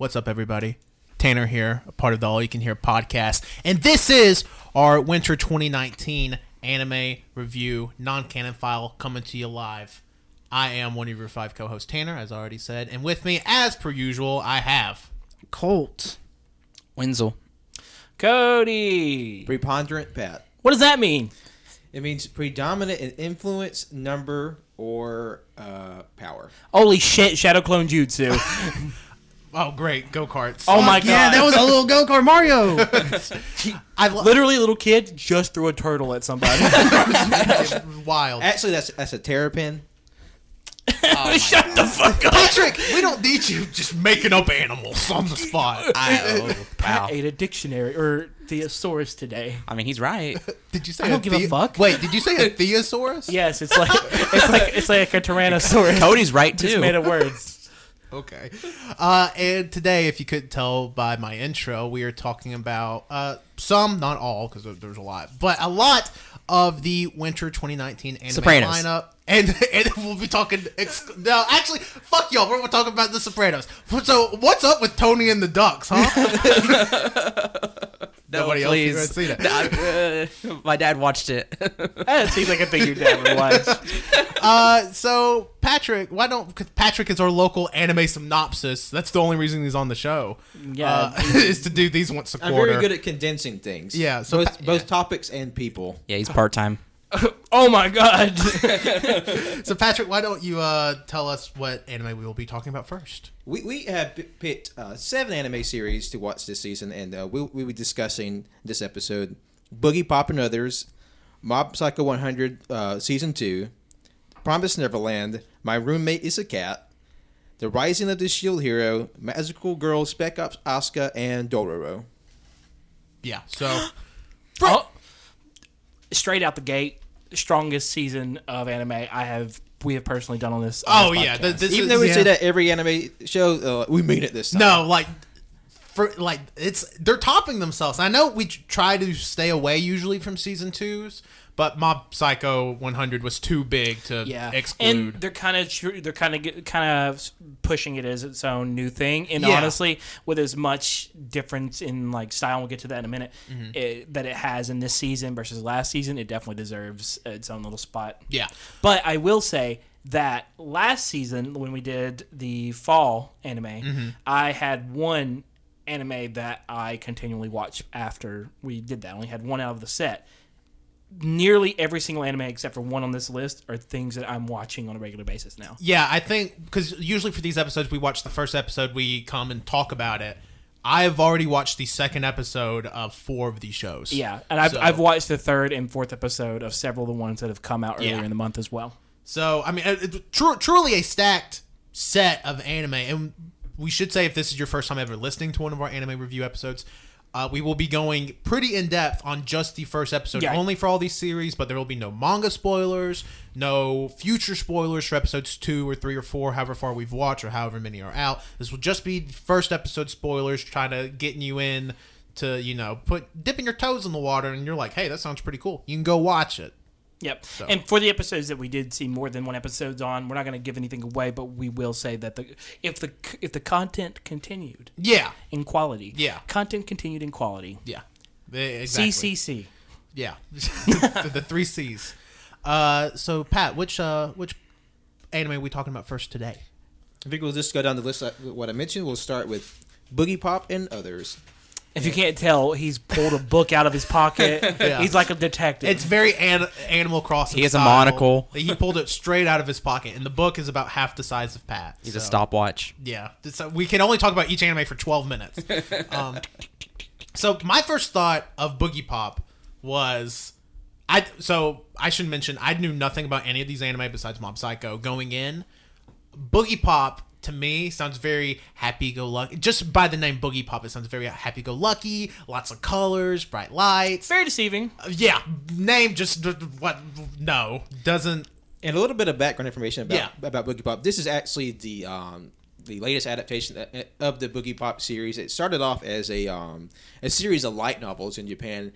What's up, everybody? Tanner here, a part of the All You Can Hear podcast, and this is our winter 2019 anime review non-canon file coming to you live. I am one of your five co-hosts, Tanner, as I already said, and with me, as per usual, I have Colt. Wenzel. Cody. Preponderant Pat. What does that mean? It means predominant in influence, number, or uh, power. Holy shit, Shadow Clone Jutsu. oh great go karts. Oh my god. Yeah, that was a little go kart Mario. I lo- Literally, a little kid just threw a turtle at somebody. wild. Actually, that's that's a terrapin. Oh Shut the fuck up. Patrick, we don't need you just making up animals on the spot. I, uh, wow. Ate a dictionary or thesaurus today. I mean, he's right. Did you say? I don't give a fuck. Wait, did you say a theosaurus? Yes, it's like it's like it's like a tyrannosaurus. Cody's right Just too. made of words. Okay. Uh, and today, if you couldn't tell by my intro, we are talking about uh, some, not all, because there's a lot, but a lot of the winter 2019 anime Sopranos. lineup. And, and we'll be talking. Ex- no, actually, fuck y'all. We're talking about The Sopranos. So, what's up with Tony and the Ducks, huh? No, Nobody else please. has seen it. Uh, my dad watched it. That seems like a thing your dad would watch. Uh, so Patrick, why don't? Cause Patrick is our local anime synopsis. That's the only reason he's on the show. Yeah. uh, is to do these once a I'm quarter. very good at condensing things. Yeah, so both, pa- both topics and people. yeah, he's part time. Oh my god. So Patrick, why don't you uh, tell us what anime we will be talking about first? We, we have picked uh, seven anime series to watch this season, and uh, we'll, we'll be discussing this episode Boogie Pop and Others, Mob Psycho 100 uh, Season 2, Promise Neverland, My Roommate is a Cat, The Rising of the Shield Hero, Magical Girl Spec Ops Asuka, and Dororo. Yeah. So Oh, straight out the gate, strongest season of anime I have we have personally done on this. on oh this yeah, podcast. th- this Even is, though we yeah. say that every anime show, uh, we mean it this time. No, like for like it's they're topping themselves. I know we try to stay away usually from season twos, but Mob Psycho 100 was too big to yeah, exclude. and they're kind of they're kind of kind of pushing it as its own new thing. And Yeah. honestly, with as much difference in like style, we'll get to that in a minute, Mm-hmm. it, that it has in this season versus last season, it definitely deserves its own little spot. yeah. But I will say that last season when we did the fall anime, Mm-hmm. I had one anime that I continually watched after we did that. I only had one out of the set. Nearly every single anime except for one on this list are things that I'm watching on a regular basis now. Yeah, I think because usually for these episodes, we watch the first episode, we come and talk about it. I've already watched the second episode of four of these shows. Yeah, and I've, So- I've watched the third and fourth episode of several of the ones that have come out earlier Yeah. in the month as well. So I mean, it, tru- truly a stacked set of anime, and we should say if this is your first time ever listening to one of our anime review episodes, uh, we will be going pretty in depth on just the first episode Yeah. only for all these series, but there will be no manga spoilers, no future spoilers for episodes two or three or four, however far we've watched or however many are out. This will just be first episode spoilers, trying to getting you in to you know put dipping your toes in the water, and you're like, hey, that sounds pretty cool. You can go watch it. Yep. And for the episodes that we did see more than one episodes on, we're not going to give anything away, but we will say that the if the if the content continued Yeah, in quality, Yeah. content continued in quality. yeah, exactly. CCC. Yeah, the, the three C's. Uh, so Pat, which uh, which anime are we talking about first today? I think we'll just go down the list. Of what I mentioned. We'll start with Boogie Pop and Others. If you can't tell, he's pulled a book out of his pocket. Yeah. He's like a detective. It's very an- Animal Crossing. He has a style. monocle. He pulled it straight out of his pocket, and the book is about half the size of Pat. He's a stopwatch. Yeah, so we can only talk about each anime for twelve minutes. Um, so my first thought of Boogie Pop was, I so I should mention I knew nothing about any of these anime besides Mob Psycho going in. Boogie Pop to me sounds very happy go lucky. Just by the name Boogie Pop, it sounds very happy go lucky. Lots of colors, bright lights. very deceiving. Yeah, name just what? No, doesn't. And a little bit of background information about Yeah. about Boogie Pop. This is actually the um, the latest adaptation of the Boogie Pop series. It started off as a um, a series of light novels in Japan,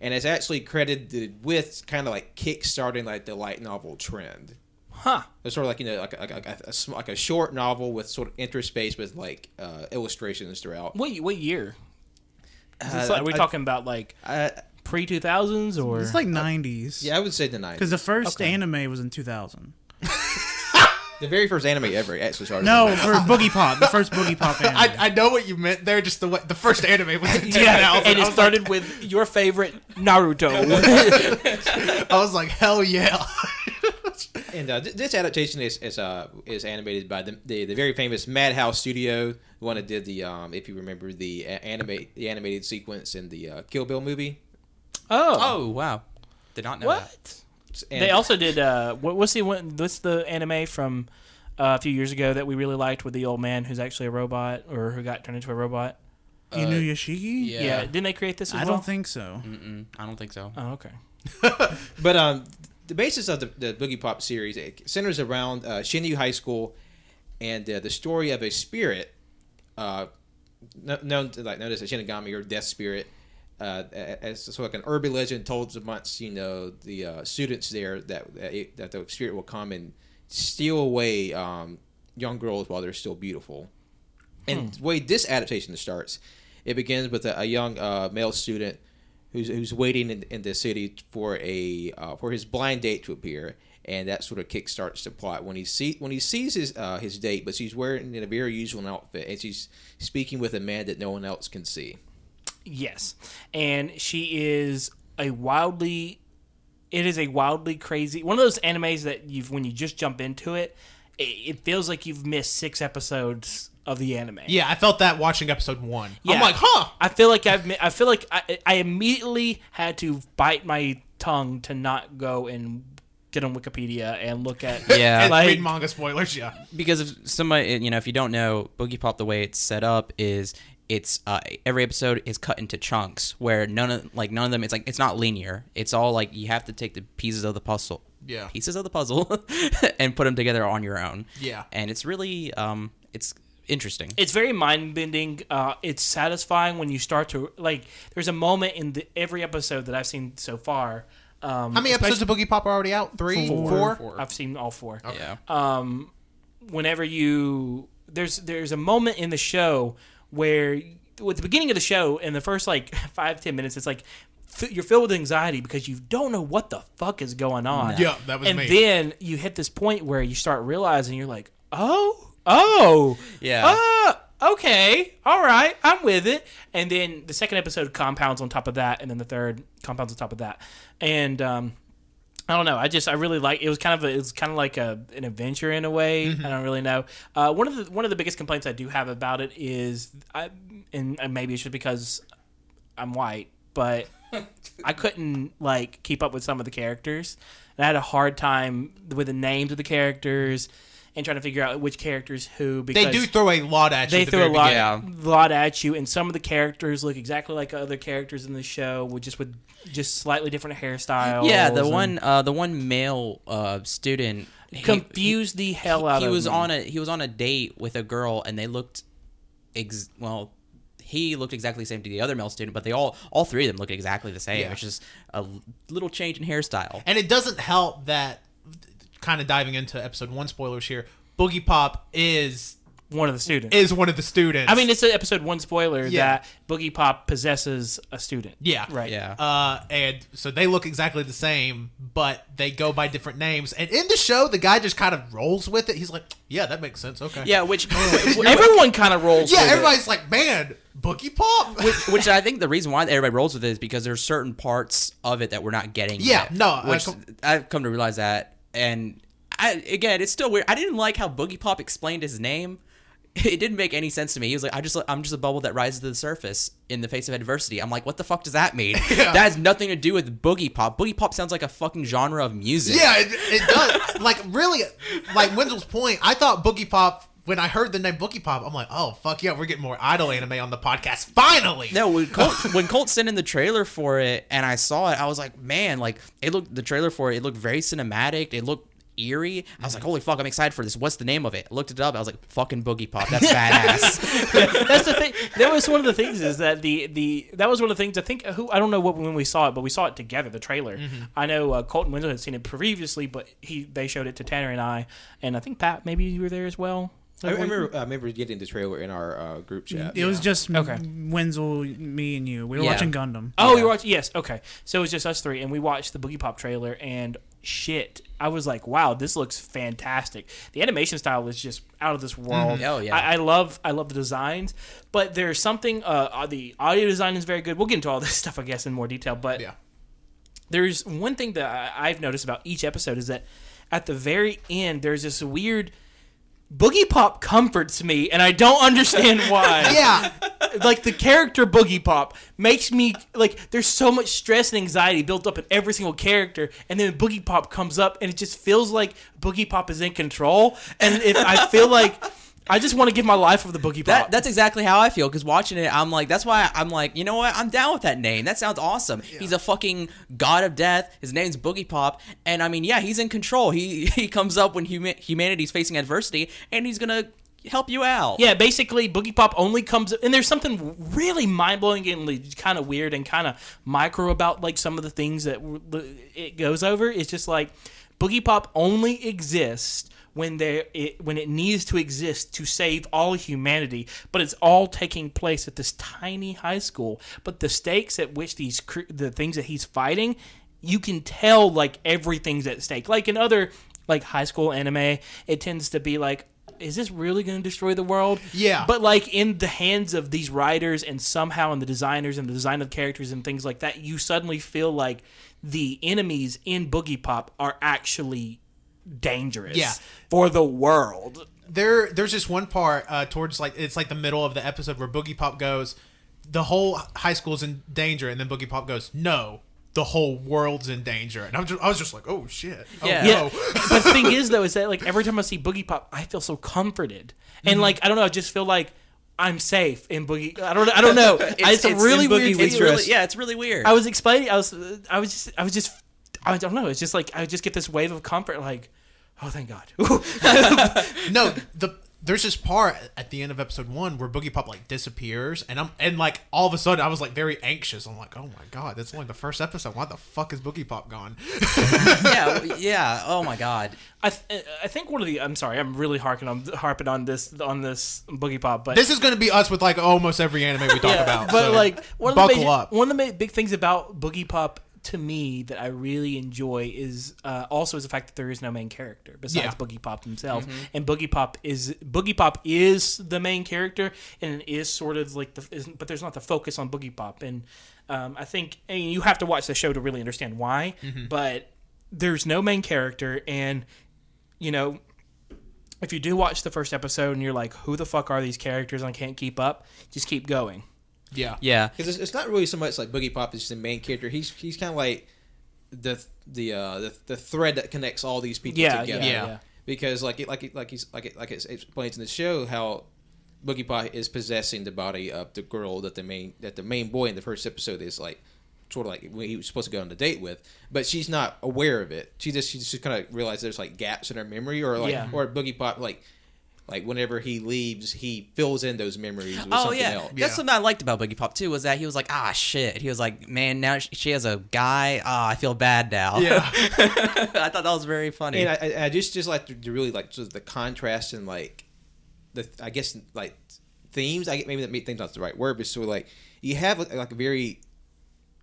and it's actually credited with kind of like kick-starting like the light novel trend. Huh. It's sort of like you know, like a, like a, a like a short novel with sort of interspaced with like uh, illustrations throughout. What what year? Uh, like- are we I- talking about like I, pre two thousands or? It's like 90s. yeah, I would say the night. Because the first Okay. anime was in 2000. The very first anime ever actually started. No, for Boogie Pop. The first Boogie Pop anime. I, I know what you meant there. Just the the first anime was in 2000. yeah, and it was started with your favorite Naruto. I was like, hell yeah. And uh, th- this adaptation is is, uh, is animated by the, the the very famous Madhouse Studio, the one that did the um, if you remember the a- anime the animated sequence in the uh, Kill Bill movie. oh, Oh wow, did not know that. what? And They also did. Uh, what, what's the one? What's the anime from uh, a few years ago that we really liked with the old man who's actually a robot or who got turned into a robot? Inuyashiki? Yeah. Yeah, didn't they create this as I well? don't think so. Mm-mm, I don't think so. Oh, okay. But um, the basis of the, the Boogie Pop series it centers around uh, Shinju High School and uh, the story of a spirit, uh, known to, like known as a Shinigami or Death Spirit, uh, as sort of like an urban legend told amongst you know the uh, students there that that, the spirit will come and steal away um, young girls while they're still beautiful. And the way this adaptation starts, it begins with a, a young uh, male student who's who's waiting in, in the city for a uh, for his blind date to appear, and that sort of kickstarts the plot when he see when he sees his uh, his date, but she's wearing in a very usual outfit, and she's speaking with a man that no one else can see. Yes, and she is a wildly. It is a wildly crazy one of those animes that you've when you just jump into it, it, it feels like you've missed six episodes of the anime. yeah, I felt that watching episode one. I'm like, huh. I feel like I've. I feel like I, I immediately had to bite my tongue to not go and get on Wikipedia and look at. Yeah. And like- read manga spoilers, yeah. because if somebody you know if you don't know boogie pop the way it's set up is it's uh, every episode is cut into chunks where none of like none of them it's like it's not linear it's all like you have to take the pieces of the puzzle Yeah. pieces of the puzzle and put them together on your own Yeah. and it's really um it's interesting It's very mind bending. Uh, it's satisfying when you start to like. There's a moment in the, every episode that I've seen so far. Um, How many episodes of Boogie Pop are already out? Three? Four. Four? I've seen all four. yeah um, whenever you there's there's a moment in the show where at the beginning of the show in the first like five ten minutes it's like you're filled with anxiety because you don't know what the fuck is going on Yeah, that was and me. then you hit this point where you start realizing you're like oh oh Yeah. uh, okay all right i'm with it and then the second episode compounds on top of that and then the third compounds on top of that and um I don't know. I just I really like it was kind of a, it was kind of like a an adventure in a way. I don't really know. Uh, one of the one of the biggest complaints I do have about it is I and and maybe it's just because I'm white, but I couldn't like keep up with some of the characters. And I had a hard time with the names of the characters and trying to figure out which characters who because They do throw a lot at you. they at the threw a lot, beginning. lot at you, and some of the characters look exactly like other characters in the show, with just with just slightly different hairstyles. yeah the and one uh the one male uh student he- confused the hell out he of was me. on a he was on a date with a girl and they looked ex- well he looked exactly the same to the other male student but they all all three of them looked exactly the same Yeah. it's just a little change in hairstyle And it doesn't help that, kind of diving into episode one spoilers here, Boogie Pop is one of the students. is one of the students. I mean, it's an episode one spoiler Yeah. that Boogie Pop possesses a student. Yeah. right. yeah Uh, and so they look exactly the same, but they go by different names. And in the show, the guy just kind of rolls with it. He's like, "Yeah, that makes sense. Okay." yeah which Everyone kind of rolls. Yeah. with it. Everybody's like, "Man, Boogie Pop." which I think the reason why everybody rolls with it is because there's certain parts of it that we're not getting. Yeah, yet, no, I which com- I've come to realize that, and I again, it's still weird. I didn't like how Boogie Pop explained his name. It didn't make any sense to me. He was like, "I just, I'm just a bubble that rises to the surface in the face of adversity." I'm like, "What the fuck does that mean?" That has nothing to do with Boogie Pop. Boogie Pop sounds like a fucking genre of music. yeah, it, it does. like really, like Wenzel's point. I thought Boogie Pop. When I heard the name Boogie Pop, I'm like, "Oh fuck yeah, we're getting more idol anime on the podcast finally." No, when Colt, when Colt sent in the trailer for it and I saw it, I was like, man, like it looked the trailer for it, it looked very cinematic. It looked eerie. I was like, holy fuck, I'm excited for this. What's the name of it? I looked it up. I was like, fucking Boogie Pop. That's badass. That's the thing. That was one of the things is that the the that was one of the things I think who I don't know what when we saw it, but we saw it together. The trailer. I know uh, Colt and Wenzel had seen it previously, but he they showed it to Tanner and I, and I think Pat maybe you were there as well. I remember, I remember getting the trailer in our uh, group chat. It was just Okay. okay. Wenzel, me, and you. We were Yeah. watching Gundam. Oh, Yeah. you watched? Yes. Okay. So it was just us three, and we watched the Boogie Pop trailer, and shit, I was like, wow, this looks fantastic. The animation style is just out of this world. Oh, yeah. I, I love, I love the designs, but there's something. Uh, uh, the audio design is very good. We'll get into all this stuff, I guess, in more detail. But Yeah. there's one thing that I, I've noticed about each episode is that at the very end, there's this weird. Boogie Pop comforts me, and I don't understand why Yeah. like the character Boogie Pop makes me like there's so much stress and anxiety built up in every single character, and then Boogie Pop comes up and it just feels like Boogie Pop is in control, and if I feel like I just want to give my life over the Boogie Pop. That, that's exactly how I feel because watching it, I'm like, that's why I'm like, you know what? I'm down with that name. That sounds awesome. He's a fucking god of death. His name's Boogie Pop, and I mean, yeah, he's in control. He he comes up when huma- humanity's facing adversity, and he's gonna help you out. yeah, basically, Boogie Pop only comes, and there's something really mind blowing and kind of weird and kind of micro about like some of the things that it goes over. It's just like Boogie Pop only exists when there it, when it needs to exist to save all humanity, but it's all taking place at this tiny high school. But the stakes at which these the things that he's fighting, you can tell like everything's at stake. Like in other like high school anime, it tends to be like is this really going to destroy the world? Yeah. But like in the hands of these writers and somehow in the designers and the design of characters and things like that, you suddenly feel like the enemies in Boogie Pop are actually dangerous Yeah. for the world. there there's this one part uh, towards like it's like the middle of the episode where Boogie Pop goes, the whole high school's in danger, and then Boogie Pop goes, no, the whole world's in danger, and I'm just I was just like, oh shit, oh, Yeah. Yeah. no. but the thing is though is that like every time I see Boogie Pop, I feel so comforted. And like I don't know, I just feel like I'm safe in Boogie. I don't I don't know. it's, a really Boogie weird It's really, yeah, it's really weird. I was explaining. I was. I was just. I was just. I don't know. It's just like I just get this wave of comfort. Like, oh, thank God. no, the there's this part at the end of episode one where Boogie Pop like disappears, and I'm and like all of a sudden I was like very anxious. I'm like, oh my god, that's only the first episode. Why the fuck is Boogie Pop gone? yeah, yeah. Oh my god. I. Th- I think one of the. I'm sorry. I'm really harping on harping on this on this boogie pop, but this is going to be us with like almost every anime we talk yeah, about. But so like one of the buckle major, up. one of the big things about boogie pop to me that I really enjoy is uh, also is the fact that there is no main character besides Yeah. Boogie Pop himself, and Boogie Pop is Boogie Pop is the main character, and is sort of like the, is, but there's not the focus on Boogie Pop, and um, I think and you have to watch the show to really understand why, but there's no main character, and you know. If you do watch the first episode and you're like, "Who the fuck are these characters?" and I can't keep up, just keep going. Yeah, Yeah. Because it's, it's not really so much like Boogie Pop is the main character. He's he's kind of like the the uh the, the thread that connects all these people Yeah, together. yeah, yeah. Because like it like it, like he's like it, like it explains in the show how Boogie Pop is possessing the body of the girl that the main that the main boy in the first episode is like sort of like he was supposed to go on a date with, but she's not aware of it. She just she just kind of realizes there's like gaps in her memory, or like Yeah. or Boogie Pop like like whenever he leaves, he fills in those memories with Oh something yeah. else. that's something I liked about Boogie Pop too. Was that he was like, ah, shit. He was like, man, now she- she has a guy. Ah, I feel bad now. yeah. I thought that was very funny. And I, I- I just just like to, to really like sort of the contrast and like the I guess like themes. I get maybe that themes not the right word, but sort of like you have like, like a very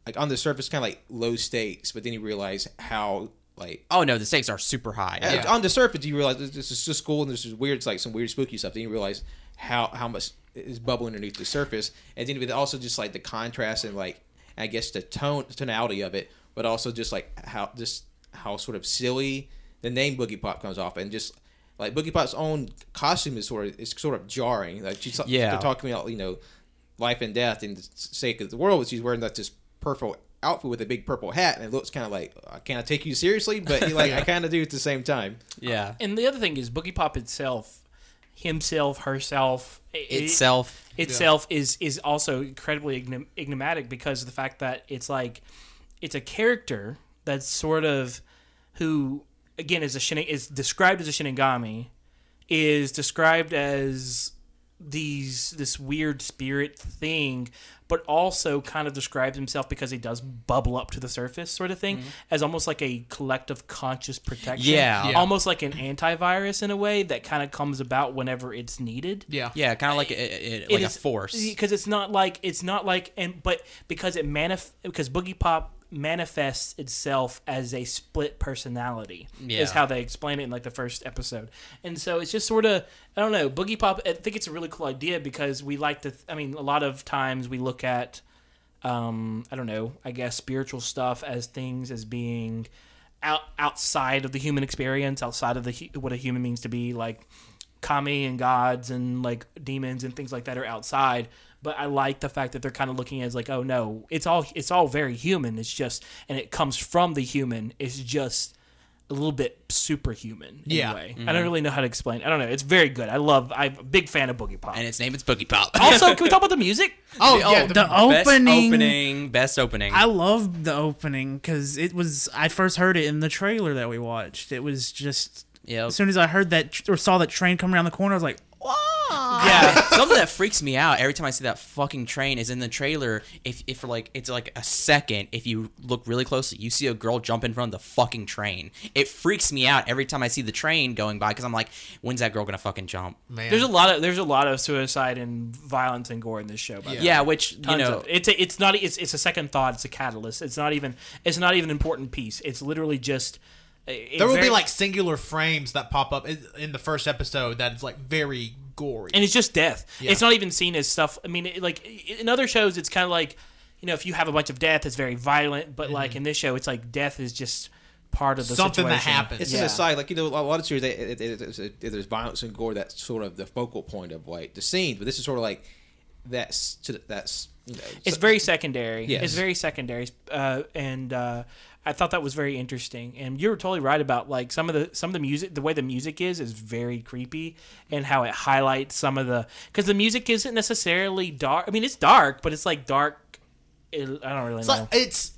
like on the surface kind of like low stakes, but then you realize how like oh no, the stakes are super high. uh, on the surface you realize this, this is just cool and this is weird. It's like some weird spooky stuff. Then you realize how how much is bubbling underneath the surface, and then but also just like the contrast and like I guess the tone tonality of it, but also just like how just how sort of silly the name Boogie Pop comes off, and just like Boogie Pop's own costume is sort of is sort of jarring. Like she's Yeah. talking about you know life and death and the sake of the world. but She's wearing that just purple outfit with a big purple hat, and it looks kind of like uh, I can't take you seriously, but like I kind of do at the same time. Yeah. And the other thing is Boogie Pop itself, himself, herself, i- i- Itself. itself is is also incredibly ignom- enigmatic because of the fact that it's like it's a character that's sort of who again is a shin- is described as a Shinigami, is described as these this weird spirit thing, but also kind of describes himself because he does bubble up to the surface, sort of thing, mm-hmm. as almost like a collective conscious protection. Yeah. Yeah. almost like an antivirus in a way that kind of comes about whenever it's needed Yeah. Yeah, kind of like a, a- like a force. because it's not like it's not like and but because it manif because boogie pop manifests itself as a split personality Yeah. is how they explain it in like the first episode and so it's just sort of i don't know boogie pop i think it's a really cool idea because we like to i mean a lot of times we look at um i don't know i guess spiritual stuff as things as being out outside of the human experience outside of the what a human means to be like kami and gods and like demons and things like that are outside but i like the fact that they're kind of looking as like oh no it's all it's all very human it's just and it comes from the human it's just a little bit superhuman in Yeah. a way i mm-hmm. don't really know how to explain it. i don't know it's very good i love i'm a big fan of boogie pop and its name is Boogie Pop. also can we talk about the music Oh, oh yeah. Oh, the- The best opening, opening, best opening. I love the opening because it was. I first heard it in the trailer that we watched. It was just yeah, as soon as I heard that or saw that train come around the corner, I was like, yeah. Something that freaks me out every time I see that fucking train is in the trailer. If, if like it's like a second, if you look really closely, you see a girl jump in front of the fucking train. It freaks me out every time I see the train going by because I'm like, when's that girl gonna fucking jump? Man. there's a lot of there's a lot of suicide and violence and gore in this show by the way. Yeah, which you Tons know, of- it's a, it's not it's, it's a second thought. It's a catalyst. It's not even it's not even an important piece. It's literally just. A- a there will very- be like singular frames that pop up in, in the first episode that is like very gory. and it's just death. Yeah. It's not even seen as stuff. I mean, it, like in other shows, it's kind of like you know if you have a bunch of death, it's very violent. But like in this show, it's like death is just part of the Mm-hmm. Something that situation. happens. It's Yeah. an aside, like you know, a lot of series, they, it, it, it's a- there's violence and gore. That's sort of the focal point of like the scene, but this is sort of like that's to the- that's you know, It's so- very secondary. Yes. It's very secondary, uh, and uh, I thought that was very interesting. And you were totally right about like some of the some of the music, the way the music is, is very creepy, and how it highlights some of the because the music isn't necessarily dark. I mean, it's dark, but it's like dark. I don't really It's know. like it's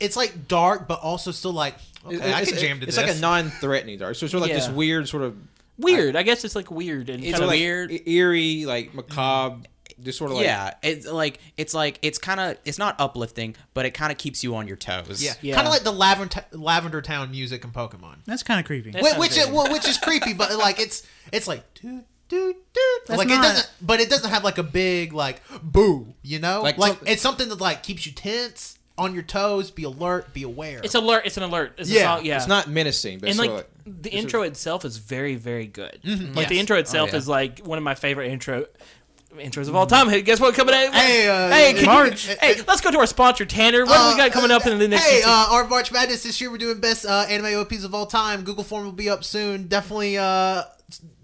it's like dark, but also still like okay, it- I it's, can jam to it's this. like a non-threatening dark. So it's sort of like this weird sort of weird. I guess it's like weird and It's kind of like weird. eerie, like macabre, just sort of like yeah, it's like it's like it's kind of it's not uplifting, but it kind of keeps you on your toes. yeah, Yeah. kind of like the Lavender Lavender Town music in Pokemon, "That's kind of creepy." That which sounds which, very- well, which is creepy, but like it's it's like doo doo doo. That's Like it not- doesn't, but it doesn't have like a big like boo. You know, Like like, some- it's something that like keeps you tense, on your toes, be alert, be aware. It's alert. It's an alert. It's Yeah. song, yeah. it's not menacing, but and it's like, sort of like the it's sort intro itself is very very good. Mm-hmm. Like the intro oh, itself yeah. is like one of my favorite intro intros of all time. Hey, guess what? Coming out. Hey, uh, hey, can you- hey, let's go to our sponsor Tanner. What do we got coming up in the next? Hey, uh, our March Madness this year, we're doing best uh, anime OPs of all time. Google form will be up soon. Definitely uh,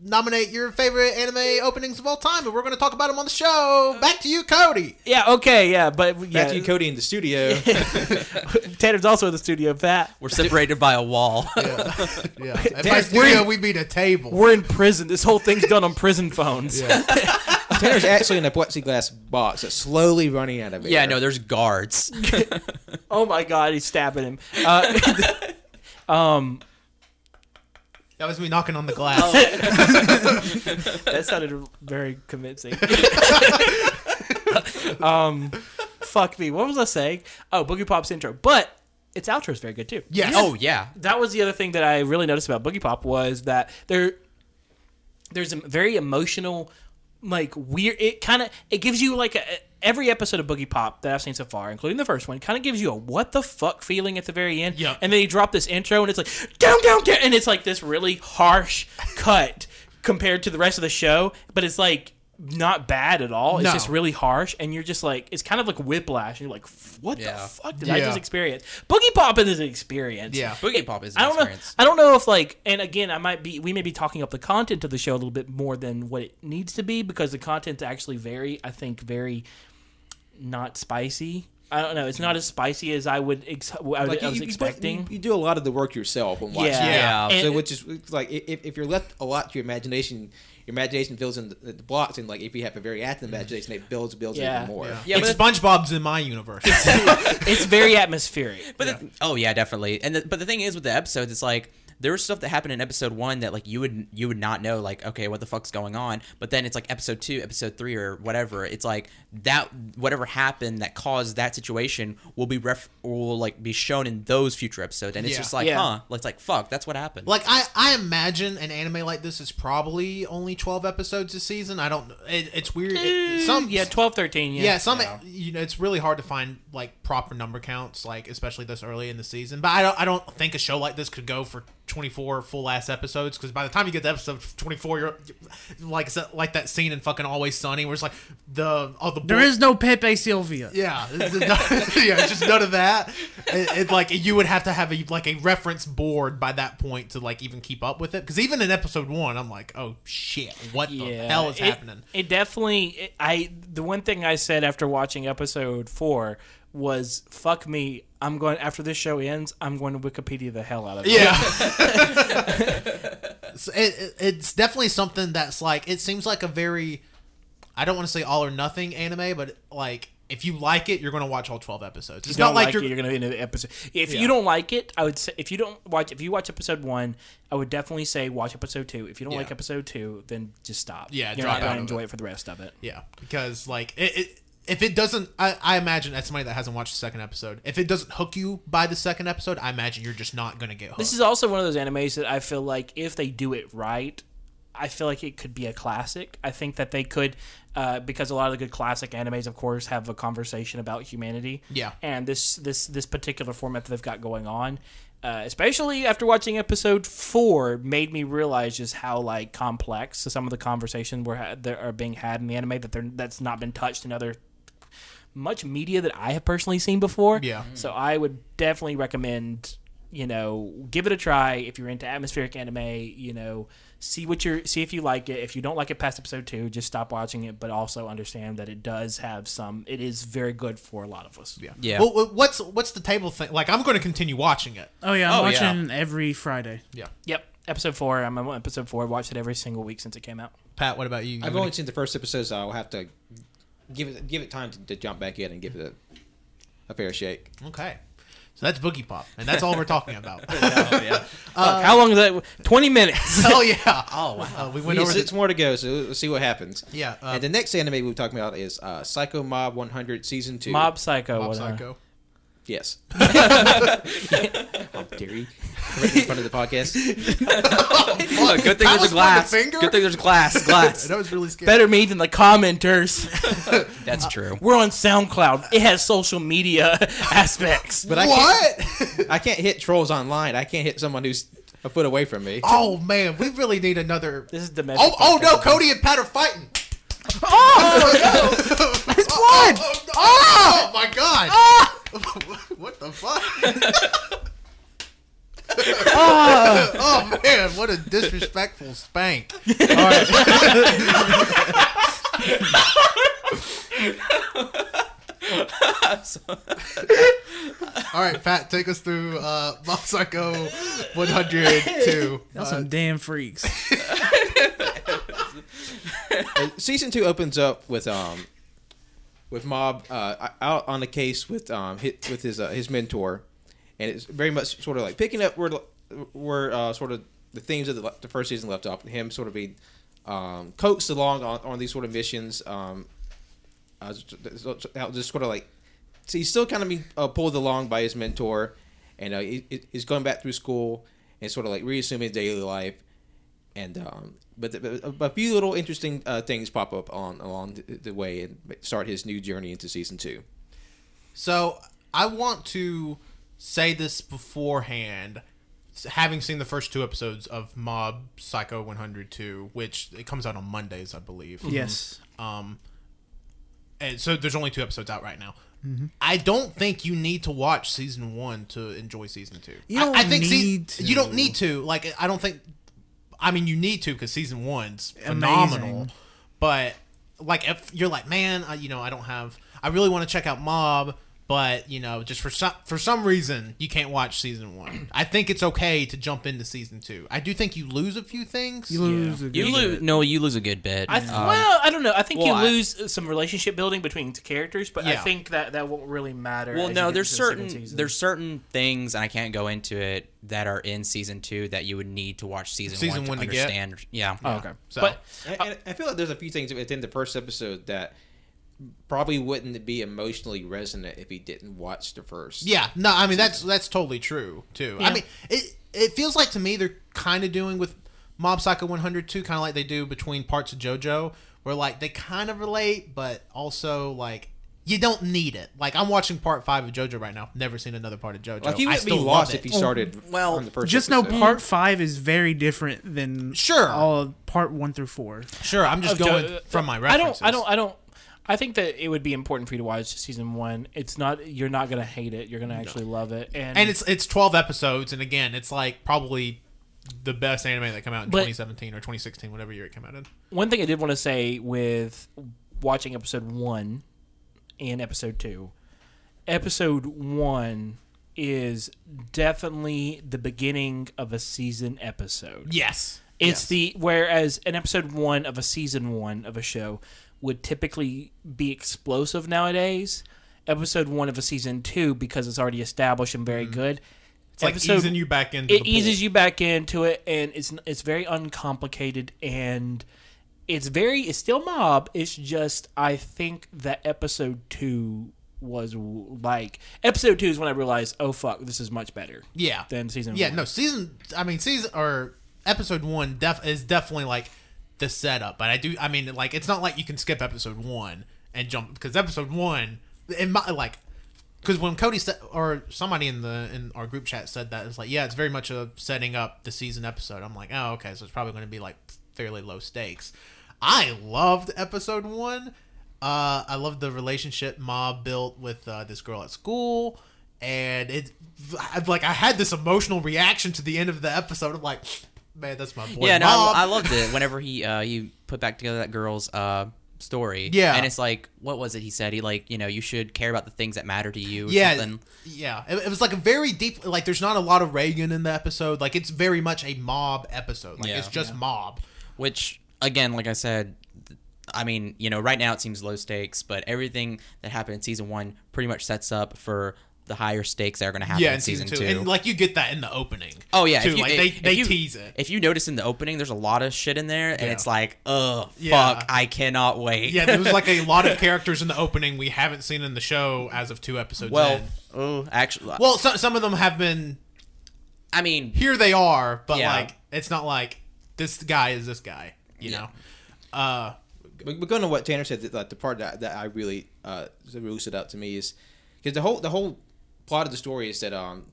nominate your favorite anime openings of all time, and we're going to talk about them on the show. Back to you, Cody. yeah, okay, yeah, but yeah, Back to you, Cody, in the studio. Tanner's also in the studio. Pat, We're separated by a wall. Yeah, and by studio we mean a table. we're in prison. This whole thing's done on prison phones. Tanner's actually in a plexiglass box that's slowly running out of air. yeah, no, there's guards. Oh my god, he's stabbing him. Uh, um, That was me knocking on the glass. that sounded very convincing. um, fuck me. What was I saying? Oh, Boogie Pop's intro, but its outro is very good too. Yes. oh yeah, that was the other thing that I really noticed about Boogie Pop was that there there's a very emotional like weird it kind of it gives you like a, every episode of Boogie Pop that I've seen so far including the first one kind of gives you a what the fuck feeling at the very end Yeah. and then you drop this intro and it's like down down down and it's like this really harsh cut compared to the rest of the show but it's like not bad at all. It's No. just really harsh, and you're just like, it's kind of like whiplash. And you're like, what Yeah. the fuck did I Yeah. just experience? Boogie Pop is an experience. Yeah. Boogie Pop is an I don't experience. know. I don't know if like, and again, I might be. We may be talking up the content of the show a little bit more than what it needs to be because the content's actually very, I think, very not spicy. I don't know. It's not as spicy as I would. Ex- I, would- Like I was you- expecting. You, you do a lot of the work yourself when watching. Yeah. it. Yeah. And- So which is it's like if, if you're left a lot to your imagination, your imagination fills in the, the blocks, and like if you have a very active mm. imagination, it builds builds Yeah. even more. Yeah, Yeah, like SpongeBob's in my universe. it's very atmospheric. But the, oh yeah, definitely. And the, but the thing is with the episodes, it's like there was stuff that happened in episode one that like you would you would not know like okay what the fuck's going on, but then it's like episode two, episode three, or whatever. It's like that whatever happened that caused that situation will be ref will like be shown in those future episodes, and it's Yeah. just like Yeah. huh, it's like fuck, that's what happened. Like I, I imagine an anime like this is probably only twelve episodes a season. I don't. It, it's weird. It, some yeah, 12, 13, yeah. yeah, some you know it's really hard to find like proper number counts, like especially this early in the season. But I don't I don't think a show like this could go for twenty four full ass episodes because by the time you get to episode twenty four, you're like like that scene in fucking Always Sunny where it's like the oh the There boy- is no Pepe Silvia. yeah, yeah, just none of that. It, it, like you would have to have a like a reference board by that point to like even keep up with it. Because even in episode one, I'm like, oh shit, what the hell is it, happening? It definitely. It, I the one thing I said after watching episode four was, "Fuck me." I'm going after this show ends. I'm going to Wikipedia the hell out of it. Yeah. It, it- it's definitely something that's like it seems like a very I don't want to say all or nothing anime, but like if you like it, you're going to watch all 12 episodes. It's you don't not like, like you're it, you're going to end the episode. If Yeah. you don't like it, I would say if you don't watch if you watch episode one, I would definitely say watch episode two. If you don't Yeah. like episode two, then just stop. Yeah, you're drop not out going to enjoy it. it for the rest of it. yeah, because like it, it if it doesn't I, I imagine as somebody that hasn't watched the second episode, if it doesn't hook you by the second episode, I imagine you're just not going to get hooked. This is also one of those animes that I feel like if they do it right, I feel like it could be a classic. I think that they could, uh, because a lot of the good classic animes, of course, have a conversation about humanity. Yeah. And this this this particular format that they've got going on, uh, especially after watching episode four, made me realize just how like complex some of the conversations were ha- that are being had in the anime that they're that's not been touched in other much media that I have personally seen before. Yeah. Mm-hmm. So I would definitely recommend, you know, give it a try if you're into atmospheric anime, you know, see what you're see if you like it. If you don't like it past episode 2, just stop watching it, but also understand that it does have some it is very good for a lot of us. yeah. Yeah. Well, well, what's what's the table thing? Like I'm going to continue watching it. Oh yeah, I'm Oh, yeah. watching every Friday. Yeah. Yep. Episode 4, I'm on episode 4. i Watched it every single week since it came out. Pat, what about you? You I've gonna- only seen the first episode, so I'll have to give it give it time to, to jump back in and give it a, a fair shake. Okay. So that's Boogie Pop, and that's all we're talking about. Fuck, how long is that? 20 minutes. oh yeah! Oh wow, we went We over six the, more to go, so we'll see what happens. yeah. Uh, and the next anime we're talking about is uh, Psycho Mob 100 Season 2. Mob Psycho. Mob whatever. Psycho. Yes. How dare you? Right in front of the podcast. Look, good thing That there's was a glass. pointing finger? Good thing there's a glass. Glass. That was really scary. Better me than the commenters. That's uh, true. We're on SoundCloud. It has social media aspects. But I What? can't, I can't hit trolls online. I can't hit someone who's a foot away from me. oh man, we really need another. This is domestic. Oh, oh no. Cody and Pat are fighting. Oh, oh no. It's blood. Oh, oh, ah! oh my god. Ah! what the fuck? oh man, what a disrespectful spank. All right. All right, Pat, take us through uh, Mob Psycho 102. That's Uh, some damn freaks. Season two opens up with um with Mob uh, out on the case with um hit, with his uh, his mentor, and it's very much sort of like picking up where where uh, sort of the themes of the, the first season left off. And him sort of being um, coaxed along on, on these sort of missions. Um, uh, just, just sort of like so he's still kind of being uh, pulled along by his mentor, and uh, he, he's going back through school and sort of like reassuming his daily life and um, but, the, but a few little interesting uh, things pop up on along the, the way and start his new journey into season two. So I want to say this beforehand, having seen the first two episodes of Mob Psycho 102, which it comes out on Mondays, I believe. Yes. Um, and so there's only two episodes out right now. I don't think you need to watch season one to enjoy season two. You don't I, think see- need to. you don't need to. Like, I don't think. I mean, you need to because season one's phenomenal. Amazing. But like, if you're like, man, I, you know, I don't have. I really want to check out Mob, but you know, just for some for some reason, you can't watch season one. I think it's okay to jump into season two. I do think you lose a few things. You lose. a You good lose bit. no, you lose a good bit. I th- Um, well, I don't know. I think well, you I- lose some relationship building between the characters, but I think that that won't really matter. well, no, there's into the certain there's certain things, and I can't go into it that are in season two that you would need to watch season, Season one one to to get? understand. Yeah. oh, okay, So- but And, and I feel like there's a few things within the first episode that probably wouldn't be emotionally resonant if he didn't watch the first. Yeah, no, I mean that's that's totally true too. Yeah. I mean, it it feels like to me they're kind of doing with Mob Psycho 100 too, kind of like they do between parts of JoJo, where like they kind of relate, but also like you don't need it. Like I'm watching part five of JoJo right now. Never seen another part of JoJo. Like he I wouldn't be still lost if he it. started oh, well, on the first. Just know part five is very different than Sure. all of part one through four. Sure, I'm just of going Jo- from my references. I don't. I don't. I don't. I think that it would be important for you to watch season one. It's not. You're not gonna hate it. You're gonna actually love it. And And it's it's 12 episodes, and again, it's like probably the best anime that came out in But- 2017 or 2016, whatever year it came out in. one thing I did want to say with watching episode one and episode two, episode one is definitely the beginning of a season episode. Yes, It's Yes. the whereas an episode one of a season one of a show would typically be explosive nowadays. Episode one of a season two, because it's already established and very good. Mm-hmm. it's like easing you back into. it eases you back into it, and it's it's very uncomplicated and it's very it's still mob. It's just I think that episode two was like episode two is when I realized, oh fuck, this is much better. Yeah. than season. Yeah, one. no, season. I mean, season or episode one def is definitely like the setup. But I do. I mean, like it's not like you can skip episode one and jump because episode one, in my like, because when Cody said or somebody in the in our group chat said that it's like yeah, it's very much a setting up the season episode. I'm like, oh okay, so it's probably going to be like fairly low stakes. I loved episode one. Uh, I loved the relationship Mob built with uh, this girl at school, and it like I had this emotional reaction to the end of the episode. I'm like, man, that's my boy. yeah, no, Mob. I, I loved it. Whenever he uh, he put back together that girl's uh, story. Yeah. and it's like, what was it? He said he like you know you should care about the things that matter to you. Or yeah, something. yeah. It, it was like a very deep. Like, there's not a lot of Reigen in the episode. Like, it's very much a mob episode. Like, Yeah. it's just mob. Which again, like I said, I mean, you know, right now it seems low stakes, but everything that happened in season one pretty much sets up for the higher stakes that are going to happen Yeah, in in season, season, two. two. and like you get that in the opening. Oh yeah, too. if you, like if- they they you- tease it. If you notice in the opening, there's a lot of shit in there, and Yeah. it's like, oh Yeah. fuck, I cannot wait. Yeah, there was like a lot of characters in the opening we haven't seen in the show as of two episodes well, in. oh, actually, Well, so, some of them have been I mean, here. They are, but Yeah. like it's not like this guy is this guy. You Yeah. know. Uh, But, but going to what Tanner said, that, like, the part that, that I really uh, really stood out to me is because the whole the whole plot of the story is that um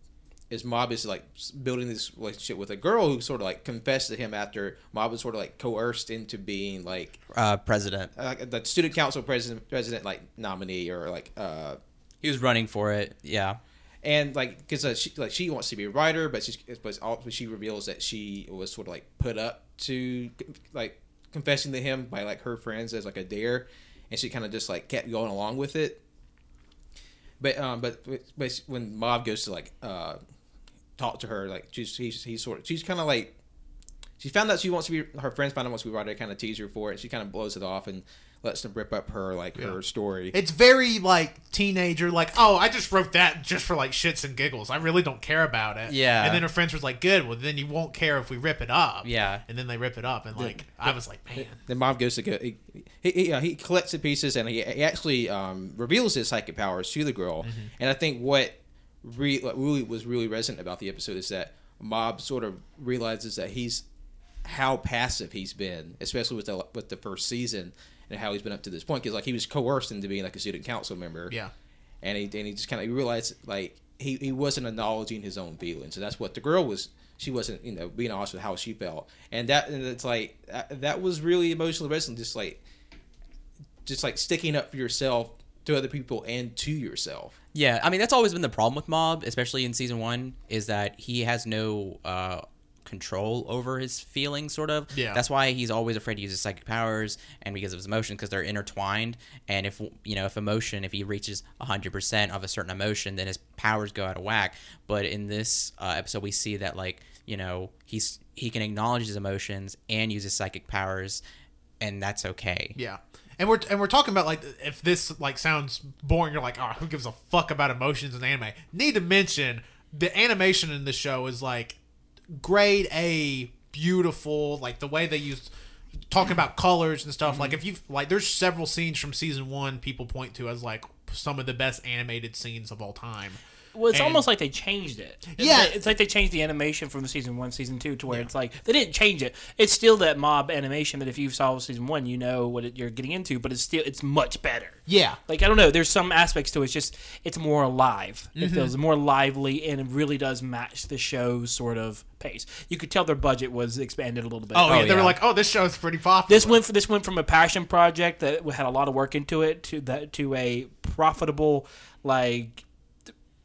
is Mob is like building this relationship with a girl who sort of like confessed to him after Mob was sort of like coerced into being like uh, president, uh, the student council president president like nominee or like uh he was running for it. Yeah, and like because uh, she like she wants to be a writer, but she's but she reveals that she was sort of like put up to like confessing to him by like her friends as like a dare, and she kind of just like kept going along with it. But um, but but when Mob goes to like uh talk to her, like she's he's he's sort of she's kind of like she found out she wants to be her friends found out wants to be writer, kind of tease her for it. She kind of blows it off and lets them rip up her like her story. it's very like teenager. Like, oh, I just wrote that just for like shits and giggles. I really don't care about it. Yeah. And then her friends was like, good. Well, then you won't care if we rip it up. Yeah. And then they rip it up, and like I was like, man. the Mob goes to go. He he, he, uh, he collects the pieces and he, he actually um, reveals his psychic powers to the girl. And I think what, re, what really was really resonant about the episode is that Mob sort of realizes that he's how passive he's been, especially with the with the first season and how he's been up to this point. Because like he was coerced into being like a student council member. Yeah. And he and he just kind of realized like he, he wasn't acknowledging his own feelings, and that's what the girl was. She wasn't, you know, being honest with how she felt, and that and it's like that, that was really emotionally resonant. Just like, just like sticking up for yourself to other people and to yourself. yeah. I mean, that's always been the problem with Mob, especially in season one, is that he has no uh, control over his feelings, sort of. Yeah. That's why he's always afraid to use his psychic powers, and because of his emotions, because they're intertwined. And if you know, if emotion, if he reaches hundred percent of a certain emotion, then his powers go out of whack. But in this uh, episode, we see that like you know he's he can acknowledge his emotions and use his psychic powers, and that's okay. Yeah. And we're and we're talking about like if this like sounds boring, you're like, oh, who gives a fuck about emotions in anime? Need to mention the animation in the show is like grade A, beautiful. Like the way they use talking about colors and stuff. Like mm-hmm. if you like, there's several scenes from season one people point to as like some of the best animated scenes of all time. Well, it's And- almost like they changed it. It's Yeah. like- it's like they changed the animation from season one, season two, to where it's like they didn't change it. It's still that mob animation that if you saw season one, you know what it, you're getting into, but it's still it's much better. Yeah. Like I don't know, there's some aspects to it. It's just it's more alive. It Mm-hmm. feels more lively, and it really does match the show's sort of pace. You could tell their budget was expanded a little bit. Oh, yeah. Oh, They were like, oh, this show's pretty popular. This went for, this went from a passion project that had a lot of work into it to that to a profitable like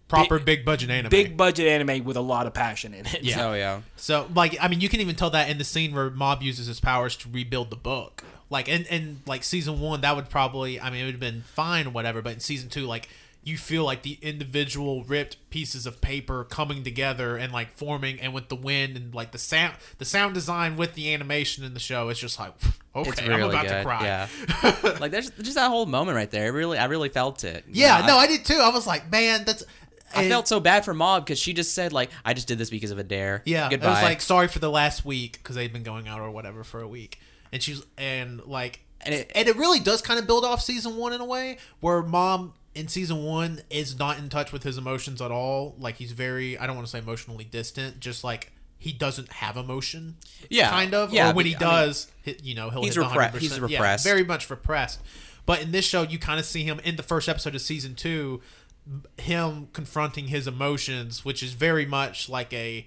proper big budget anime. big budget anime with a lot of passion in it. Yeah. Oh yeah. So, like, I mean, you can even tell that in the scene where Mob uses his powers to rebuild the book. Like, in, in like season one, that would probably, I mean, it would have been fine or whatever. But in season two, like, you feel like the individual ripped pieces of paper coming together and like forming, and with the wind and like the sound, the sound design with the animation in the show, it's just like, okay, It's I'm about good. to cry. Yeah. like there's just that whole moment right there. It really, I really felt it. You Yeah, know, no, I, I did too. I was like, man, that's. I felt so bad for Mob because she just said like, I just did this because of a dare. Yeah, Goodbye. it was like sorry for the last week because they've been going out or whatever for a week, and she's and like And it- and it really does kind of build off season one in a way where Mob in season one is not in touch with his emotions at all. Like he's very I don't want to say emotionally distant, just like he doesn't have emotion. Yeah, kind of. yeah, or when he I does, hit, you know, he'll he's hit the repre- 100%. he's Yeah, repressed. very much repressed. But in this show, you kind of see him in the first episode of season two, him confronting his emotions, which is very much like a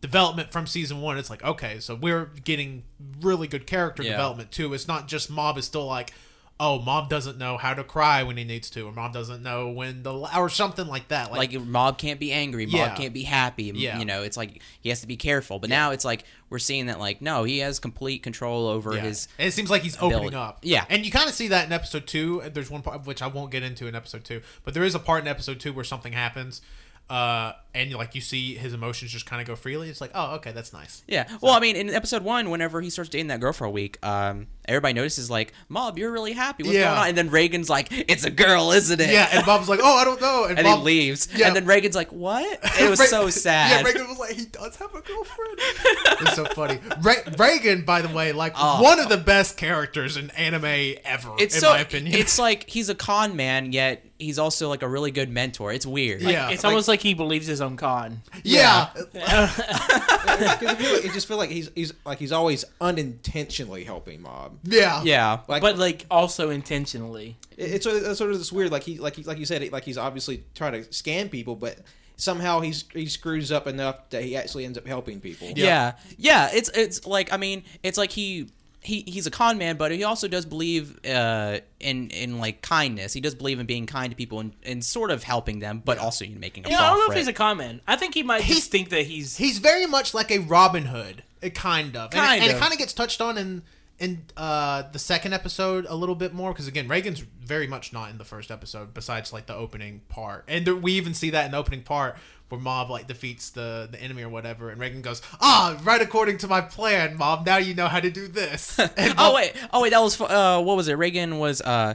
development from season one. It's like, okay, so we're getting really good character Yeah. development too. It's not just Mob is still like, oh, Mob doesn't know how to cry when he needs to, or Mob doesn't know when the or something like that. like Mob can't be angry, Mob Yeah. can't be happy. Yeah. You know, it's like he has to be careful. But now it's like we're seeing that like no, he has complete control over Yeah. his. And it seems like he's opening up. Yeah. And you kind of see that in episode two. There's one part which I won't get into in episode two, but there is a part in episode two where something happens, uh, and like you see his emotions just kind of go freely. It's like, oh, okay, that's nice. Yeah. Well, I mean, in episode one, whenever he starts dating that girl for a week, um, everybody notices like, Mob, you're really happy. What's Yeah. going on? And then Reigen's like, it's a girl, isn't it? Yeah, and Bob's like, oh, I don't know, and, and Bob, he leaves. Yeah. And then Reigen's like, what? It was Re- so sad. Yeah, Reigen was like, he does have a girlfriend. it's so funny. Re- Reigen, by the way, like Oh. one of the best characters in anime ever, it's in so. my opinion. It's like he's a con man, yet he's also like a really good mentor. It's weird. Yeah. it's like- almost like he believes his own con. yeah, Because I feel like, it just feel like he's he's like he's always unintentionally helping mob. yeah, Yeah. Like but like also intentionally. it's, sort of- it's sort of this weird like he like he, like you said like he's obviously trying to scam people, but somehow he's he screws up enough that he actually ends up helping people. Yeah. yeah, It's it's like I mean, it's like he he he's a con man, but he also does believe uh, in in like kindness. He does believe in being kind to people and, and sort of helping them, but also in making a You know, I don't know if he's a con man. I think he might He's- just think that he's he's very much like a Robin Hood, it kind of, and, Kind it, and it kind of gets touched on in in uh, the second episode a little bit more because again, Reigen's very much not in the first episode. Besides, like the opening part, and there, we even see that in the opening part where Mob like defeats the the enemy or whatever, and Reigen goes, "Ah, right according to my plan, Mob. Now you know how to do this." And oh wait, oh wait, that was uh, what was it? Reigen was uh,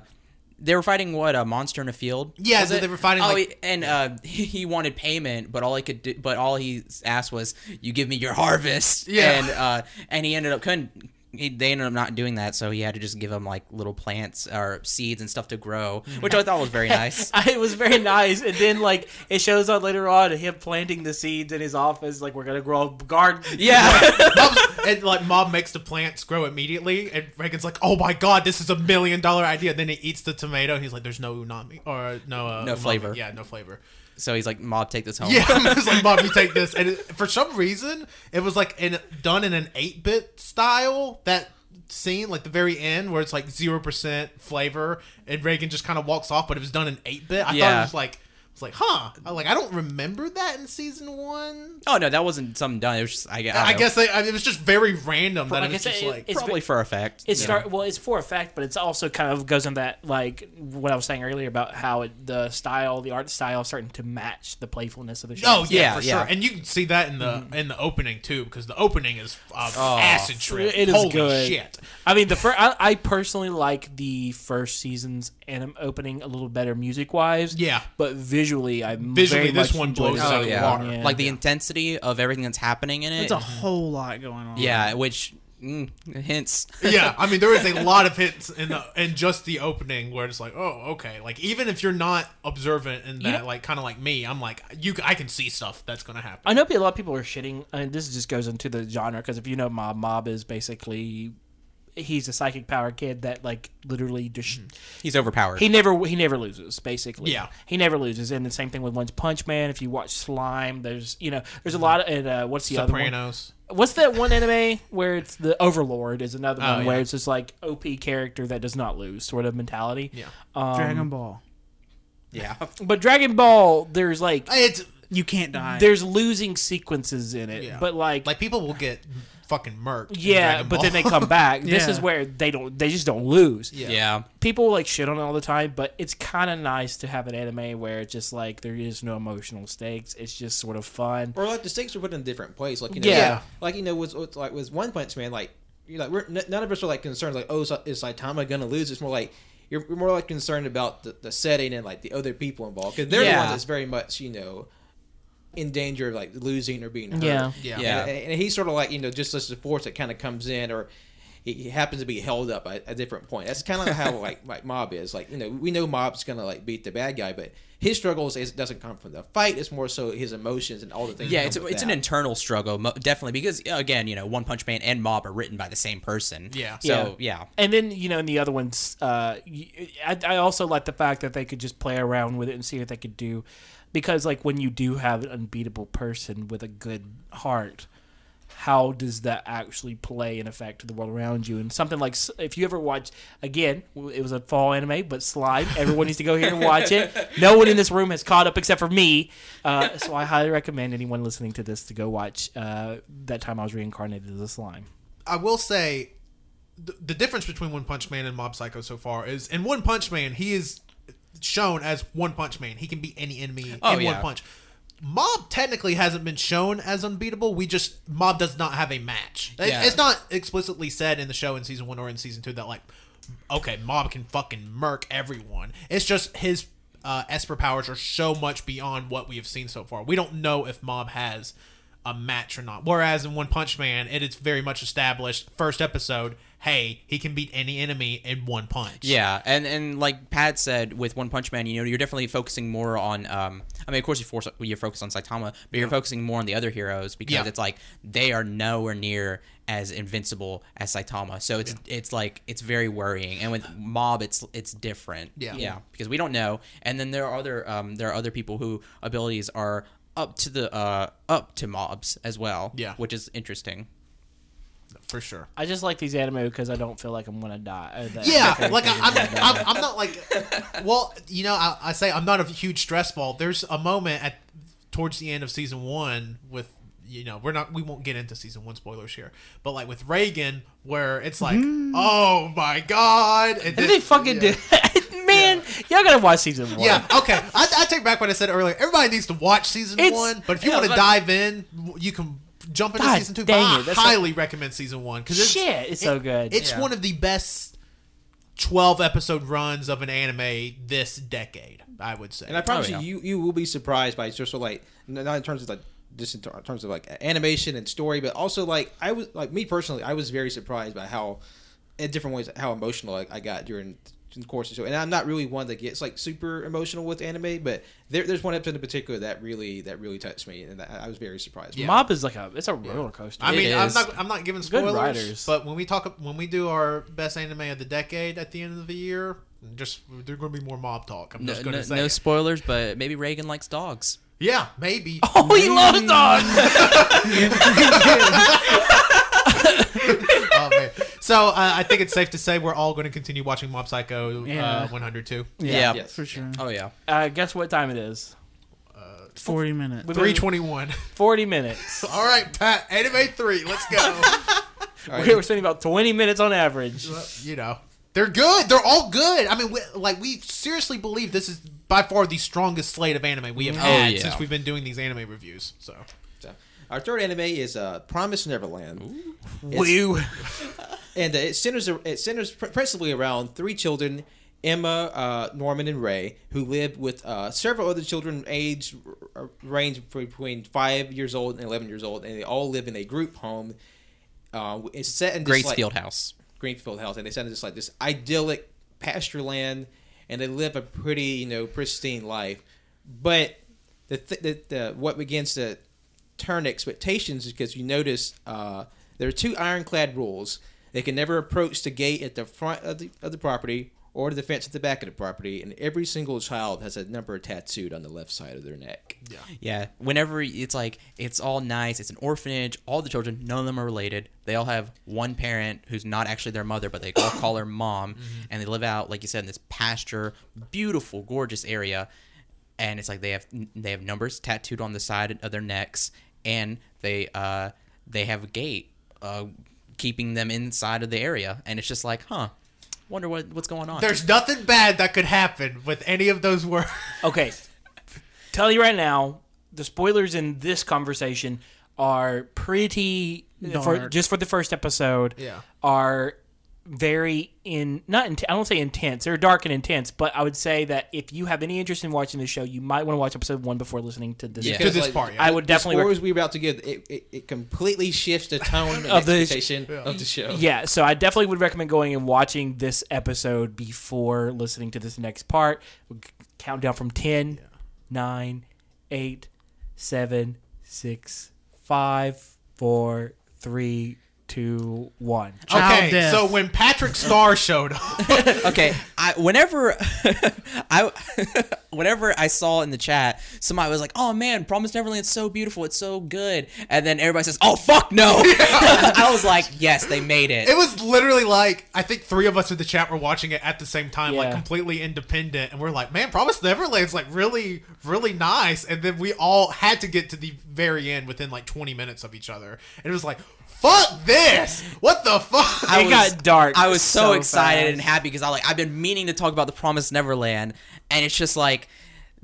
they were fighting what a monster in a field. Yeah, was they- were fighting, Oh, like- and uh, he, he wanted payment, but all he could do, but all he asked was, "You give me your harvest." Yeah. and uh, and he ended up couldn't. He, they ended up not doing that, so he had to just give him like little plants or seeds and stuff to grow, which I thought was very nice. it was very nice, and then like it shows on later on him planting the seeds in his office, like we're gonna grow a garden. Yeah, Mob's, and like Mob makes the plants grow immediately, and Reigen's like, "Oh my god, this is a million dollar idea." then he eats the tomato, and he's like, "There's no umami or no uh, No umami. flavor. Yeah, no flavor." So he's like, "Mob, take this home." Yeah, I was like, "Mob, you take this." And it, for some reason, it was like in done in an eight bit style. That scene, like the very end, where it's like zero percent flavor, and Reigen just kind of walks off, but it was done in eight bit. I thought it was like It's like, huh? Like I don't remember that in season one. Oh no, that wasn't something done. It was just I, guess I guess they, I mean, it was just very random that Like it was just it- like it's probably for effect. It's you start know. well. It's for effect, but it's also kind of goes in that like what I was saying earlier about how it, the style, the art style, is starting to match the playfulness of the show. Oh yeah, Yeah, for yeah. sure. And you can see that in the in the opening too, because the opening is uh, Oh. acid trip. It is Holy good. shit! I mean, the first. I, I personally like the first season's anim- opening a little better music wise. Yeah. but visually, I Visually, very this much one blows the out of the second yeah, like the intensity of everything that's happening in it. It's a whole lot going on. yeah, which mm, hints. yeah, I mean there is a lot of hints in the in just the opening where it's like, oh, okay. Like even if you're not observant in that, know- like kind of like me, I'm like, you, I can see stuff that's gonna happen. I know a lot of people are shitting. I mean, this just goes into the genre because if you know Mob, Mob is basically he's a psychic power kid that like literally just He's overpowered. he never he never loses basically. Yeah. he never loses. And the same thing with One Punch Man. If you watch Slime, there's you know there's a lot of and uh, what's the other one? Sopranos. What's that one anime where it's the Overlord is another Oh, one where it's just like OP character that does not lose sort of mentality. Yeah. Um, Dragon Ball. yeah, But Dragon Ball, there's like It's You can't die. there's losing sequences in it, Yeah. but like like people will get fucking murked. in yeah, but then they come back. This is where they don't they just don't lose. Yeah. yeah. People like shit on it all the time, but it's kind of nice to have an anime where it's just like there is no emotional stakes. It's just sort of fun. Or like the stakes are put in a different place. Like you know, Yeah. like you know, with, with like with One Punch Man, like you know, we're n- none of us are like concerned like, oh, is, is Saitama gonna lose? It's more like you're, you're more like concerned about the, the setting and like the other people involved because they're the Yeah. ones that's very much you know in danger of like losing or being hurt. Yeah. Yeah. Yeah. And, and he's sort of like you know just as a force that kind of comes in or. He he happens to be held up at a different point. That's kind of how like like Mob is. Like you know, we know Mob's gonna like beat the bad guy, but his struggles is, doesn't come from the fight. It's more so his emotions and all the things. Yeah, that it's come it's an internal struggle, definitely, because uh, again, you know, One Punch Man and Mob are written by the same person. Yeah. So yeah, And then you know in the other ones, uh, y- I, I also like the fact that they could just play around with it and see what they could do, because like when you do have an unbeatable person with a good heart, how does that actually play and affect the world around you? And something like if you ever watch again, it was a fall anime, but Slime. Everyone needs to go here and watch it. No one in this room has caught up except for me, uh, so I highly recommend anyone listening to this to go watch uh, that time I was reincarnated as a slime. I will say the, the difference between One Punch Man and Mob Psycho so far is in One Punch Man he is shown as One Punch Man. He can beat any enemy Oh, in yeah. one punch. Mob technically hasn't been shown as unbeatable. We just Mob does not have a match. Yeah. It's not explicitly said in the show in season one or in season two that like, okay, Mob can fucking murk everyone. It's just his uh, Esper powers are so much beyond what we have seen so far. We don't know if Mob has a match or not. Whereas in One Punch Man, it is very much established. First episode, hey, he can beat any enemy in one punch. yeah, and and like Pat said with One Punch Man, you know, you're definitely focusing more on. Um, I mean, of course, you force you're focused on Saitama, but you're focusing more on the other heroes because Yeah. it's like they are nowhere near as invincible as Saitama. So it's it's like it's very worrying. And with Mob, it's it's different. Yeah. yeah, because we don't know. And then there are other um there are other people who abilities are up to the uh up to mobs as well. Yeah. which is interesting. For sure. I just like these anime because I don't feel like I'm gonna die. uh, Yeah, that like I, I'm. I'm, I'm not like, well, you know, I, I say I'm not a huge stress ball. There's a moment at towards the end of season one with, you know, we're not, we won't get into season one spoilers here, but like with Reigen, where it's like, oh my god, and And then- they fucking yeah. do. Man, y'all gotta watch season one. Yeah, okay. I, I take back what I said earlier. Everybody needs to watch season It's- one, but if you yeah, want to dive in, you can jump into God season two. dang but it, I that's highly recommend season one because it's, Shit, it's so good. It's Yeah. one of the best twelve episode runs of an anime this decade. I would say. And I promise Oh, yeah. you, you, you will be surprised by just so like not in terms of like just in terms of like animation and story, but also like I was like me personally, I was very surprised by how in different ways how emotional I, I got during the course of the show. And I'm not really one that gets like super emotional with anime, but there, there's one episode in particular that really that really touched me, and I I was very surprised. by. Mob is like a it's a roller coaster. I mean, I'm not. I'm not giving spoilers. writers. But when we talk, when we do our best anime of the decade at the end of the year, just there's going to be more mob talk. I'm No, just going to no, say. no spoilers, but maybe Reigen likes dogs. yeah, maybe. oh, he loves dogs. oh man. So uh, I think it's safe to say we're all going to continue watching Mob Psycho Yeah. uh, 102. Yeah. Yes. for sure. Oh yeah. uh, guess what time it is? Forty minutes. Within Three twenty-one. Forty minutes. All right, Pat. Anime three. Let's go. All right. We were spending about twenty minutes on average. you know, they're good. They're all good. I mean, we, like we seriously believe this is by far the strongest slate of anime we have had yeah. since we've been doing these anime reviews. So So, Our third anime is uh, Promise Neverland. It's- Woo. and uh, it centers it centers pr- principally around three children Emma, uh, Norman, and Ray, who live with uh, several other children, age r- r- range between five years old and eleven years old, and they all live in a group home. Uh, it's set in this, Grace like, House. Greenfield House, and they set in this like this idyllic pasture land, and they live a pretty you know pristine life. But the th- the, the what begins to turn expectations is because you notice uh, there are two ironclad rules. They can never approach the gate at the front of the, of the property or the fence at the back of the property, and every single child has a number tattooed on the left side of their neck. yeah, Yeah, whenever it's like it's all nice, it's an orphanage. All the children, none of them are related. They all have one parent who's not actually their mother, but they all call her mom, and they live out like you said in this pasture, beautiful, gorgeous area. And it's like they have they have numbers tattooed on the side of their necks, and they uh they have a gate uh keeping them inside of the area, and it's just like, huh, wonder what what's going on. there's nothing bad that could happen with any of those words. Okay. Tell you right now, the spoilers in this conversation are pretty for, just for the first episode. Yeah. Are very in not in, I don't say intense. They're dark and intense, but I would say that if you have any interest in watching the show, you might want to watch episode one before listening to this. Yeah. To Because, this part, yeah. I would definitely The rec- we're about to give it, it, it completely shifts the tone and Of the- expectation of the show. Yeah, so I definitely would recommend going and watching this episode before listening to this next part. We'll count down from 10, 9, 8, 7, 6, 5, 4, 3, 2, 1. Child okay, death. so when Patrick Starr showed up, okay i whenever i whenever i saw in the chat somebody was like oh man promise neverland's so beautiful it's so good and then everybody says oh fuck no i was like yes they made it, it was literally like I think three of us in the chat were watching it at the same time, like completely independent, and we're like, "Man, Promise Neverland's like really, really nice." And then we all had to get to the very end within like 20 minutes of each other, and it was like, "Fuck this! What the fuck?" I It was- got dark I was so, so excited fast. and happy because I like I've been meaning to talk about the Promised Neverland, and it's just like,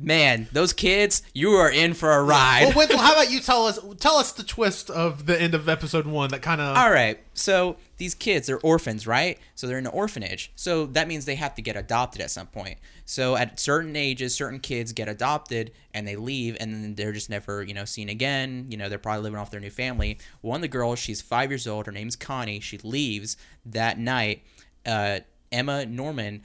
man, those kids, you are in for a ride. well, Wenzel, how about you tell us tell us the twist of the end of episode one that kind of All right. So these kids, they're orphans, right? So they're in an orphanage. So that means they have to get adopted at some point. So at certain ages, certain kids get adopted and they leave and then they're just never, you know, seen again. You know, they're probably living off their new family. One of the girls, she's five years old. Her name's Connie. She leaves that night. Uh, Emma Norman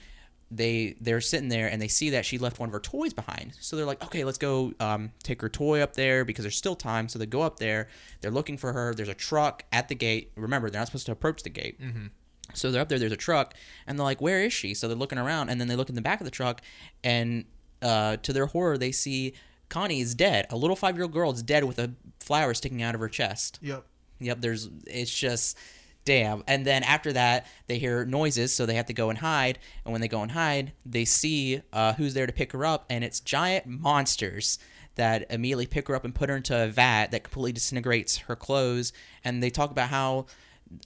they they're sitting there and they see that she left one of her toys behind. So they're like, okay, let's go um, take her toy up there because there's still time. So they go up there. They're looking for her. There's a truck at the gate. Remember, they're not supposed to approach the gate. Mm-hmm. So they're up there. There's a truck, and they're like, "Where is she?" So they're looking around, and then they look in the back of the truck, and uh, to their horror, they see Connie is dead. A little five year old girl is dead with a flower sticking out of her chest. Yep. Yep, there's it's just damn. And then after that, they hear noises, so they have to go and hide. And when they go and hide, they see uh, who's there to pick her up, and it's giant monsters that immediately pick her up and put her into a vat that completely disintegrates her clothes. And they talk about how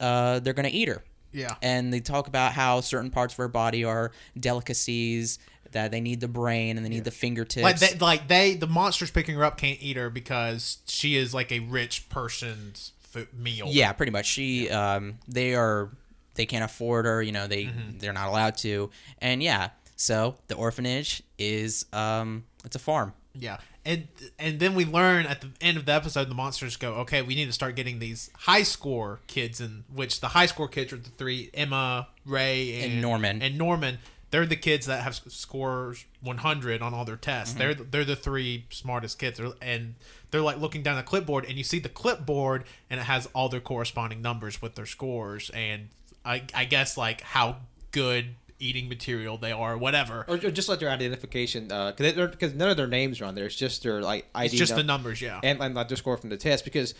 uh, they're gonna eat her. Yeah. And they talk about how certain parts of her body are delicacies. That they need the brain and they need the fingertips. Like they, like they, the monsters picking her up can't eat her because she is like a rich person's fo- meal. Yeah, pretty much. She, um, they are, they can't afford her. You know, they Mm-hmm. they're not allowed to. And yeah, so the orphanage is, um, it's a farm. Yeah. And and then we learn at the end of the episode, the monsters go, okay, we need to start getting these high score kids, in which the high score kids are the three Emma, Ray, and, And Norman. And Norman, they're the kids that have scores 100 on all their tests. They're they're the three smartest kids, and they're like looking down the clipboard, and you see the clipboard, and it has all their corresponding numbers with their scores, and I I guess like how good eating material they are, whatever. Or, or just like their identification, uh, because because none of their names are on there. It's just their like ID. It's just the numbers, yeah. and, and like their score from the test because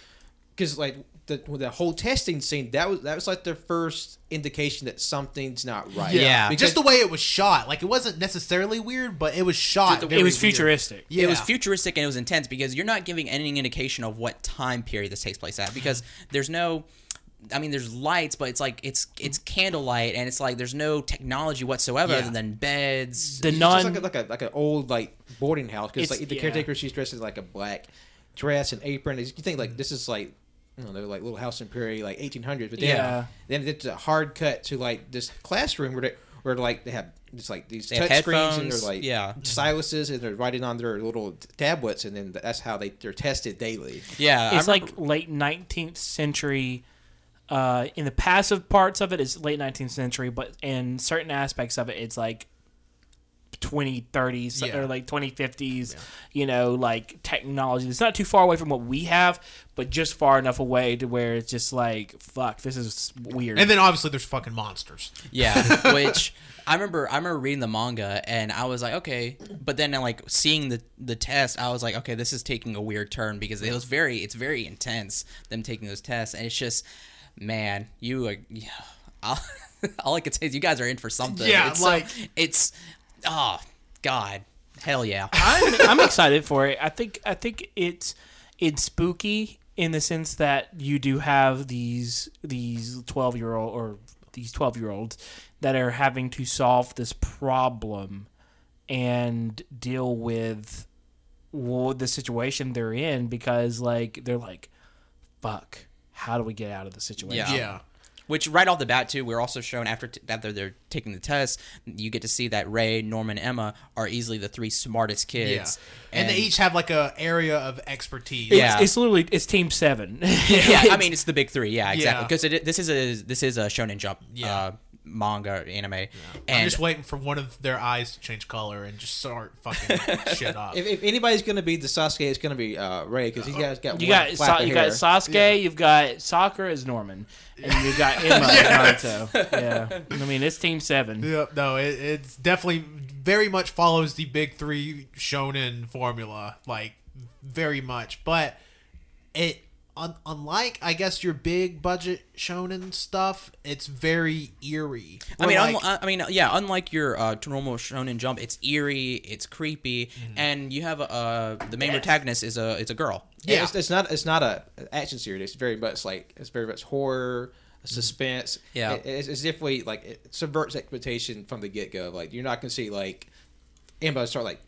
because like the the whole testing scene that was that was like their first indication that something's not right. Yeah. because just the way it was shot. Like it wasn't necessarily weird, but it was shot. The- it was weird. futuristic. Yeah. It was futuristic and it was intense because you're not giving any indication of what time period this takes place at because there's no I mean there's lights but it's like it's it's candlelight and it's like there's no technology whatsoever Yeah. other than beds. The it's non just like a, like a like an old like boarding house because like the yeah. caretaker she's dressed in like a black dress and apron. You think like this is like. I don't know, like little house in Prairie, like 1800s. But then, Yeah. then it's a hard cut to like this classroom where they, where like they have just like these They touch screens and they're like yeah. styluses and they're writing on their little tablets and then that's how they they're tested daily. yeah, it's like late 19th century uh, in the passive parts of it is late 19th century but in certain aspects of it it's like 2030s Yeah. or like 2050s you know like technology it's not too far away from what we have but just far enough away to where it's just like fuck this is weird And then obviously there's fucking monsters. Yeah, which I remember. I remember reading the manga, and I was like, okay. But then, like seeing the the test, I was like, okay, this is taking a weird turn because it was very, it's very intense. Them taking those tests, and it's just, man, you are. Yeah, all, all I could say is you guys are in for something. Yeah, it's like- so, it's, oh God, hell yeah. I'm, I'm excited for it. I think I think it's it's spooky in the sense that you do have these these twelve year old or these twelve year olds that are having to solve this problem and deal with well, the situation they're in because like they're like, fuck, how do we get out of the situation? Yeah. Yeah. Which right off the bat too, we're also shown after t- after they're taking the test, you get to see that Ray, Norman, Emma are easily the three smartest Yeah. kids, And, they each have like a area of expertise. It's, Yeah. it's literally it's team seven. yeah, I mean it's the big three. Yeah, exactly. Yeah. Because this is a this is a Shonen Jump Yeah. uh, manga anime, I'm and just waiting for one of their eyes to change color and just start fucking shit up. If, if anybody's gonna be the Sasuke, it's gonna be uh, Ray because he guys got You one got flap Sa- of you got hair. Sasuke, you've got Sakura as Norman, and you've got Emma as Naruto. Yeah, I mean it's Team Seven. Yep, no, it, it's definitely very much follows the big three shonen formula, like very much. But it, un, unlike I guess your big budget shonen stuff, it's very eerie. I mean, Where, unli- like, I mean, yeah. Unlike your uh, normal Shonen Jump, it's eerie, it's creepy, Mm-hmm. and you have a uh, the main protagonist is a it's a girl. yeah, It's, it's not it's not a action series. It's very much like it's very much horror, suspense. Yeah. It- it's, it's definitely like it subverts expectation from the get go. Like you're not gonna see like anybody start like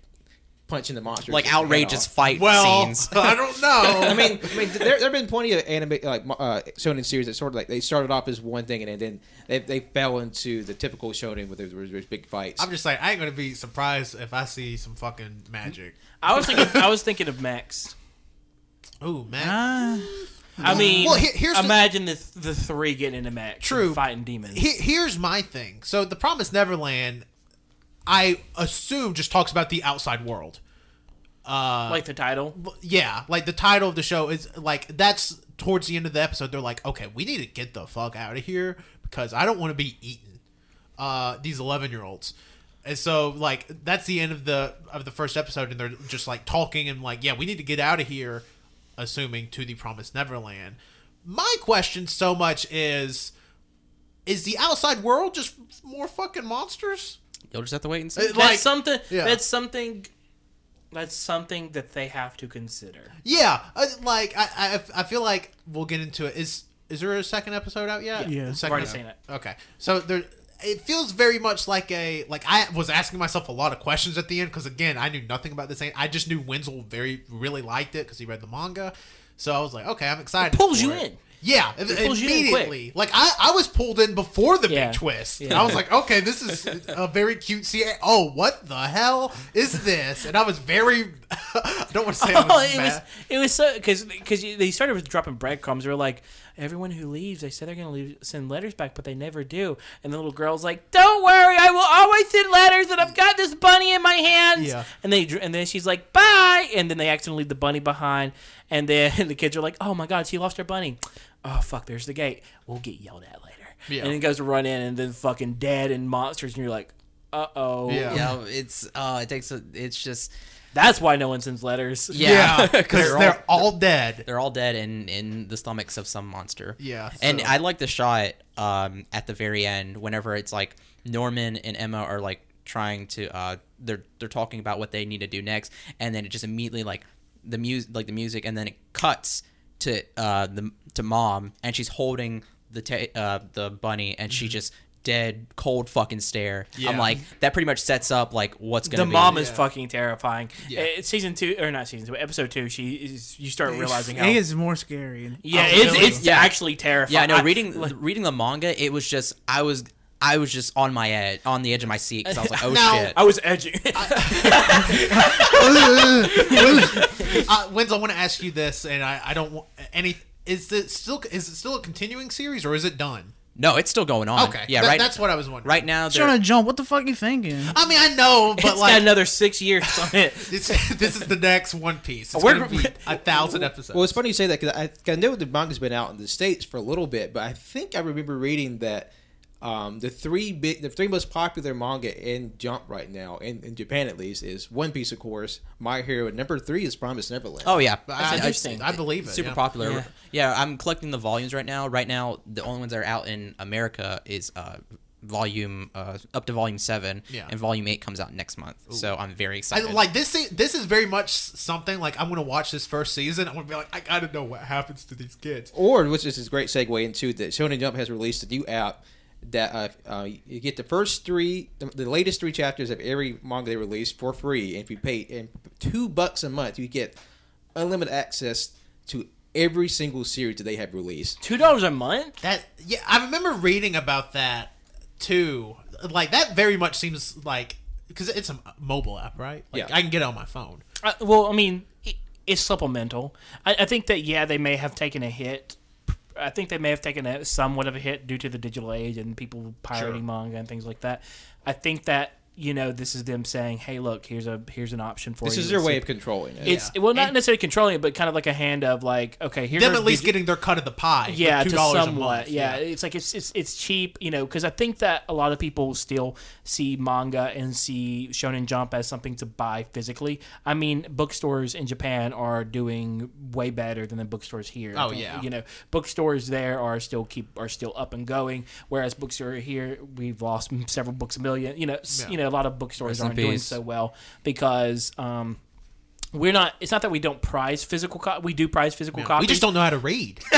punching the monster Like outrageous fight well, scenes. I don't know. I mean, I mean, there there have been plenty of anime like uh, shonen series that sort of like they started off as one thing and then they, they fell into the typical shonen where there's, there's big fights. I'm just like, I ain't gonna be surprised if I see some fucking magic. I was thinking, I was thinking of mechs. Ooh, man. Ah, I mean, Well, here's imagine the, the three getting into mechs, and True. fighting demons. He- here's my thing. So the Promise Neverland, I assume just talks about the outside world. Uh, like the title. Yeah, like the title of the show is like that's towards the end of the episode. They're like, okay, we need to get the fuck out of here because I don't want to be eaten. Uh, these eleven year olds. And so, like, that's the end of the of the first episode, and they're just like talking and like, yeah, we need to get out of here, assuming to the promised Neverland. My question so much is, is the outside world just more fucking monsters? You'll just have to wait and see. Uh, That's like- something. yeah. That's something. That's something that they have to consider. Yeah, uh, like I, I, I feel like we'll get into it. Is is there a second episode out yet? Yeah. The second Already episode. seen it. Okay, so there, it feels very much like a like I was asking myself a lot of questions at the end because again I knew nothing about this. thing. I just knew Wenzel very really liked it because he read the manga, so I was like, okay, I'm excited. It pulls for you it. in. Yeah, pulls you in quick. immediately. Like I, I was pulled in before the Yeah. big twist. Yeah. I was like, okay, this is a very cutesy. Oh, what the hell is this? And I was very. I don't want to say. I Oh, was it was it was so because because they started with dropping breadcrumbs. They were like, everyone who leaves, they said they're gonna leave, send letters back, but they never do. And the little girl's like, "Don't worry, I will always send letters, and I've got this bunny in my hands." Yeah. And they and then she's like, "Bye," and then they accidentally leave the bunny behind, and then the kids are like, "Oh my god, she lost her bunny." Oh fuck, there's the gate. We'll get yelled at later. Yeah. And it goes to run in, and then fucking dead and monsters, and you're like, "Uh oh." Yeah. Yeah, it's uh, it takes a, it's just That's why no one sends letters. Yeah, because they're they're, all- all, dead. They're all dead in in the stomachs of some monster. Yeah, and I like the shot um, at the very end whenever it's like Norman and Emma are like trying to uh, they're they're talking about what they need to do next, and then it just immediately like the music like the music, and then it cuts to uh, the to mom, and she's holding the ta- uh, the bunny, and she just dead cold fucking stare. Yeah. I'm like that pretty much sets up like what's gonna be. The mom is Yeah. fucking terrifying. Yeah. Uh, season two or not season two, episode two. She is. You start realizing how. It is more scary. yeah, Oh, it's, really? it's Yeah. actually terrifying. Yeah, no. I- Reading like, reading the manga, it was just I was I was just on my edge, on the edge of my seat because I was like, oh Now- shit. I was edging. uh, Wenzel, I want to ask you this, and I, I don't want any. Is it still is it still a continuing series or is it done? No, it's still going on. Okay, yeah, that- right. That's what I was wondering. right now. Trying They're, to jump. What the fuck are you thinking? I mean, I know, but it's like got another six years on it. this, this is the next One Piece. It's We're- going to be a thousand episodes. Well, it's funny you say that because I, 'cause I know the manga's been out in the states for a little bit, but I think I remember reading that um, the three big, the three most popular manga in Jump right now, in, in Japan at least, is One Piece, of course, My Hero, and number three is Promise Neverland. oh yeah, I, It's- interesting. I believe it. super yeah. popular. Yeah. Yeah. I'm collecting the volumes right now. Right now, the only ones that are out in America is uh, volume uh, up to volume seven, Yeah. and volume eight comes out next month. So I'm very I, excited. like this. This is very much something like I'm going to watch this first season. I'm going to be like, I got to know what happens to these kids. Or, which is a great segue into that Shonen Jump has released a new app that uh, uh, you get the first three, the, the latest three chapters of every manga they release for free. And if you pay and two bucks a month, you get unlimited access to every single series that they have released. Two dollars a month. That yeah, I remember reading about that too. Like that very much seems like because it's a mobile app, right? Like Yeah. I can get it on my phone. Uh, well, I mean, it, it's supplemental. I, I think that yeah, they may have taken a hit. I think they may have taken a somewhat of a hit due to the digital age and people pirating Sure. manga and things like that. I think that you know this is them saying, "Hey, look, here's a here's an option for This you." is their way of controlling it. It's Yeah. well, not And- necessarily controlling it, but kind of like a hand of like, okay, here's Them at least getting their cut of the pie. with yeah, two to dollars a somewhat. month. Yeah. it's like it's it's it's cheap, you know, because I think that a lot of people still see manga and see Shonen Jump as something to buy physically. I mean, bookstores in Japan are doing way better than the bookstores here. Oh, yeah. you know, bookstores there are still keep are still up and going, whereas bookstore here we've lost several books a million. You know, Yeah. you know, a lot of bookstores Rest aren't doing so well because. um we're not. It's not that we don't prize physical. Co- we do prize physical Yeah. copies. We just don't know how to read.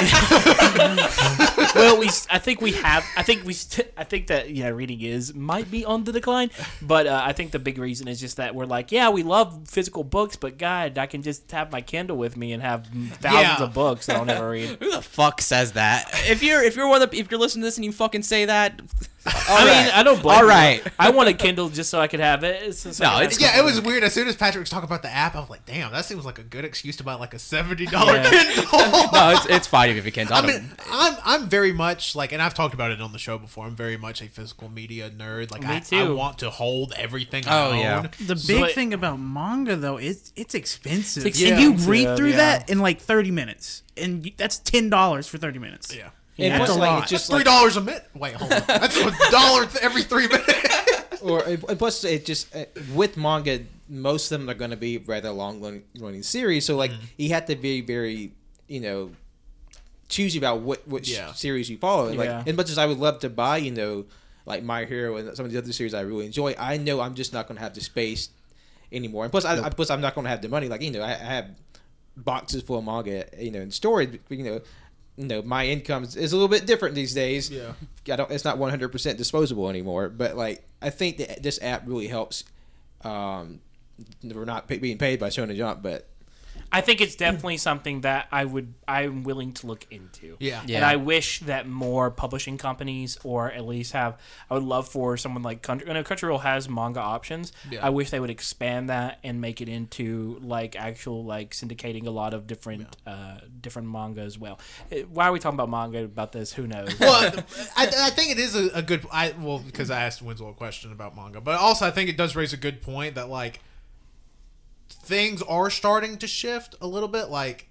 well, we I think we have. I think we. St- I think that yeah, reading is might be on the decline. But uh, I think the big reason is just that we're like, yeah, we love physical books, but God, I can just have my Kindle with me and have thousands Yeah. of books that I'll never read. Who the fuck says that? If you're if you're one of the, if you're listening to this and you fucking say that, I mean, I don't blame. All you. I want a Kindle just so I could have it. It's, it's No, like- it's- yeah, it was weird. As soon as Patrick was talking about the app, I was like, "Damn, that seems like a good excuse to buy like a seventy dollar Yeah. Kindle." no, it's it's fine if you can. I, I don't, mean, I'm I'm very much like, and I've talked about it on the show before. I'm very much a physical media nerd. Like, Me I, I want to hold everything. Oh, I yeah. own. The So big it- thing about manga though is it's expensive. It's and you read through yeah. that in like thirty minutes, and that's ten dollars for thirty minutes. yeah. And Yeah. plus, That's a like, lot. it's Just just three like, dollars a minute. Wait, hold on. That's a dollar th- every three minutes. or and plus it just uh, with manga, most of them are going to be rather long run- running series. So like you have to be very, you know, choosy about what which Yeah. series you follow. And, Like Yeah. as much as I would love to buy, you know, like My Hero and some of the other series I really enjoy, I know I'm just not going to have the space anymore. And plus, I, I plus I'm not going to have the money. Like you know, I, I have boxes full of manga, you know, in storage. You know. You know, my income is, a little bit different these days. Yeah. I don't. It's not 100 percent disposable anymore. But like, I think that this app really helps. Um, we're not pay, being paid by Shonen Jump, but I think it's definitely something that I would I'm willing to look into. Yeah. Yeah. And I wish that more publishing companies or at least have I would love for someone like Country I know Crunchyroll has manga options. Yeah. I wish they would expand that and make it into like actual like syndicating a lot of different uh different manga as well. Uh, Why are we talking about manga about this? Who knows? well, I, I think it is a, a good. I well because I asked Wenzel a question about manga, but also I think it does raise a good point that like things are starting to shift a little bit. Like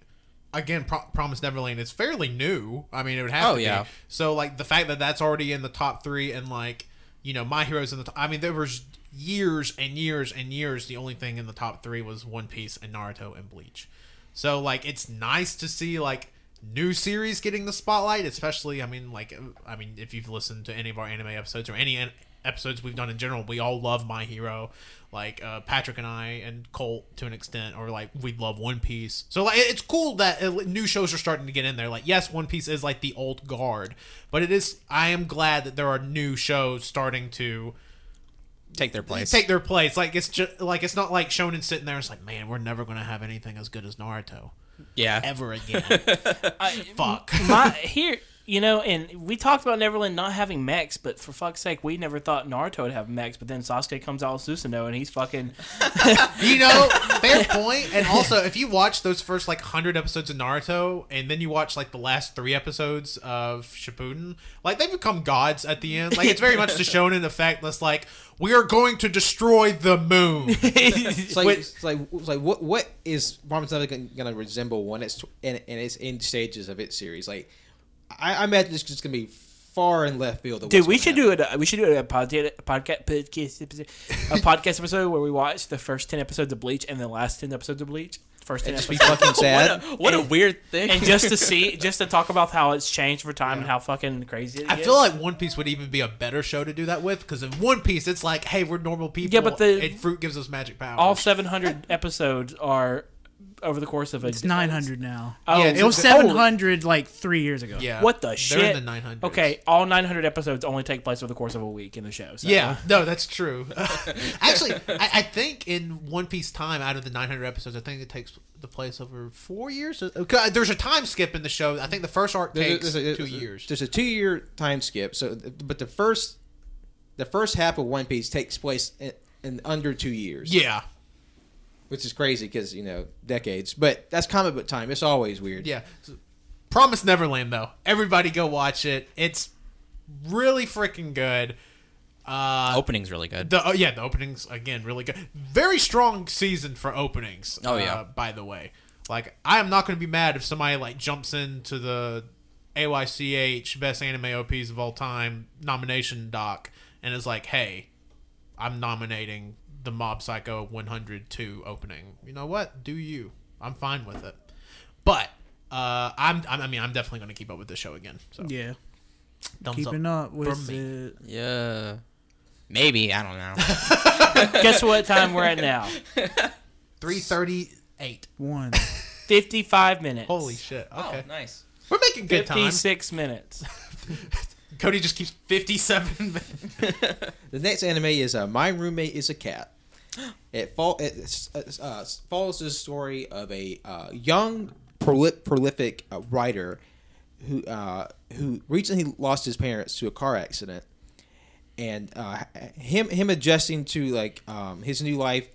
again, Pro- Promise Neverland is fairly new. I mean, it would have Oh, to yeah. be. So like the fact that that's already in the top three and like you know My Heroes in the. Top, I mean, there was years and years and years, the only thing in the top three was One Piece and Naruto and Bleach. So like, it's nice to see like new series getting the spotlight, especially. I mean, like, I mean, if you've listened to any of our anime episodes or any an- episodes we've done in general, we all love My Hero. Like uh, Patrick and I and Colt to an extent, or like we love One Piece. So like, it's cool that uh, new shows are starting to get in there. Like, yes, One Piece is like the old guard, but it is. I am glad that there are new shows starting to Take their place. take their place. Like it's just like it's not like Shonen sitting there. It's like, man, we're never gonna have anything as good as Naruto yeah. ever again. I, Fuck. my here you know and we talked about neverland not having mechs but for fuck's sake we never thought naruto would have mechs but then sasuke comes out with susanoo and he's fucking You know, fair point. And also, if you watch those first like hundred episodes of Naruto, and then you watch like the last three episodes of Shippuden, like they become gods at the end. Like it's very much the Shonen effect. That's like we are going to destroy the moon. It's like, Wait. it's like, it's like what what is Robin Hood going to resemble when it's in, in its end stages of its series? Like, I, I imagine it's just going to be far in left field. of dude what's we gonna should do it uh, we should do a podcast podcast podcast episode, a podcast episode where we watch the first 10 episodes of bleach and the last 10 episodes of bleach first 10 It'd just be episodes fucking What sad. a, what a weird thing. and just to see just to talk about how it's changed for time and how fucking crazy it I is. feel like One Piece would even be a better show to do that with because in One Piece it's like, hey, we're normal people. Yeah, but the- and fruit gives us magic power. all 700 episodes are over the course of a It's 900 now. Oh, Yeah, It was it's- 700 like three years ago. yeah, What the They're shit? in the 900s. Okay, all 900 episodes only take place over the course of a week in the show. So. Yeah, no, that's true. Actually, I, I think in One Piece time, out of the 900 episodes, I think it takes the place over four years. Uh, uh, okay, There's a time skip in the show. I think the first arc There's a- takes there's a- two there's a- years. There's a two year time skip. So, but the first the first half of One Piece takes place in, in under two years. Yeah, which is crazy because you know decades. But that's comic book time. It's always weird. yeah. Promise Neverland, though. Everybody go watch it. It's really freaking good. Uh, Opening's really good. The oh, yeah, the openings again really good. Very strong season for openings. Oh, yeah. Uh, by the way, like I am not going to be mad if somebody like jumps into the AYCH best anime OPs of all time nomination doc and is like, "Hey, I'm nominating the Mob Psycho 102 opening." You know what? Do you? I'm fine with it. But uh, I'm, I'm I mean I'm definitely going to keep up with the show again. So Yeah. thumbs Keeping up. up with from me. it. yeah. Maybe. I don't know. Guess what time we're at now? 338. One. 55 minutes. Holy shit. Okay. Oh, nice. We're making good time. 56 minutes. Cody just keeps 57 minutes. The next anime is uh, My Roommate is a Cat. It, fall, it uh, follows the story of a uh, young, proli- prolific uh, writer who uh, who recently lost his parents to a car accident, and uh, him him adjusting to like um, his new life.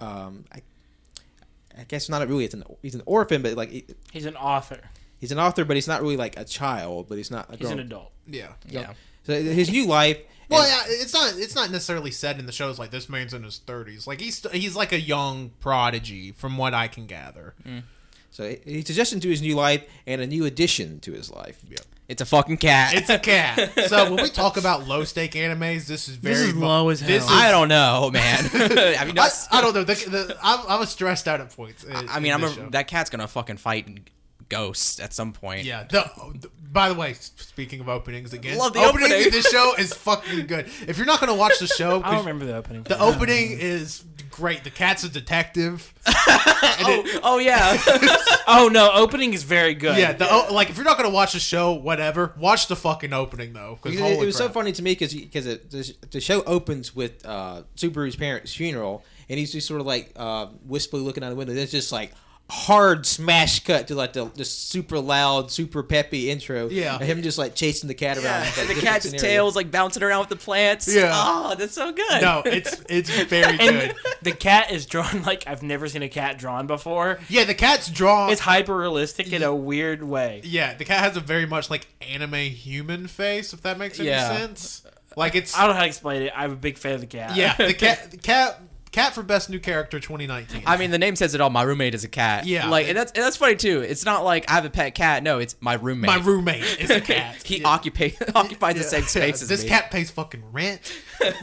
Um, I, I guess not really. It's an he's an orphan, but like he- He's an author. he's an author, but he's not really like a child. But he's not. A He's an adult. Yeah. Yeah. So his new life. Well, yeah, it's not it's not necessarily said in the shows like this man's in his 30s. Like he's he's like a young prodigy from what I can gather. Hmm. So he's adjusting to his new life and a new addition to his life. Yeah. It's a fucking cat. It's a cat. so when we talk about low stake animes, this is very This is low as hell. is, I don't know, man. I mean, I, I don't know. The, the, I, I was stressed out at points. in- I mean, I'm a, that cat's gonna fucking fight ghosts at some point. Yeah. The, the- by the way, speaking of openings again, Love the opening opening. in this show is fucking good. If you're not going to watch the show, I 'cause don't remember the opening. the opening is great. The cat's a detective. Oh, oh yeah. oh, no. Opening is very good. Yeah, the o like if you're not going to watch the show, whatever, watch the fucking opening though. Because Because it, it was so funny to me because because the, the show opens with uh, Subaru's parents' funeral, and he's just sort of like uh, wistfully looking out the window. Then it's just like hard smash cut to like the just super loud, super peppy intro. Yeah. and him just like chasing the cat around. yeah. And the cat's scenarios. tail's like bouncing around with the plants. Yeah. Oh, that's so good. No, it's it's very And good. the cat is drawn like I've never seen a cat drawn before. Yeah, the cat's drawn. It's hyper realistic in a weird way. yeah, the cat has a very much like anime human face. If that makes any Yeah. sense. Like it's I don't know how to explain it. I'm a big fan of the cat. yeah, the cat, the cat, cat for best new character 2019. I mean, the name says it all. My roommate is a cat. Yeah. Like, and that's and that's funny too. It's not like I have a pet cat. No, it's my roommate. my roommate is a cat. he Yeah. occupies the Yeah. same Yeah. space as This me. cat pays fucking rent.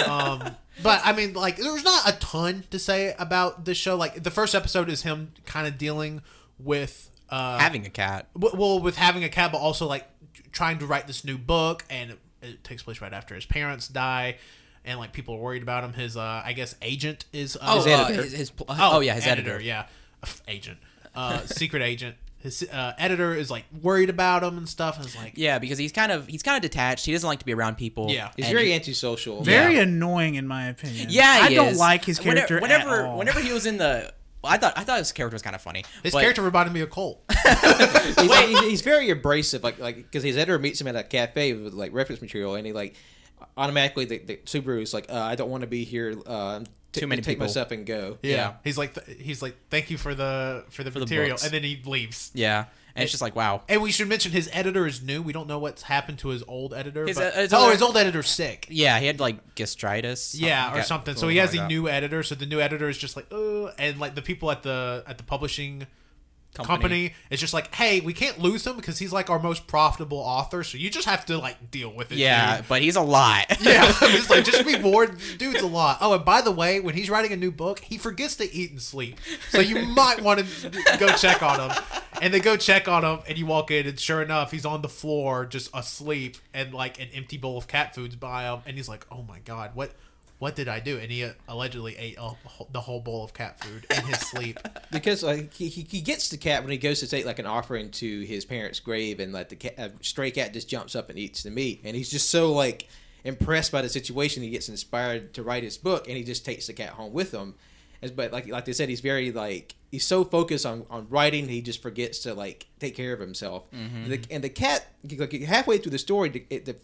Um, but I mean, like, there's not a ton to say about this show. Like, the first episode is him kind of dealing with uh, Having a cat. w- well, with having a cat, but also like trying to write this new book, and it takes place right after his parents die, and like people are worried about him. His, uh, I guess, agent is uh, Oh, uh, his, his, oh, yeah, his editor. yeah, agent, uh, secret agent. His uh, editor is like worried about him and stuff, and it's like, Yeah, because he's kind of he's kind of detached. He doesn't like to be around people. Yeah. He's very he- antisocial. Very Yeah. annoying in my opinion. Yeah, I he don't is. like his character Whenever, at all. whenever he was in the, well, I thought I thought his character was kind of funny. his but- character reminded me of Colt. he's, he's, he's very abrasive, like like because his editor meets him at a cafe with like reference material, and he like automatically the, the Subaru is like, uh, I don't want to be here. Uh, t- Too many take people. my stuff and go. Yeah. Yeah. he's like, th- he's like, thank you for the for the the material, books. and then he leaves. Yeah, and it's just like wow. And we should mention his editor is new. We don't know what's happened to his old editor. His, but- uh, his oh, other- his old editor's sick. Yeah, he had like gastritis. Yeah, or Got- something. So he has like a that. new editor. So the new editor is just like, oh, and like the people at the at the publishing company. Company. is just like, hey, we can't lose him because he's like our most profitable author. So you just have to like deal with it. Yeah, dude. but he's a lot. Yeah, like just be bored. Dude's a lot. Oh, and by the way, when he's writing a new book, he forgets to eat and sleep. So you might want to go check on him. And they go check on him, and you walk in, and sure enough, he's on the floor just asleep, and like an empty bowl of cat food's by him, and he's like, "Oh my god, what?" What did I do? And he uh, allegedly ate a, the whole bowl of cat food in his sleep. because like he, he he gets the cat when he goes to take like an offering to his parents' grave, and like the cat, a stray cat just jumps up and eats the meat, and he's just so like impressed by the situation, he gets inspired to write his book, and he just takes the cat home with him. As but like like they said, he's very like he's so focused on, on writing, he just forgets to like take care of himself. And, the, and the cat, like halfway through the story, the, the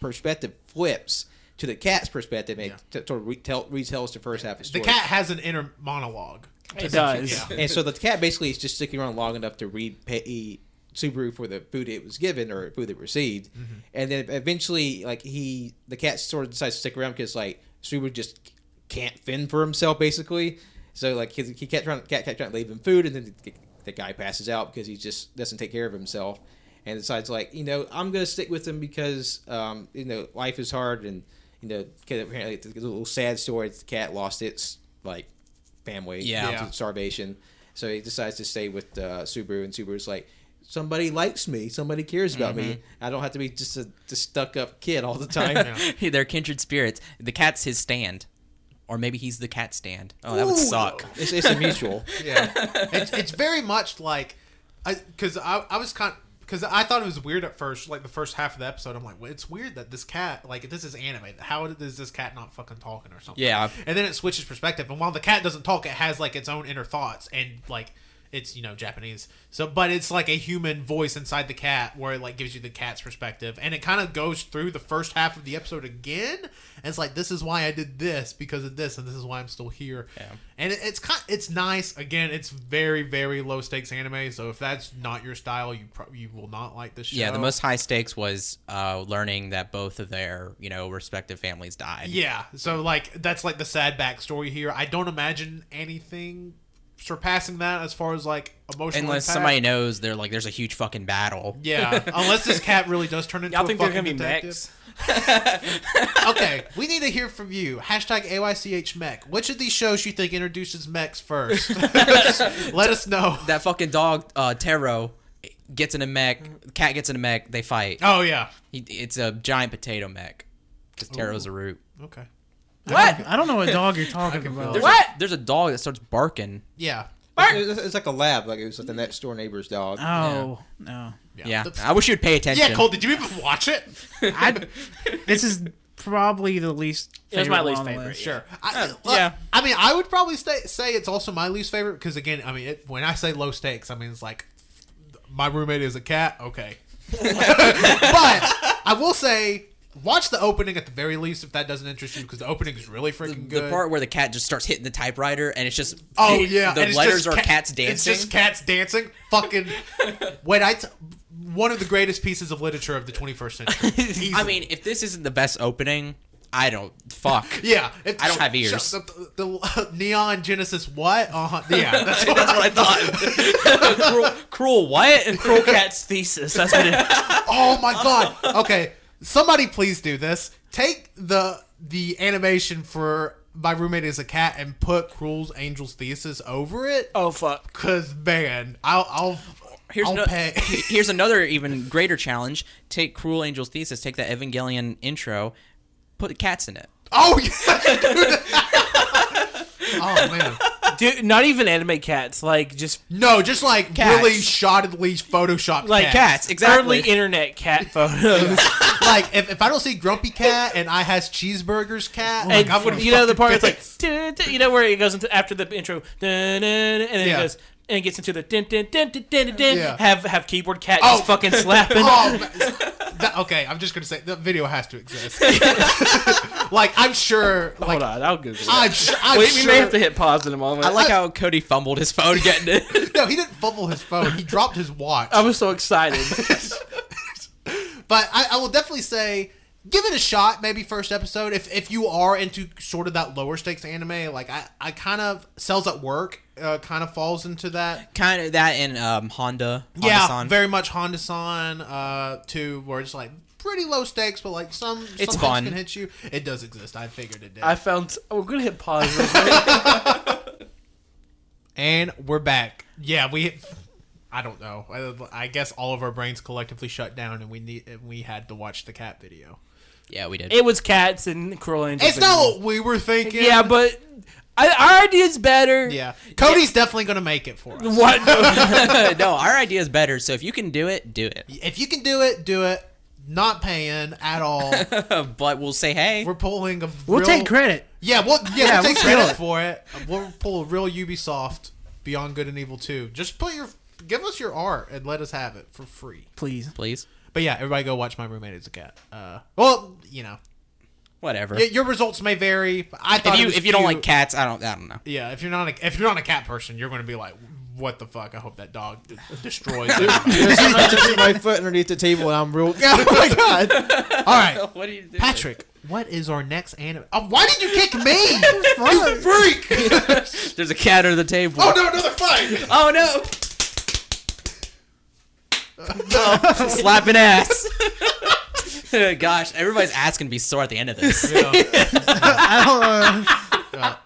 perspective flips to the cat's perspective, and Yeah. it sort of retell, retells the first half of the story. The cat has an inner monologue. It does. Yeah. and so the cat basically is just sticking around long enough to repay Subaru for the food it was given or food it received, and then eventually, like he, the cat sort of decides to stick around because like Subaru just can't fend for himself, basically. So like he, he kept trying, cat kept trying to leave him food, and then the, the guy passes out because he just doesn't take care of himself, and decides like you know I'm gonna stick with him because um you know life is hard and you know 'cause apparently it's a little sad story. The cat lost its like family Yeah. Yeah. starvation. So he decides to stay with uh, Subaru, and Subaru's like, somebody likes me, somebody cares about me. I don't have to be just a just stuck up kid all the time. They're kindred spirits. The cat's his stand, or maybe he's the cat stand. Oh, that would suck. It's, it's a mutual. Yeah, it's it's very much like, because I I was kind because I thought it was weird at first, like the first half of the episode. I'm like, well, it's weird that this cat, like this is anime. How is this cat not fucking talking or something? Yeah. and then it switches perspective, and while the cat doesn't talk, it has like its own inner thoughts and like. It's you know Japanese, so but it's like a human voice inside the cat where it like gives you the cat's perspective, and it kind of goes through the first half of the episode again. And it's like this is why I did this because of this, and this is why I'm still here. Yeah. And it, it's kind, it's nice. Again, it's very, very low stakes anime. So if that's not your style, you pro- you will not like this show. Yeah, the most high stakes was uh, learning that both of their you know respective families died. Yeah. So like that's like the sad backstory here. I don't imagine anything surpassing that as far as like emotional. Unless impact. somebody knows they're like there's a huge fucking battle. Yeah. Unless this cat really does turn into Y'all a think they're fucking gonna be detective. mechs? okay, we need to hear from you. Hashtag AYCH mech. Which of these shows you think introduces mechs first? Let us know. That fucking dog, uh, Taro, gets in a mech. Cat gets in a mech. They fight. Oh yeah. He, it's a giant potato mech because Taro's a root. Okay. What? I don't know what dog you're talking about. There's What? A, there's a dog that starts barking. Yeah. It's, it's like a lab, like it was like the next door neighbor's dog. Oh no! Yeah, The- I wish you'd pay attention. Yeah, Cole, did you even watch it? I, this is probably the least. It was my least favorite, list. Sure. I, Uh, well, yeah. I mean, I would probably stay, say it's also my least favorite because, again, I mean, it, when I say low stakes, I mean it's like my roommate is a cat. Okay, but I will say watch the opening at the very least if that doesn't interest you because the opening is really freaking The good. The part where the cat just starts hitting the typewriter and it's just Oh yeah, the and letters are ca- cats dancing. It's just cats dancing. Fucking wait, I t- one of the greatest pieces of literature of the 21st century. I mean, if this isn't the best opening, I don't fuck. Yeah, if, I don't have ears. shut The, the, neon Genesis what? Uh-huh. Yeah, that's what, That's what I thought. cruel, cruel what? Cruel Cat's thesis. That's what it Oh my god. Okay, somebody please do this. Take the the animation for my roommate is a cat and put Cruel's Angel's Thesis over it. Oh fuck. Cause man, I'll I'll Here's, I'll no- pay. here's another even greater challenge. Take Cruel Angel's Thesis, take that Evangelion intro, put cats in it. oh yeah. oh man. Dude, not even anime cats. Like just No, just like Cats. really shoddily photoshopped like cats, exactly. Early internet cat photos. like if, if I don't see Grumpy Cat and I has Cheeseburgers Cat, like and I'm gonna you know the part it's like piss. dun, dun, you know where it goes into after the intro dun, dun, and then Yeah. it goes and gets into the dun, dun, dun, dun, dun, dun, dun, Yeah. have have keyboard cat Oh. just fucking slapping. Oh. That- okay, I'm just gonna say the video has to exist. like I'm sure. Like Hold on, I'll Google it. I'm sure. I'm Wait, sure. we may have to hit pause in a moment. I like how Cody fumbled his phone getting it. No, he didn't fumble his phone. He dropped his watch. I was so excited. But I, I will definitely say, give it a shot. Maybe first episode. If if you are into sort of that lower stakes anime, like I, I kind of sells at work, uh, kind of falls into that. kind of that and um, Honda. yeah, Honda-san. very much Honda San. Uh, too, where it's like pretty low stakes, but like some It's some fun. can hit you. It does exist. I figured it did. I found. Oh, we're gonna hit pause. Real quick. and we're back. Yeah, we. I don't know. I, I guess all of our brains collectively shut down, and we need and we had to watch the cat video. Yeah, we did. it was cats and Cruel Angels. It's not what we were thinking. Yeah, but I, our idea's better. yeah, Cody's definitely gonna make it for us. What? no, our idea is better. So if you can do it, do it. If you can do it, do it. Not paying at all. but we'll say, hey, We're pulling a. We'll real, take credit. Yeah, we'll yeah, Yeah, we'll take we'll credit it. for it. We'll pull a real Ubisoft Beyond Good and Evil 2. Just put your give us your art and let us have it for free. Please. please. But yeah, everybody go watch My Roommate is a Cat. Uh, well, you know, Whatever. y- your results may vary. I thought if you if you don't like cats, I don't I don't know. yeah, if you're not a, if you're not a cat person, you're going to be like, what the fuck? I hope that dog d- destroys everybody. There's somebody just put my foot underneath the table, and I'm real. Oh my god! All right, What do you do? Patrick, what is our next anime? Oh, uh, why did you kick me? you freak! There's a cat under the table. oh no, another fight! Oh no! Slapping ass. Gosh, everybody's ass gonna be sore at the end of this. I don't uh, know.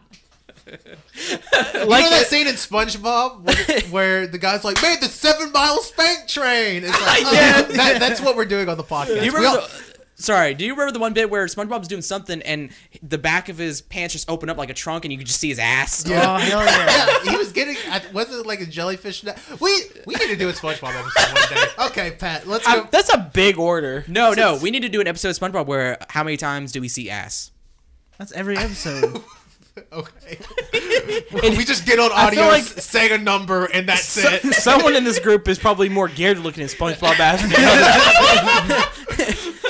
you know that scene in SpongeBob where, where the guy's like, "Made the seven mile spank train." It's like, oh, Yeah. that, that's what we're doing on the podcast. You remember? all- The, sorry, do you remember the one bit where SpongeBob's doing something and the back of his pants just open up like a trunk and you could just see his ass? Oh, hell yeah. yeah, he was getting. I- Wasn't it like a jellyfish? net? We we need to do a SpongeBob episode one day. Okay, Pat, let's go. I- that's a big order. No, no, we need to do an episode of SpongeBob where how many times do we see ass? That's every episode. okay, we just get on audio, feel like- say a number, and that's it. Someone in this group is probably more geared to looking at SpongeBob ass.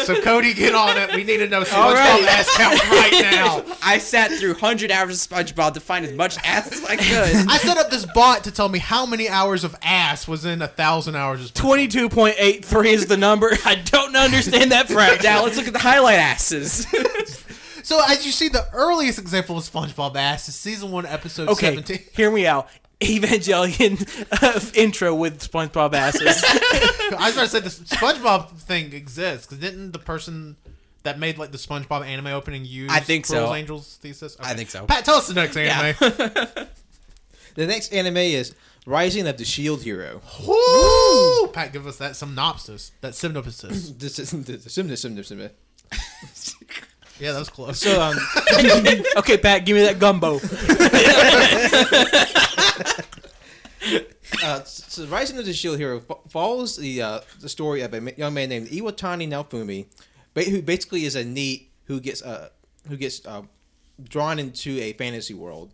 So Cody, get on it. We need to know All SpongeBob right. ass count right now. I sat through hundred hours of SpongeBob to find as much ass as I could. I set up this bot to tell me how many hours of ass was in a thousand hours of Twenty-two point eight three is the number. I don't understand that fraction. now let's look at the highlight asses. So as you see, the earliest example of SpongeBob ass is season one, episode Okay, seventeen. hear me out. Evangelion uh, intro with SpongeBob asses. I was going to say the SpongeBob thing exists because didn't the person that made like the SpongeBob anime opening use I think so. Angels thesis? I think so. Pat, tell us the next anime. The next anime is Rising of the Shield Hero. Woo! Pat, give us that synopsis. That synopsis. This is the Simna Simna Simna. Yeah, that was close. So um, okay, Pat, give me that gumbo. uh, so Rising of the Shield Hero fo- follows the uh, the story of a ma- young man named Iwatani Naofumi, ba- who basically is a NEET who gets uh who gets uh, drawn into a fantasy world,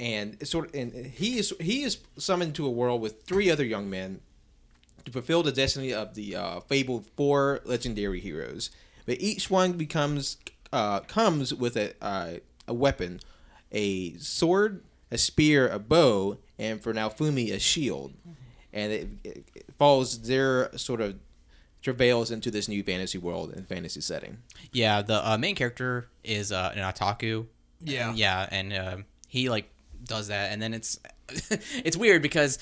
and it's sort of and he is he is summoned to a world with three other young men to fulfill the destiny of the uh, fabled four legendary heroes. But each one becomes uh, comes with a uh, a weapon, a sword, a spear, a bow, and for Naofumi a shield, and it, it, it follows their sort of travails into this new fantasy world and fantasy setting. yeah, the uh, main character is uh, an otaku. Yeah. yeah, and um he like does that, and then it's it's weird because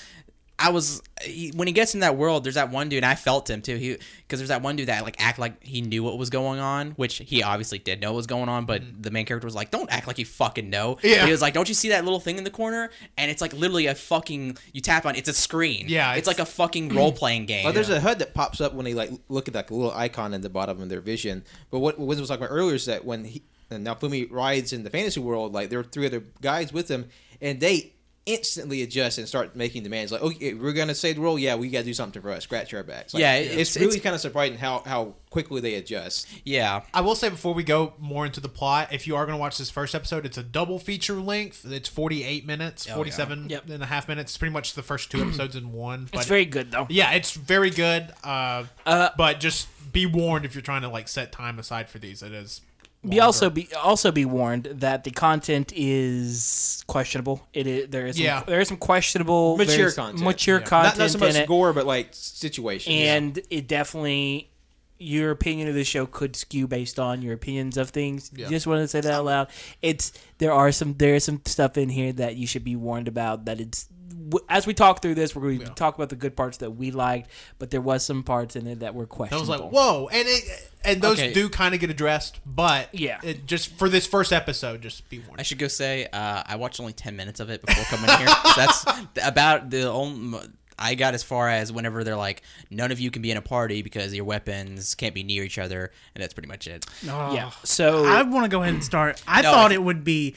I was he, when he gets in that world. There's that one dude, and I felt him too. He because there's that one dude that like act like he knew what was going on, which he obviously did know what was going on. But the main character was like, "Don't act like you fucking know." Mm-hmm. Yeah. he was like, "Don't you see that little thing in the corner?" And it's like literally a fucking you tap on. It's a screen. Yeah, it's, it's- like a fucking role playing game. Well, there's a HUD that pops up when they like look at like a little icon in the bottom of their vision. But what what was talking about earlier is that when he and Naofumi rides in the fantasy world, like there are three other guys with him, and they instantly adjust and start making demands. Like, okay, we're gonna save the world. Yeah, we got to do something for us. Scratch our backs. Like, Yeah, it's, it's- really it's- kind of surprising how how quickly they adjust. yeah. I will say before we go more into the plot, if you are going to watch this first episode, it's a double feature length. It's 48 minutes, yeah. 47 Yep. and a half minutes. It's pretty much the first two episodes in one. But It's very good though. yeah, it's very good. Uh, Uh, but just be warned if you're trying to like set time aside for these. It is. Be also be also be warned that the content is questionable. It is there is some, Yeah. there is some questionable Mature content. mature Yeah. content Not not so much in it, gore, but like situation, and it definitely your opinion of the show could skew based on your opinions of things. Yeah. Just want to say that out loud. It's there are some there is some stuff in here that you should be warned about. That it's w- as we talk through this, we're going to Yeah. talk about the good parts that we liked, but there was some parts in it that were I questionable. was like, whoa, and it, and those Okay. do kind of get addressed, but Yeah. it, just for this first episode, just be warned. I should go say uh, I watched only ten minutes of it before coming here. So that's about the only. I got as far as whenever they're like, none of you can be in a party because your weapons can't be near each other, and that's pretty much it. yeah. So I want to go ahead and start. I No, thought if- it would be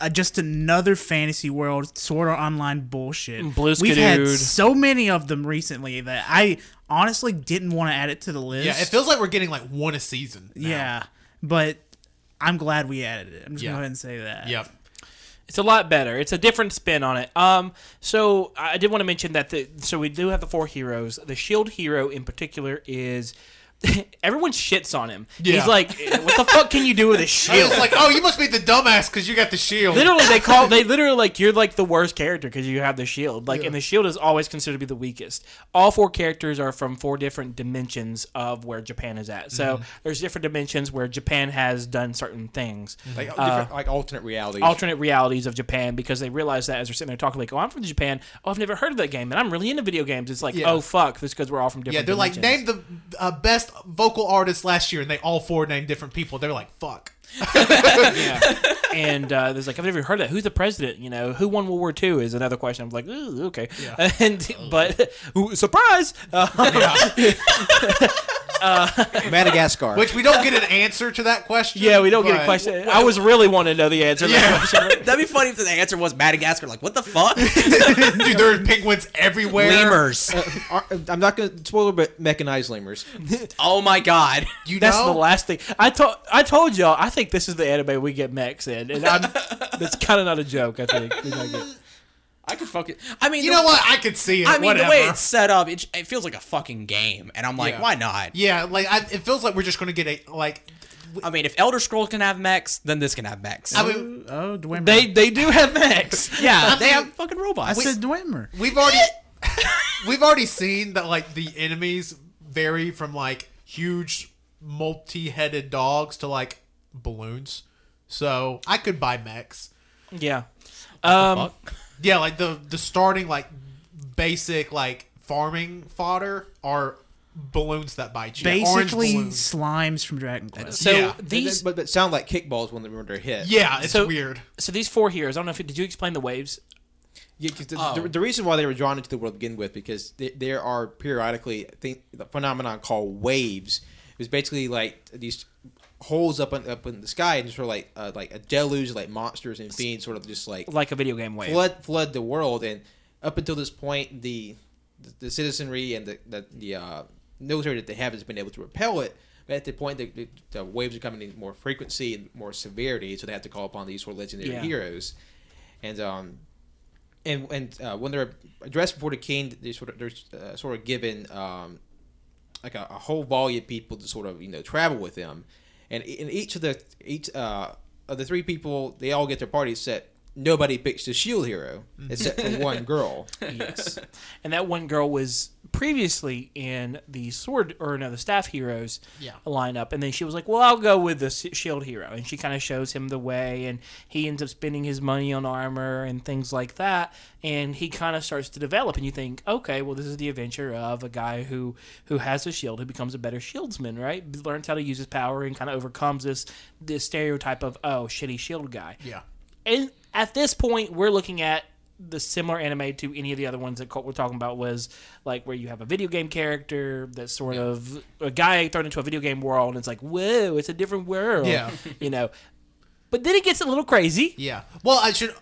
uh, just another fantasy world sort of online bullshit. Blue We've had so many of them recently that I honestly didn't want to add it to the list. yeah, it feels like we're getting like one a season. now. Yeah, but I'm glad we added it. I'm just Yeah. gonna go ahead and say that. Yep. It's a lot better. It's a different spin on it. Um, so I did want to mention that the so we do have the four heroes. The shield hero in particular is everyone shits on him. Yeah. He's like, what the fuck can you do with a shield? was like, oh, you must be the dumbass because you got the shield. Literally, they call they literally like you're like the worst character because you have the shield. Like, Yeah. and the shield is always considered to be the weakest. All four characters are from four different dimensions of where Japan is at. So Mm-hmm. there's different dimensions where Japan has done certain things. like Uh, like alternate realities. alternate realities of Japan because they realize that as they're sitting there talking like, "Oh, I'm from Japan. Oh, I've never heard of that game, and I'm really into video games." It's like, Yeah. "Oh, fuck!" This because we're all from different. Yeah, they're like, name the uh, best vocal artists last year, and they all four named different people. They're like, fuck. Yeah. and uh, there's like, "I've never heard of that. Who's the president? You know, who won World War II?" Is another question. I'm like, Ooh, "Okay," Yeah. and but ooh, surprise. Uh, Madagascar. Which we don't get an answer to that question. yeah, we don't get a but- question. I was really wanting to know the answer. To Yeah. that question. That'd be funny if the answer was Madagascar. Like, what the fuck? Dude, there's penguins everywhere. Lemurs. Are- I'm not going to spoiler, but mechanized lemurs. Oh my god. You That's know? the last thing I told. I told y'all. I think this is the anime we get mechs in, and I'm. that's kind of not a joke. I think. We might get- I could fucking. I mean, You the- know what? I could see it. I mean, whatever. the way it's set up, it, it feels like a fucking game, and I'm like, Yeah. why not? Yeah, like I, it feels like we're just gonna get a like. I mean, if Elder Scrolls can have mechs, then this can have mechs. I mean, oh, oh, Dwemer. They they do have mechs. yeah, they mean- have fucking robots. I robots. said Dwemer. we've already we've already seen that like the enemies vary from like huge multi-headed dogs to like balloons. So I could buy mechs. Yeah. Um, Yeah, like the the starting like basic like farming fodder are balloons that bite you. Basically, slimes from Dragon Quest. so Yeah. these but, but sound like kickballs when they're, when they're hit. Yeah, it's So- weird. so these four heroes. I don't know if did you explain the waves? Yeah, 'cause the, Oh. the, the reason why they were drawn into the world to begin with because th there are periodically I think the phenomenon called waves. It was basically like these holes up in, up in the sky and sort of like uh, like a deluge, like monsters and fiends, sort of just like Like a video game wave. flood flood the world. And up until this point, the the citizenry and the the, the uh, military that they have has been able to repel it. But at the point, the, the, the waves are coming in more frequency and more severity, so they have to call upon these sort of legendary Yeah. heroes. And um, and and uh, when they're addressed before the king, they sort of they're uh, sort of given um, like a, a whole volume of people to sort of you know travel with them, and in each of the each uh, of the three people, they all get their parties set nobody picks the shield hero mm-hmm. except for one girl. yes. And that one girl was previously in the sword or no, the staff heroes Yeah. lineup, and then she was like, "Well, I'll go with the shield hero," and she kind of shows him the way, and he ends up spending his money on armor and things like that, and he kind of starts to develop, and you think, okay, well, this is the adventure of a guy who who has a shield who becomes a better shieldsman, right? Learns how to use his power and kind of overcomes this this stereotype of oh shitty shield guy Yeah. and at this point we're looking at the similar anime to any of the other ones that we're talking about was like where you have a video game character that's sort of a guy thrown into a video game world and it's like whoa it's a different world Yeah. you know but then it gets a little crazy Yeah. Well, I should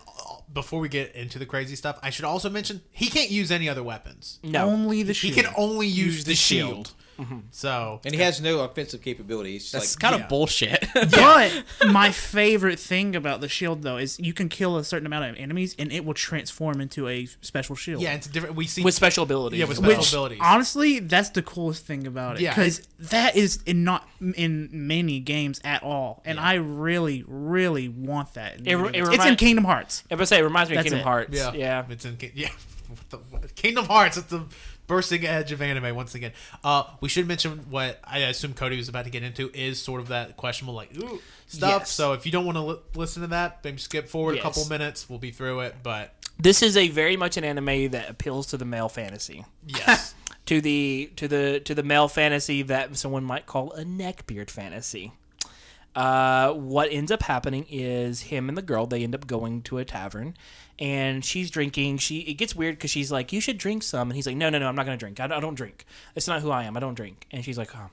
before we get into the crazy stuff, I should also mention he can't use any other weapons. no Only the shield. He can only use, Use the, the shield. shield. So And he has no offensive capabilities. That's like, kind yeah. of bullshit. But my favorite thing about the shield though is you can kill a certain amount of enemies and it will transform into a special shield. yeah, it's different. We see with special abilities Yeah, with special Which abilities. honestly, that's the coolest thing about it. Yeah, because that is in not in many games at all, and I really, really want that. In It it games. it's in Kingdom Hearts. I would say it reminds me of Kingdom it. Hearts yeah, yeah It's in yeah. What the- what- Kingdom Hearts. It's the bursting edge of anime once again. Uh, we should mention what I assume Cody was about to get into is sort of that questionable like ooh stuff. Yes. So if you don't want to li- listen to that, maybe skip forward Yes. a couple minutes. We'll be through it. But this is a very much an anime that appeals to the male fantasy yes, to the to the to the male fantasy that someone might call a neckbeard fantasy. Uh, what ends up happening is him and the girl they end up going to a tavern, and she's drinking. She it gets weird because she's like, "You should drink some," and he's like, "No, no, no, I'm not gonna drink. I don't, I don't drink. It's not who I am. I don't drink." And she's like, "Oh,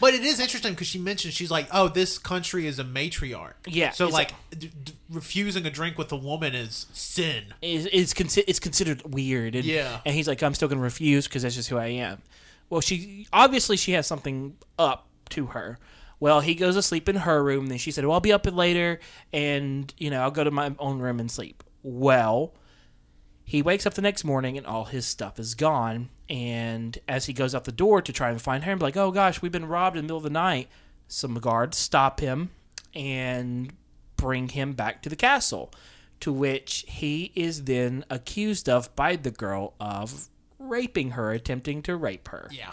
but it is interesting because she mentioned she's like, oh, this country is a matriarch. Yeah, So like d- d- refusing a drink with a woman is sin. is is consi- it's considered weird. And, Yeah. and he's like, I'm still gonna refuse because that's just who I am. Well, she obviously she has something up to her. Well, he goes to sleep in her room. Then she said, "Well, I'll be up later, and you know, I'll go to my own room and sleep." Well, he wakes up the next morning and all his stuff is gone. And as he goes out the door to try and find her, and be like, "Oh gosh, we've been robbed in the middle of the night," some guards stop him and bring him back to the castle. To which he is then accused of by the girl of raping her, attempting to rape her Yeah.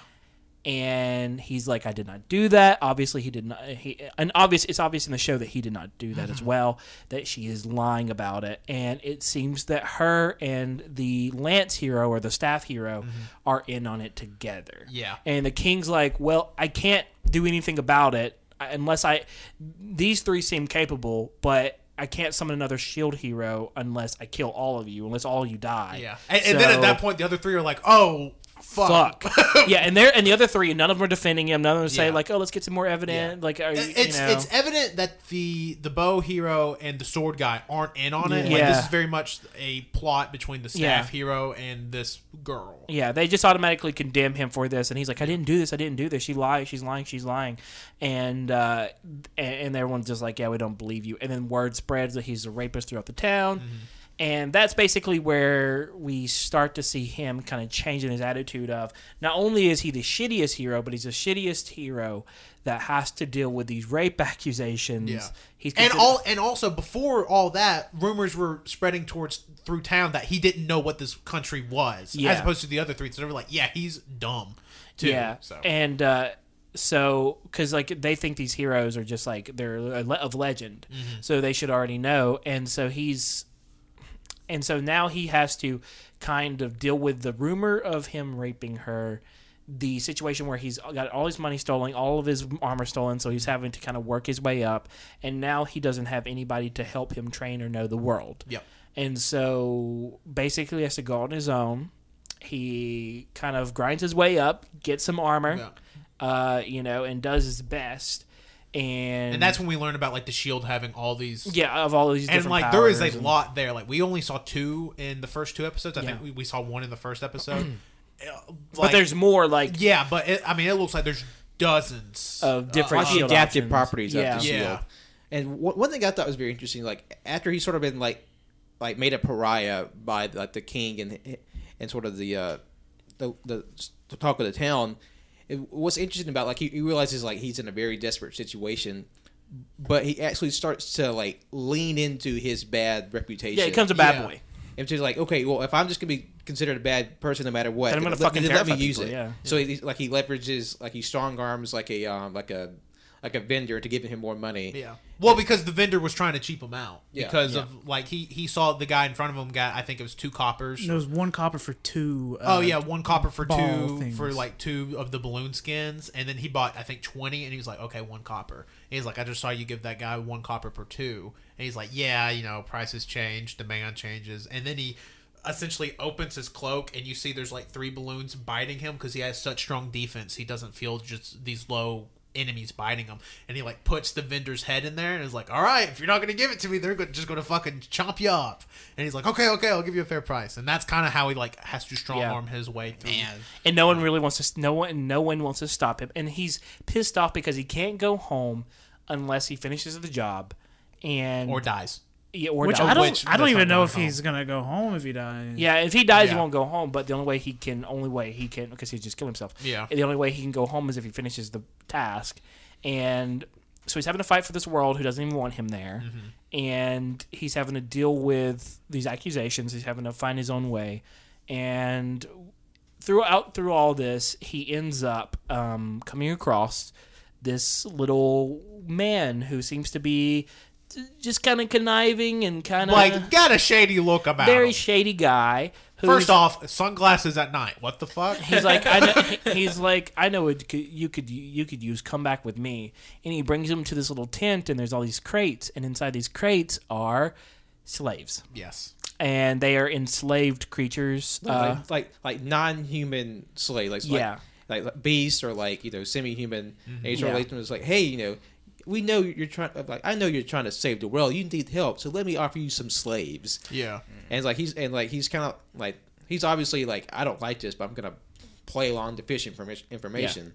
And he's like, "I did not do that." Obviously, he did not. He and obvious, it's obvious in the show that he did not do that as mm-hmm. well. That she is lying about it, and it seems that her and the Lance hero or the staff hero mm-hmm. are in on it together. Yeah. and the king's like, "Well, I can't do anything about it uh, unless I." These three seem capable, but. I can't summon another shield hero unless I kill all of you, unless all you die. Yeah. And, and then at that point, the other three are like, oh, fuck. fuck. yeah, and they're and the other three, none of them are defending him. None of them say Yeah. like, "Oh, let's get some more evidence." Like, are, you it's know, it's evident that the the bow hero and the sword guy aren't in on it. Like this is very much a plot between the staff Yeah. hero and this girl. yeah, they just automatically condemn him for this, and he's like, "I didn't do this. I didn't do this. She lied. She's lying. She's lying," and uh, and, and everyone's just like, "Yeah, we don't believe you." And then word spreads that he's a rapist throughout the town. And that's basically where we start to see him kind of changing his attitude of not only is he the shittiest hero, but he's the shittiest hero that has to deal with these rape accusations. Yeah. He's And all and also before all that, rumors were spreading towards through town that he didn't know what this country was, Yeah. as opposed to the other three. So they were like, "Yeah, he's dumb." Too. Yeah, So and uh, so because like they think these heroes are just like they're of legend, Mm-hmm. so they should already know. And so he's, and so now he has to kind of deal with the rumor of him raping her. The situation where he's got all his money stolen, all of his armor stolen, so he's having to kind of work his way up, and now he doesn't have anybody to help him train or know the world. Yep. And so basically, he has to go on his own. He kind of grinds his way up, gets some armor, Yeah. uh, you know, and does his best. And, And that's when we learn about like the shield having all these. yeah, of all these And different like there is a and- lot there. Like we only saw two in the first two episodes. I think we, we saw one in the first episode. Uh, but there's more like yeah, but it, I mean, it looks like there's dozens of different like the shield adaptive options. properties Yeah. of the shield. Yeah. And one one thing I thought was very interesting, like after he's sort of been like, like made a pariah by like the king and and sort of the uh, the, the the talk of the town. It, what's interesting about like he, he realizes like he's in a very desperate situation, but he actually starts to like lean into his bad reputation. Yeah, he becomes a bad Yeah. boy. And she's like, okay, well, if I'm just gonna be considered a bad person no matter what, Then I'm gonna let- fucking then let me use people, it. yeah. So he, like he leverages, like he strong arms, like a um, like a like a vendor to give him more money. Yeah. Well, because the vendor was trying to cheap him out Yeah. because Yeah. of like he he saw the guy in front of him got I think it was two coppers. There was one copper for two. Uh, Oh yeah, one copper for ball two things. for like two of the balloon skins, and then he bought I think twenty, and he was like, okay, one copper. And he's like, I just saw you give that guy one copper per two, and he's like, yeah, you know, prices change, demand changes, and then he essentially opens his cloak, and you see there's like three balloons biting him because he has such strong defense, he doesn't feel just these low enemies biting him, and he like puts the vendor's head in there, and is like, all right, if you're not gonna give it to me, they're go- just gonna fucking chomp you up, and he's like, okay, okay, I'll give you a fair price, and that's kind of how he like has to strong Yeah. arm his way through. and no one really wants to. No one, no one wants to stop him, and he's pissed off because he can't go home unless he finishes the job, and or dies. Yeah, or Which die. I don't. which- I don't even know going if home. he's gonna go home if he dies. Yeah, if he dies, he won't go home. But the only way he can, only way he can, because he just killed himself. Yeah. The only way he can go home is if he finishes the task, and so he's having to fight for this world who doesn't even want him there, and he's having to deal with these accusations. He's having to find his own way, and throughout through all this, he ends up um, coming across this little man who seems to be just kind of conniving and kind of Like, got a shady look about very him. shady guy. First off, sunglasses at night. What the fuck? he's like, I know, he's like, I know it. You could you could use come back with me, and he brings him to this little tent, and there's all these crates, and inside these crates are slaves, yes. and they are enslaved creatures. Uh, like, like like non-human slaves, like Yeah. like, like beasts or like you know semi-human. Age Yeah. relation was like, hey, you know, we know you're trying. Like I know you're trying to save the world. You need help, so let me offer you some slaves. Yeah. And it's like he's and like he's kind of like he's obviously like I don't like this, but I'm gonna play along to fish informa- information.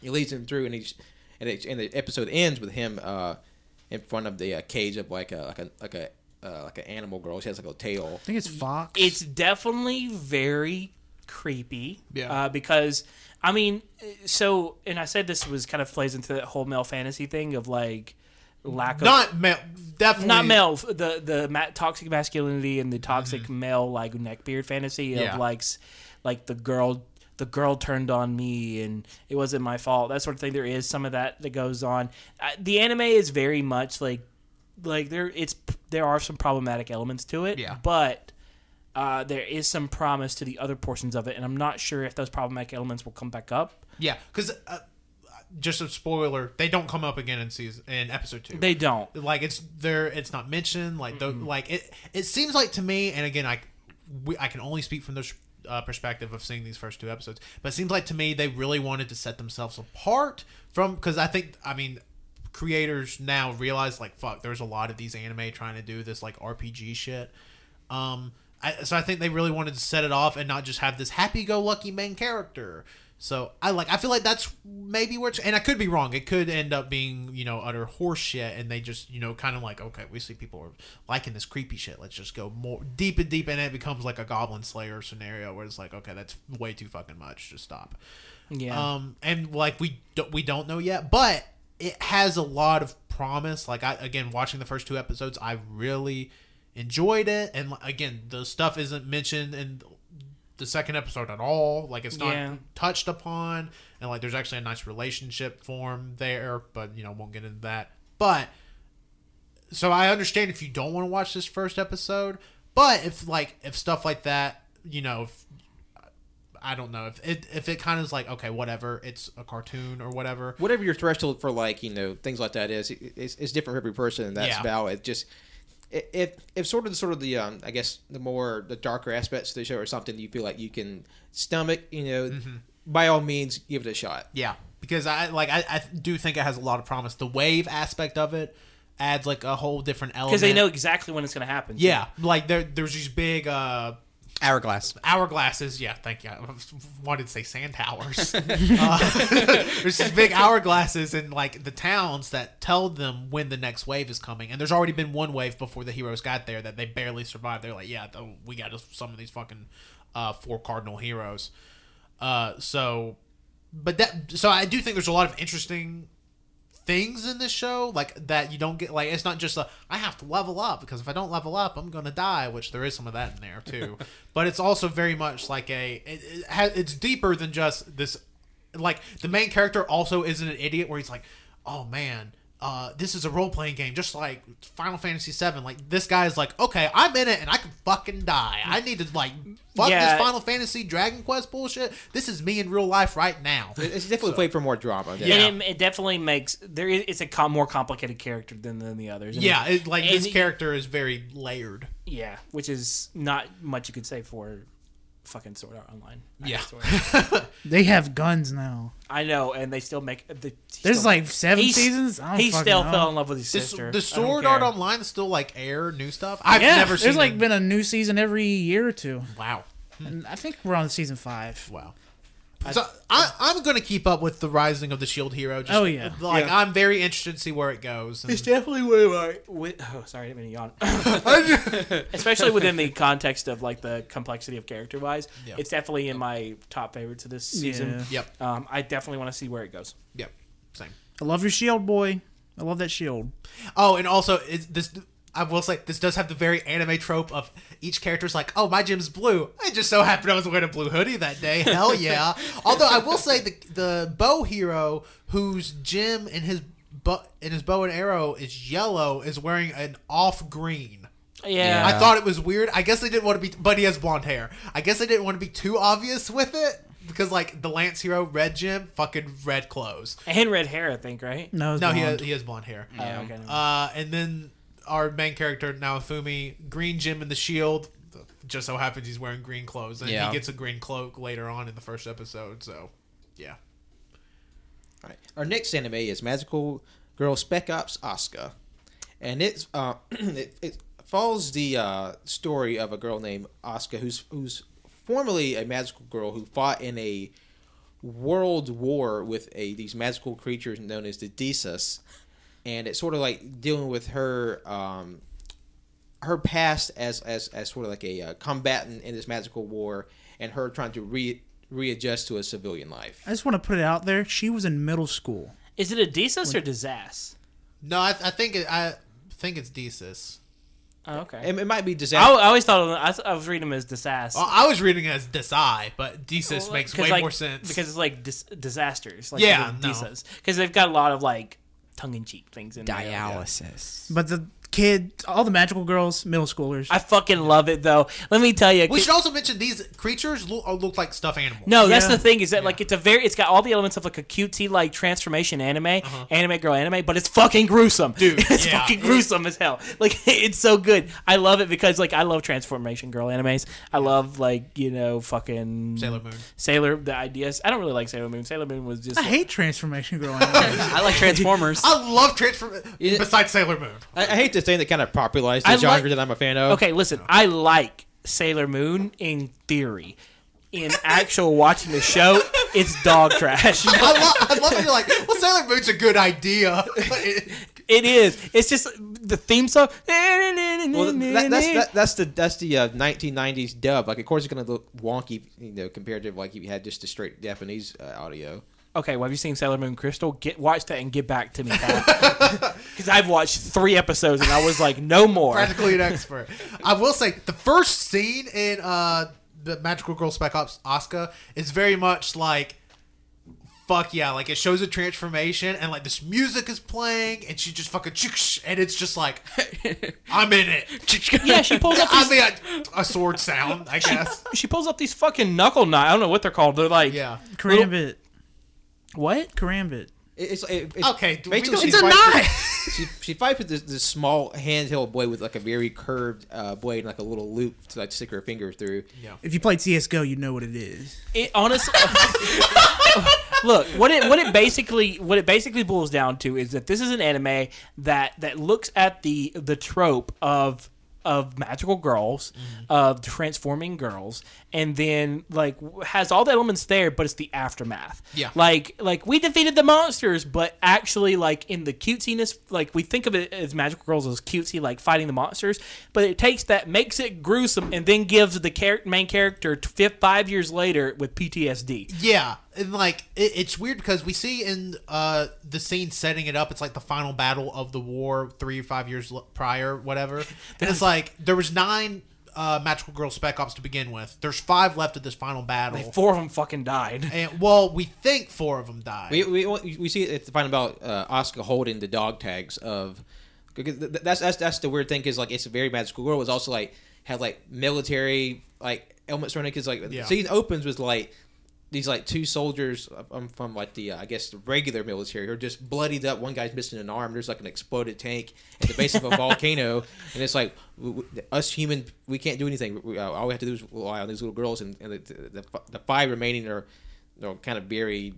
He leads him through, and he's and, it, and the episode ends with him uh, in front of the uh, cage of like a like a like a uh, like an animal girl. She has like a tail. I think it's Fox. it's definitely very creepy. Yeah. Uh, because I mean, so and I said this was kind of plays into that whole male fantasy thing of like lack of Not male. Definitely not male the the ma- toxic masculinity and the toxic male like neckbeard fantasy of Yeah. like like the girl the girl turned on me and it wasn't my fault that sort of thing there is some of that that goes on uh, the anime is very much like like there it's there are some problematic elements to it Yeah. but uh, there is some promise to the other portions of it and i'm not sure if those problematic elements will come back up Yeah, because uh, just a spoiler, they don't come up again in season in episode two. they don't like it's there. It's not mentioned. Like the like it. It seems like to me, and again, I we, I can only speak from this uh, perspective of seeing these first two episodes, but it seems like to me they really wanted to set themselves apart from because I think I mean creators now realize like fuck there's a lot of these anime trying to do this like rpg shit um I, so i think they really wanted to set it off and not just have this happy-go-lucky main character. So i like i feel like that's maybe where it's and i could be wrong. It could end up being you know utter horse shit and they just you know kind of like okay we see people are liking this creepy shit. Let's just go more deep and deep and it. Becomes like a goblin slayer scenario where it's like okay that's way too fucking much. Just stop. Yeah. Um, and like we don't we don't know yet, but it has a lot of promise. Like I again watching the first two episodes, I really enjoyed it, and again the stuff isn't mentioned in the second episode at all. Like it's not Yeah. touched upon, and like there's actually a nice relationship form there, but you know won't get into that. But so I understand if you don't want to watch this first episode, but if like if stuff like that, you know, if I don't know if it if it kind of is like okay, whatever, it's a cartoon or whatever. whatever your threshold for like you know things like that is, it- it's, it's different for every person, and that's Yeah. valid. Just i- if if sort of the sort of the um I guess the more the darker aspects of the show or something you feel like you can stomach, you know, Mm-hmm. by all means give it a shot. Yeah, because I like I, I do think it has a lot of promise. The wave aspect of it adds like a whole different element because they know exactly when it's going to happen too. Yeah, like there there's these big uh Hourglass. hourglasses. Yeah, thank you. I wanted to say sand towers. uh, there's these big hourglasses in like the towns that tell them when the next wave is coming. And there's already been one wave before the heroes got there that they barely survived. They're like, yeah, we got to some of these fucking uh, four cardinal heroes. Uh, so, but that so I do think there's a lot of interesting things in this show like that you don't get like it's not just a I have to level up because if I don't level up I'm gonna die which there is some of that in there too. But it's also very much like a it, it has, it's deeper than just this like the main character also isn't an idiot where he's like oh man uh, this is a role playing game, just like Final Fantasy VII. Like this guy is like, okay, I'm in it, and I can fucking die. I need to like fuck Yeah. this Final Fantasy Dragon Quest bullshit. This is me in real life right now. It's definitely played for more drama. than- Yeah. And it, it definitely makes there. Is, it's a com- more complicated character than, than the others. Yeah, it, like and this it- character is very layered. yeah, which is not much you could say for fucking Sword Art Online. I Yeah. Sword Art. They have guns now. I know, and they still make. The, There's still- like seven he's- seasons. I don't he still know. fell in love with his This, sister. the I Sword Art. Online is still like air new stuff. I've yeah, never seen. there's like it. been a new season every year or two. wow, And I think we're on season five. wow. So I, I'm going to keep up with the Rising of the Shield Hero. Just, Oh, yeah. like Yeah. I'm very interested to see where it goes. and- It's definitely one of my. With, oh, sorry, I didn't mean to yawn. Especially within the context of like the complexity of character wise, Yeah. it's definitely in my top favorites of this season. Yeah. Yep, Um, I definitely want to see where it goes. yep, same. I love your shield, boy. I love that shield. Oh, and also it, this. I will say this does have the very anime trope of each character's like, "Oh, my gym's blue." I just so happened I was wearing a blue hoodie that day. Hell yeah! Although I will say the the bow hero whose gym and his bow and his bow and arrow is yellow is wearing an off green. Yeah, I thought it was weird. I guess they didn't want to be, but he has blonde hair. I guess they didn't want to be too obvious with it because, like, the Lance hero, red gym, fucking red clothes. and red hair, I think, right? No, it's No, he has, he has blonde hair. Oh, okay. Uh, and then our main character Naofumi, green gym in the shield. Just so happens he's wearing green clothes, and Yeah. he gets a green cloak later on in the first episode. So, yeah. All right. Our next anime is Magical Girl Spec Ops Asuka, and it's uh, it, it follows the uh, story of a girl named Asuka who's who's formerly a magical girl who fought in a world war with a these magical creatures known as the Desus, and it's sort of like dealing with her um, her past as as as sort of like a uh, combatant in this magical war, and her trying to re readjust to a civilian life. I just want to put it out there. She was in middle school. Is it a Desus or Disass? No, I, I think it, I think it's Desus. Oh, okay. It, it might be I, disaster. I always thought of, I, I was reading them as Disass. Well, I was reading it as Desai, but Desus Well, makes 'cause, way like, more sense. because it's like dis- disasters. Like Yeah, the no. Because they've got a lot of like tongue in cheek things in there. Dialysis. But the kid, all the magical girls, middle schoolers. I fucking love it though. Let me tell you. we should also mention these creatures look, uh, look like stuffed animals. No, that's Yeah. the thing is that like it's a very it's got all the elements of like a cutesy like transformation anime, uh-huh. anime girl anime, but it's fucking gruesome, Dude, it's yeah. fucking gruesome as hell. Like it's so good. I love it because like I love transformation girl animes. I love like you know fucking Sailor Moon. Sailor the ideas. I don't really like Sailor Moon. Sailor Moon was just I hate transformation girl. anime. I like Transformers. I love transform. Yeah. Besides Sailor Moon, I, I hate this thing that kind of popularized the I genre like- that I'm a fan of. okay. Listen, I like Sailor Moon in theory. In actual watching the show, it's dog trash. I, lo- I love that you're like, well, Sailor Moon's a good idea. It- It is. It's just the theme song. Well, that, that's that, that's the that's the uh, 1990s dub. Like, of course, it's gonna look wonky, you know, compared to like if you had just the straight Japanese uh, audio. Okay, well, have you seen Sailor Moon Crystal? Get watch that and get back to me, because I've watched three episodes and I was like, no more. practically an expert. I will say the first scene in uh, the Magical Girl Spec Ops Asuka is very much like. Fuck yeah! Like it shows a transformation, and like this music is playing, and she just fucking chicks, and it's just like, I'm in it. Yeah, she pulls up. I mean, a, a sword sound, I guess. she pulls up these fucking knuckle knives. I don't know what they're called. They're like, Yeah. Karambit. What? Karambit. It's it, it's Okay, we basically don't- she It's a fights with- knife! she, she fights with this, this small handheld blade with like a very curved uh, blade, and like a little loop to like stick her finger through. Yeah. If you played CS:GO, you know what it is. It honestly. Look, what it what it basically what it basically boils down to is that this is an anime that that looks at the the trope of of magical girls, mm-hmm. of transforming girls, and then like has all the elements there, but it's the aftermath. Yeah. like like we defeated the monsters, but actually like in the cutesiness, like we think of it as magical girls as cutesy, like fighting the monsters, but it takes that, makes it gruesome, and then gives the char- main character t- five years later with PTSD. Yeah, and like it, it's weird because we see in uh the scene setting it up it's like the final battle of the war three or five years prior whatever and it's like there was nine uh magical girl spec ops to begin with there's five left at this final battle Four of them fucking died. and well we think four of them died We, we, we see it's fine about uh, Oscar holding the dog tags of because th- th- that's that's that's the weird thing is like it's a very magical girl. It's also like had like military like elements running because like Yeah. the season opens with like these like two soldiers um, from like the uh, I guess the regular military who are just bloodied up. One guy's missing an arm. There's like an exploded tank at the base of a volcano, and it's like w- w- us human we can't do anything. We, uh, all we have to do is rely on these little girls, and, and the, the, the five remaining are know, kind of very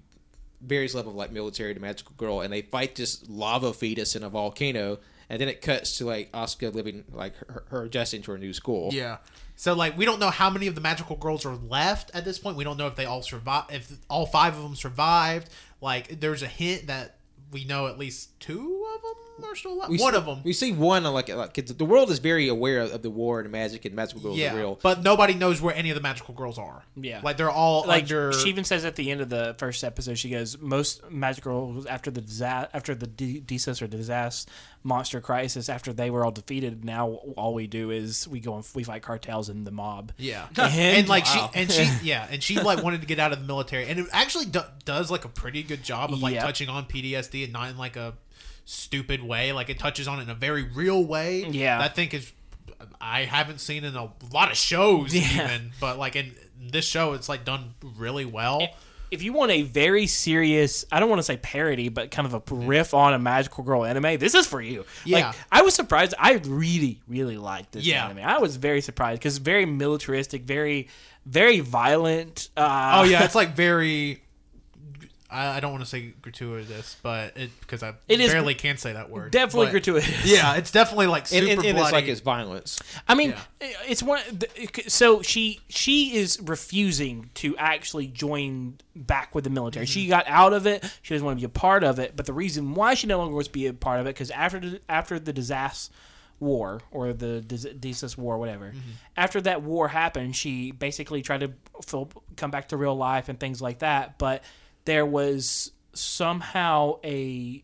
various level of like military to magical girl, and they fight this lava fetus in a volcano, and then it cuts to like Asuka living like her, her adjusting to her new school. yeah so like we don't know how many of the magical girls are left at this point. We don't know if they all survived if all five of them survived. Like there's a hint that we know at least two of them are still alive We one see- of them We see one on like uh, like 'cause the world is very aware of the war and magic and magical girls yeah are real. but nobody knows where any of the magical girls are Yeah. like they're all like under she even says at the end of the first episode, she goes, "Most magical girls after the disa- after the D- Desus or disaster monster crisis, after they were all defeated, now all we do is we go and we fight cartels and the mob." Yeah, And- and, like Wow. she and she yeah, and she like wanted to get out of the military, and it actually do, does like a pretty good job of like Yep. touching on PTSD and not in like a stupid way. Like it touches on it in a very real way. Yeah. that I think is I haven't seen in a lot of shows Yeah. even, but like in this show, it's like done really well. If you want a very serious, I don't want to say parody, but kind of a riff on a magical girl anime, this is for you. Yeah. Like, I was surprised. I really, really liked this Yeah. anime. I was very surprised because very militaristic, very, very violent. Uh, Oh yeah, it's like very. I, I don't want to say gratuitous, but it because I It is barely can say that word. definitely but- gratuitous. Yeah, it's definitely like super and, and bloody. it's like it's violence. I mean, Yeah. Eh, it's one. So she she is refusing to actually join back with the military. She mm-hmm. got out of it. She doesn't want to be a part of it. But the reason why she no longer wants to be a part of it because after after the disaster war or the Dis- Desus war, whatever. Mm-hmm. After that war happened, she basically tried to fill, come back to real life and things like that. But there was somehow a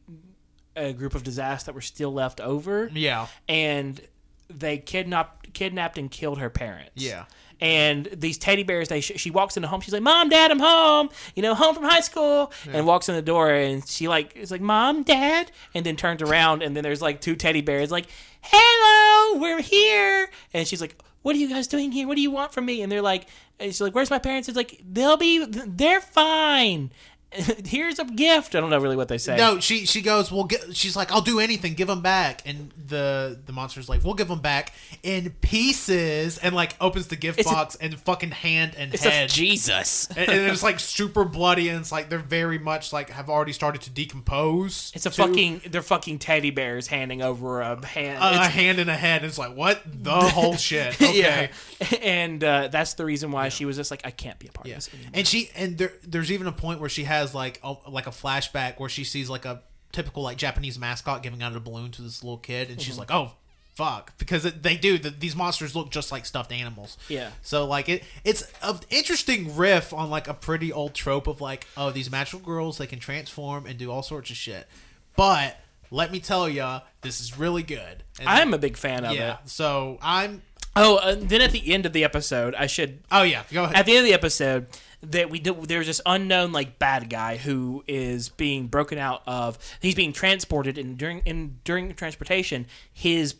a group of disasters that were still left over yeah, and they kidnapped kidnapped and killed her parents. Yeah. And these teddy bears, they she walks into home. She's like, "Mom, Dad, I'm home. You know, home from high school." And walks in the door, and she like is like, "Mom, Dad," and then turns around, and then there's like two teddy bears, like, "Hello, we're here." And she's like, "What are you guys doing here? What do you want from me?" And they're like, and she's like, "Where's my parents?" It's like, "They'll be, they're fine. Here's a gift." I don't know really what they say. No, she she goes. Well, get, she's like, I'll do anything. Give them back. And the the monster's like, we'll give them back in pieces. And like opens the gift It's a- box and fucking hand and a head. Jesus. and, and it's like super bloody and it's like they're very much like have already started to decompose. It's a too. fucking they're fucking teddy bears handing over a hand. a, a hand and a head. It's like what the whole shit. Okay. yeah, and uh, that's the reason why she was just like, I can't be a part Yeah. of this anymore. And she and there there's even a point where she has like a, like a flashback where she sees like a typical like Japanese mascot giving out a balloon to this little kid, and Mm-hmm. she's like, oh. Fuck, because it, they do. The, these monsters look just like stuffed animals. Yeah. So like it, it's an interesting riff on like a pretty old trope of like, oh, these magical girls they can transform and do all sorts of shit. But let me tell ya, this is really good. And, I'm a big fan of yeah. it. So I'm. Oh, uh, then at the end of the episode, I should Oh yeah. Go ahead. at the end of the episode that we do, there's this unknown like bad guy who is being broken out of. He's being transported, and during in during transportation, his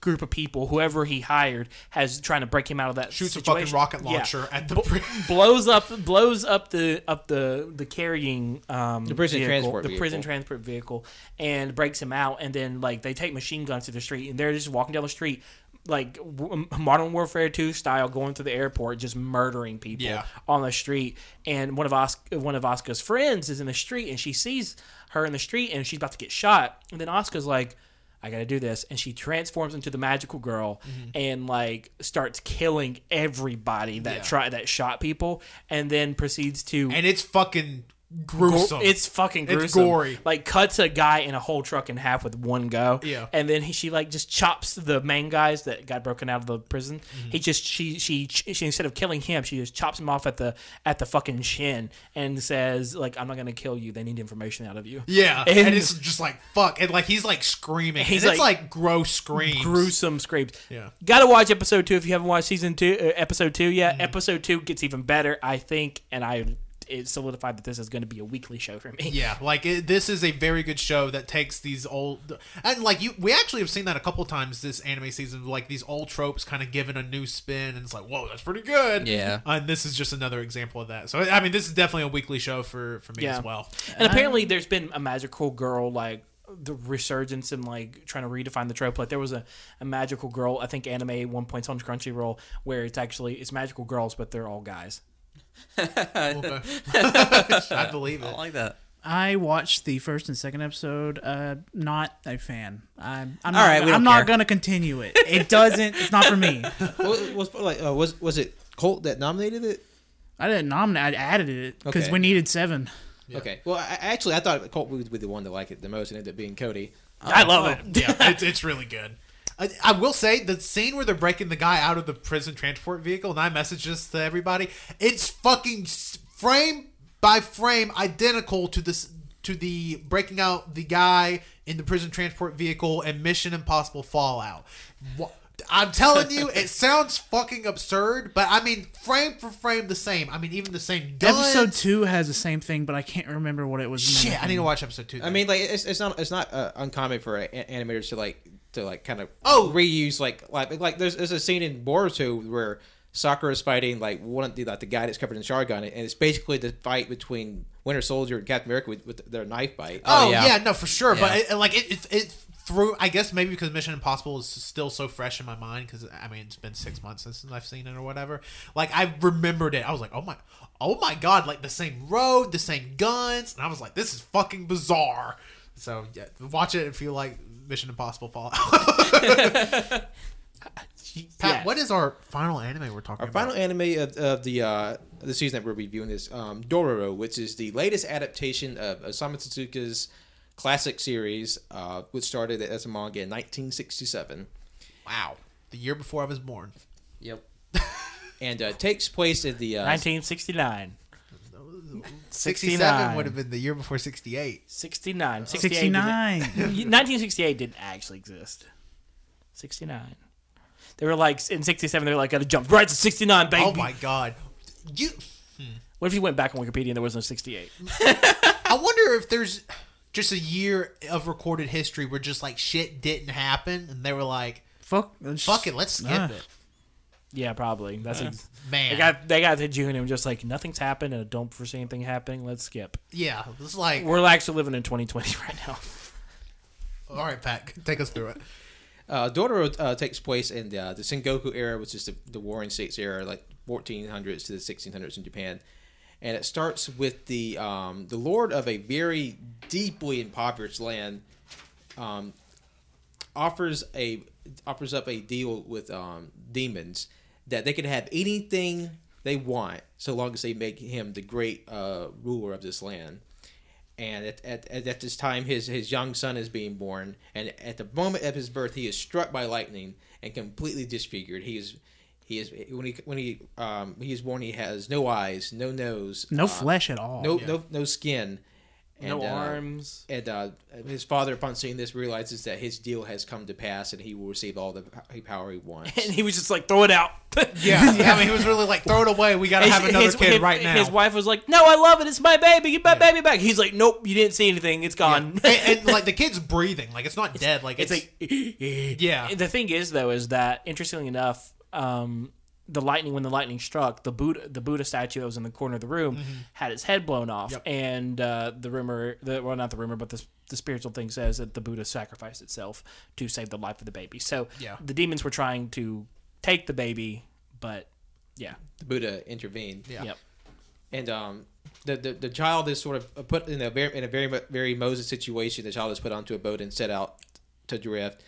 group of people, whoever he hired, has trying to break him out of that. Shoots a fucking rocket Yeah. launcher at the. Bl- blows up blows up the up the the carrying um the prison vehicle, transport the prison transport vehicle and breaks him out and then like they take machine guns to the street and they're just walking down the street like w- modern warfare 2 style going through the airport just murdering people Yeah. on the street and one of Os- one of Asuka's friends is in the street and she sees her in the street and she's about to get shot and then Asuka's like I gotta do this, and she transforms into the magical girl mm-hmm. and like starts killing everybody that Yeah. try that shot people, and then proceeds to and it's fucking gruesome. It's fucking It's gruesome. gory. Like cuts a guy in a whole truck in half with one go. Yeah. And then he, she like just chops the main guys that got broken out of the prison. Mm-hmm. He just she, she she instead of killing him, she just chops him off at the at the fucking shin and says like I'm not gonna kill you. They need information out of you. yeah, And- and, it's just like fuck, and like he's like screaming. He's and it's like- like gross screams. Gruesome screams. Yeah. Gotta watch episode two if you haven't watched season two, uh, episode two yet. Mm-hmm. Episode two gets even better, I think, and I it solidified that this is going to be a weekly show for me. Yeah, like it, this is a very good show that takes these old and like you. We actually have seen that a couple times this anime season. Like these old tropes kind of given a new spin, and it's like, whoa, that's pretty good. Yeah. and this is just another example of that. So I mean, this is definitely a weekly show for for me Yeah. as well. And apparently, there's been a magical girl like the resurgence and like trying to redefine the trope. Like there was a, a magical girl, I think anime at one point on Crunchyroll where it's actually it's magical girls, but they're all guys. Okay. I believe it. I like that. I watched the first and second episode. Uh, not a fan. I'm. I'm All not, right, we I'm not care. gonna continue it. It doesn't. It's not for me. was, was like uh, was was it Colt that nominated it? I didn't nominate. I added it because Okay. we needed seven. Okay. Well, I, actually, I thought Colt would be the one to like it the most, and ended up being Cody. I love it. yeah, it's, it's really good. I, I will say the scene where they're breaking the guy out of the prison transport vehicle, and I message this to everybody. It's fucking frame by frame identical to this to the breaking out the guy in the prison transport vehicle and Mission Impossible Fallout. Wha- I'm telling you, it sounds fucking absurd, but I mean, frame for frame the same. I mean, even the same guns. Episode two has the same thing, but I can't remember what it was. Shit, I need to watch episode two. I mean, like it's, it's not it's not uh, uncommon for uh, animators to like to like kind of Oh. reuse like like like there's there's a scene in Boruto where Sakura is fighting like one of the like the guy that's covered in Sharingan, and it's basically the fight between Winter Soldier and Captain America with, with their knife fight. Oh, oh yeah. yeah. no, for sure. But it, like it, it, it through. I guess maybe because Mission Impossible is still so fresh in my mind because I mean it's been six months since I've seen it or whatever. Like I remembered it. I was like, oh my, oh my god, like the same road, the same guns, and I was like, this is fucking bizarre. So yeah, watch it if you like Mission Impossible Fallout. Pat, Yeah. what is our final anime we're talking Our about? Our final anime of, of the uh, the season that we're reviewing is um, Dororo, which is the latest adaptation of Osamu Tezuka's classic series, uh, which started as a manga in 1967. wow, the year before I was born. Yep. and uh, takes place in the uh, 1969. 67 would have been the year before 68. 69. 68 69. 1968 didn't actually exist. 69. They were like in 67. They were like, "Gotta jump right to 69, baby." Oh my god. You What if you went back on Wikipedia and there was no 68? I wonder if there's just a year of recorded history where just like shit didn't happen and they were like, Fuck. fuck it, let's skip Ah. it. Yeah, probably. That's ex- Man. they got they got to June and were just like nothing's happened and I don't foresee anything happening. Let's skip. yeah, this is like, We're actually living in 2020 right now. all right, Pat, take us through it. Uh, Dororo uh, takes place in the, uh, the Sengoku era, which is the, the Warring States era, like 1400s to the 1600s in Japan. And it starts with the um, the lord of a very deeply impoverished land um, offers a offers up a deal with um, demons that they can have anything they want so long as they make him the great uh, ruler of this land. And at, at, at this time, his, his young son is being born. And at the moment of his birth, he is struck by lightning and completely disfigured. He is he is when he when he um he is born, he has no eyes, no nose, No uh, flesh at all. no no no skin, no uh, arms. and uh, his father, upon seeing this, realizes that his deal has come to pass, and he will receive all the power he wants. And he was just like, throw it out. Yeah, yeah, I mean, he was really like, throw it away. We gotta have another kid his, right now. His wife was like, "No, I love it. It's my baby. Get my baby back." He's like, "Nope, you didn't see anything. It's gone." and, and, like the kid's breathing, like it's not dead. Like it's it's, like, Yeah. The thing is, though, is that interestingly enough, um, the lightning when the lightning struck the Buddha the Buddha statue that was in the corner of the room had its head blown off, Yep. and uh, the rumor, the well, not the rumor, but the the spiritual thing says that the Buddha sacrificed itself to save the life of the baby. So Yeah. the demons were trying to take the baby, but yeah, the Buddha intervened. Yeah. yep. and um, the, the the child is sort of put in a very in a very very Moses situation. The child is put onto a boat and set out to drift.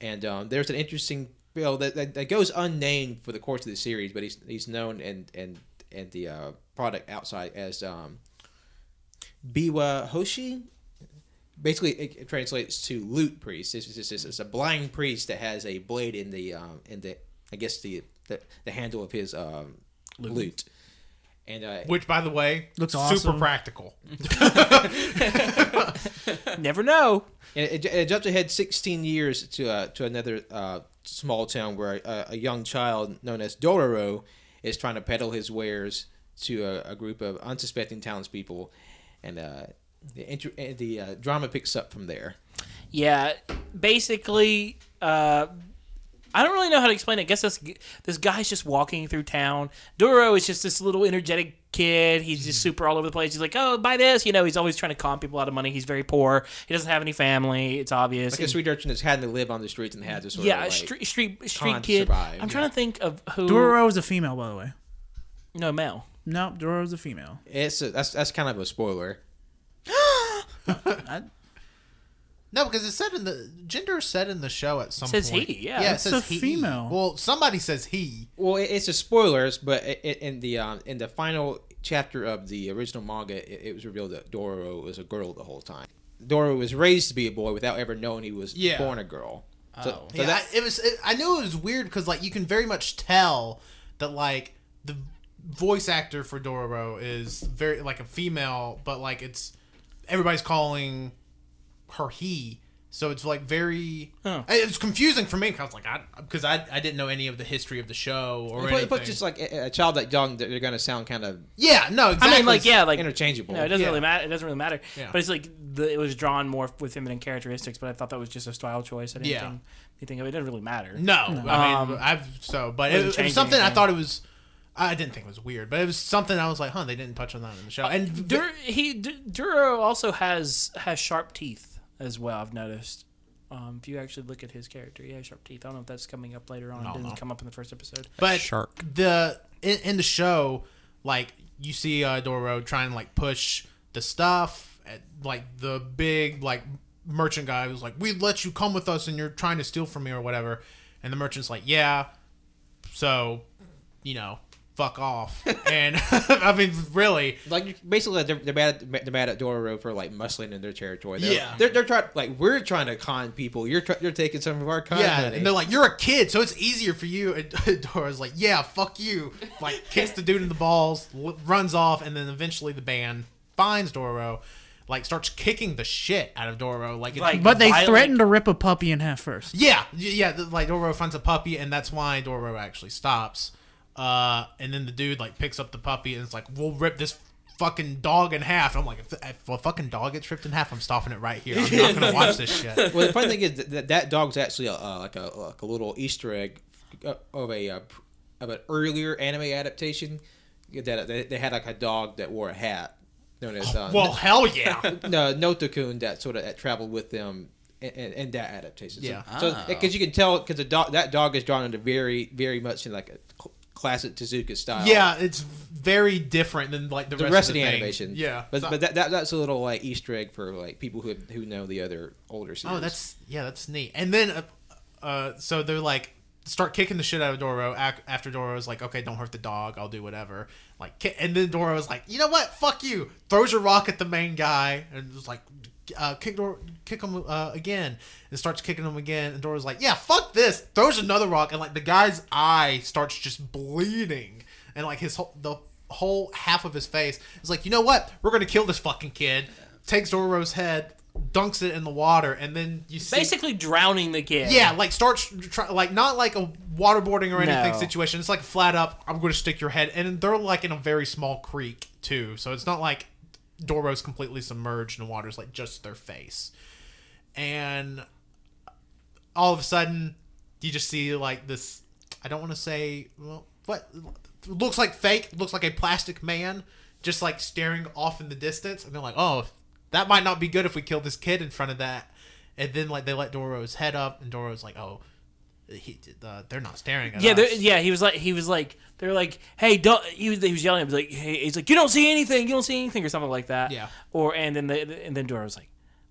And um, there's an interesting bill that, that, that goes unnamed for the course of the series, but he's he's known and and and the uh, product outside as um, Biwa Hoshi. Basically, it, it translates to lute priest. It's, it's, it's, it's a blind priest that has a blade in the um, in the I guess the the, the handle of his um, lute. And uh, Which, by the way, Looks super awesome. practical. Never know. And it, it jumps ahead 16 years to uh, to another uh, small town where a, a young child known as Dororo is trying to peddle his wares to a, a group of unsuspecting townspeople, and uh, the inter- uh, the uh, drama picks up from there. Yeah, basically, uh, I don't really know how to explain it. I guess this this guy's just walking through town. Duro is just this little energetic kid. He's just mm. super all over the place. He's like, "Oh, buy this!" You know, he's always trying to con people out of money. He's very poor. He doesn't have any family. It's obvious. Like a And- sweet urchin that's had to live on the streets and had to sort yeah, of a like, street street street kid. survive, I'm trying to think of who. Dororo is a female, by the way. No, male. No, Dororo is a female. It's a, that's that's kind of a spoiler. I, No, because it said in the gender said in the show at some Says point. he, yeah. yeah, it It's says a he. female. Well, somebody says he. Well, it, it's a spoilers, but it, it, in the um, in the final chapter of the original manga, it, it was revealed that Doro was a girl the whole time. Doro was raised to be a boy without ever knowing he was Yeah. born a girl. So, Oh. so yeah, that I- it was. It, I knew it was weird because like you can very much tell that like the voice actor for Dororo is very like a female, but like it's everybody's calling her he. So it's like very. Huh. It's confusing for me because I was like, I because I, I didn't know any of the history of the show or but, anything. but just like a, a child that young, they're gonna sound kind of yeah, no, exactly. I mean, like, yeah, like interchangeable. No, it doesn't Yeah. really matter. It doesn't really matter. Yeah. But it's like the, it was drawn more with feminine characteristics. But I thought that was just a style choice. I didn't Yeah. think anything of it. It doesn't really matter. No, I mean, Um, I've so, but it, doesn't it was change something I thought it was. I didn't think it was weird, but it was something I was like, huh, they didn't touch on that in the show. And Dur- he D- Duro also has has sharp teeth as well. I've noticed. Um, if you actually look at his character, he has sharp teeth. I don't know if that's coming up later on. It didn't no. come up in the first episode. but Shark. the in, in the show, like you see uh, Doro trying to like push the stuff, at, like the big like merchant guy was like, "We let you come with us, and you're trying to steal from me or whatever," and the merchant's like, "Yeah, so you know." Fuck off, and I mean, really, like basically they're, they're mad at, they're mad at Doro for like muscling in their territory. They're, Yeah. they're, they're trying like we're trying to con people. You're try, you're taking some of our con Yeah, money. and they're like, "You're a kid, so it's easier for you." And Dora's like, "Yeah, fuck you!" Like kicks the dude in the balls, l- runs off, and then eventually the band finds Doro, like starts kicking the shit out of Doro. Like, it's, Like- but they Violent- threatened to rip a puppy in half first. yeah, yeah, like Doro finds a puppy, and that's why Doro actually stops. Uh, and then the dude like picks up the puppy and it's like, "We'll rip this." Fucking dog in half. I'm like, if, if a fucking dog gets ripped in half, I'm stopping it right here. I'm not gonna watch this shit. well, the funny thing is that that dog's actually a, uh, like a like a little Easter egg uh, of a uh, of an earlier anime adaptation. That they, they had like a dog that wore a hat, known as uh, Well, hell yeah. no Notokun that sort of that traveled with them in, in, in that adaptation. Yeah. So Oh. because you can tell because the dog that dog is drawn into very very much in like a cl- classic Tezuka style. Yeah, it's very different than like the, The rest, rest of the, of the animation, Yeah, but but that, that that's a little like Easter egg for like people who who know the other older series. oh, that's yeah, that's neat. And then, uh, uh, so they're like start kicking the shit out of Doro after Doro's like, okay, don't hurt the dog, I'll do whatever. Like, and then Doro's like, you know what, fuck you, throws a rock at the main guy and was like. Uh, kick Dor- kick him uh, again, and starts kicking him again. And Dora's like, "Yeah, fuck this." Throws another rock, and like the guy's eye starts just bleeding, and like his whole the whole half of his face is like, "You know what? We're gonna kill this fucking kid." Takes Doro's head, dunks it in the water, and then you see Basically, drowning the kid. yeah, like starts try, like not like a waterboarding or anything No. situation. It's like flat up. I'm going to stick your head, and they're like in a very small creek too, so it's not like Doro's completely submerged in water. It's like just their face, and all of a sudden you just see like this. I don't want to say well, what looks like fake. Looks like a plastic man just like staring off in the distance, and they're like, oh. That might not be good if we kill this kid in front of that and then like they let Doro's head up, and Doro's like, "Oh, he, uh, they're not staring at Yeah, us." yeah. He was like, he was like, they're like, hey, don't. He was, he was yelling. He was like, hey, he's like, you don't see anything, you don't see anything, or something like that. Yeah. Or and then the, and then Dora was like,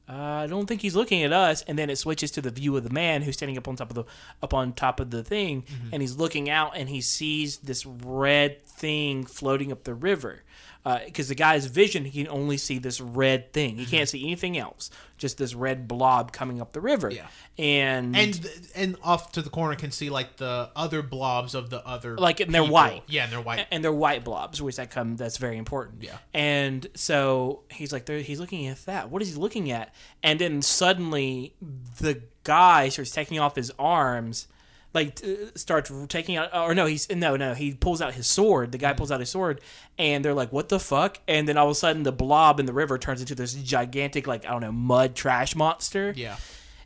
uh, I don't think he's looking at us. And then it switches to the view of the man who's standing up on top of the up on top of the thing, and he's looking out, and he sees this red thing floating up the river. Uh, because the guy's vision he can only see this red thing. He can't mm-hmm. see anything else, just this red blob coming up the river. Yeah. and and and off to the corner can see like the other blobs of the other like and they're white Yeah, and they're white. and they're white blobs which that come that's very important Yeah. and so he's like he's looking at that what is he looking at and then suddenly the guy starts taking off his arms like starts taking out or no he's no no he pulls out his sword the Mm-hmm. guy pulls out his sword and they're like what the fuck and then all of a sudden the blob in the river turns into this gigantic like i don't know mud trash monster yeah.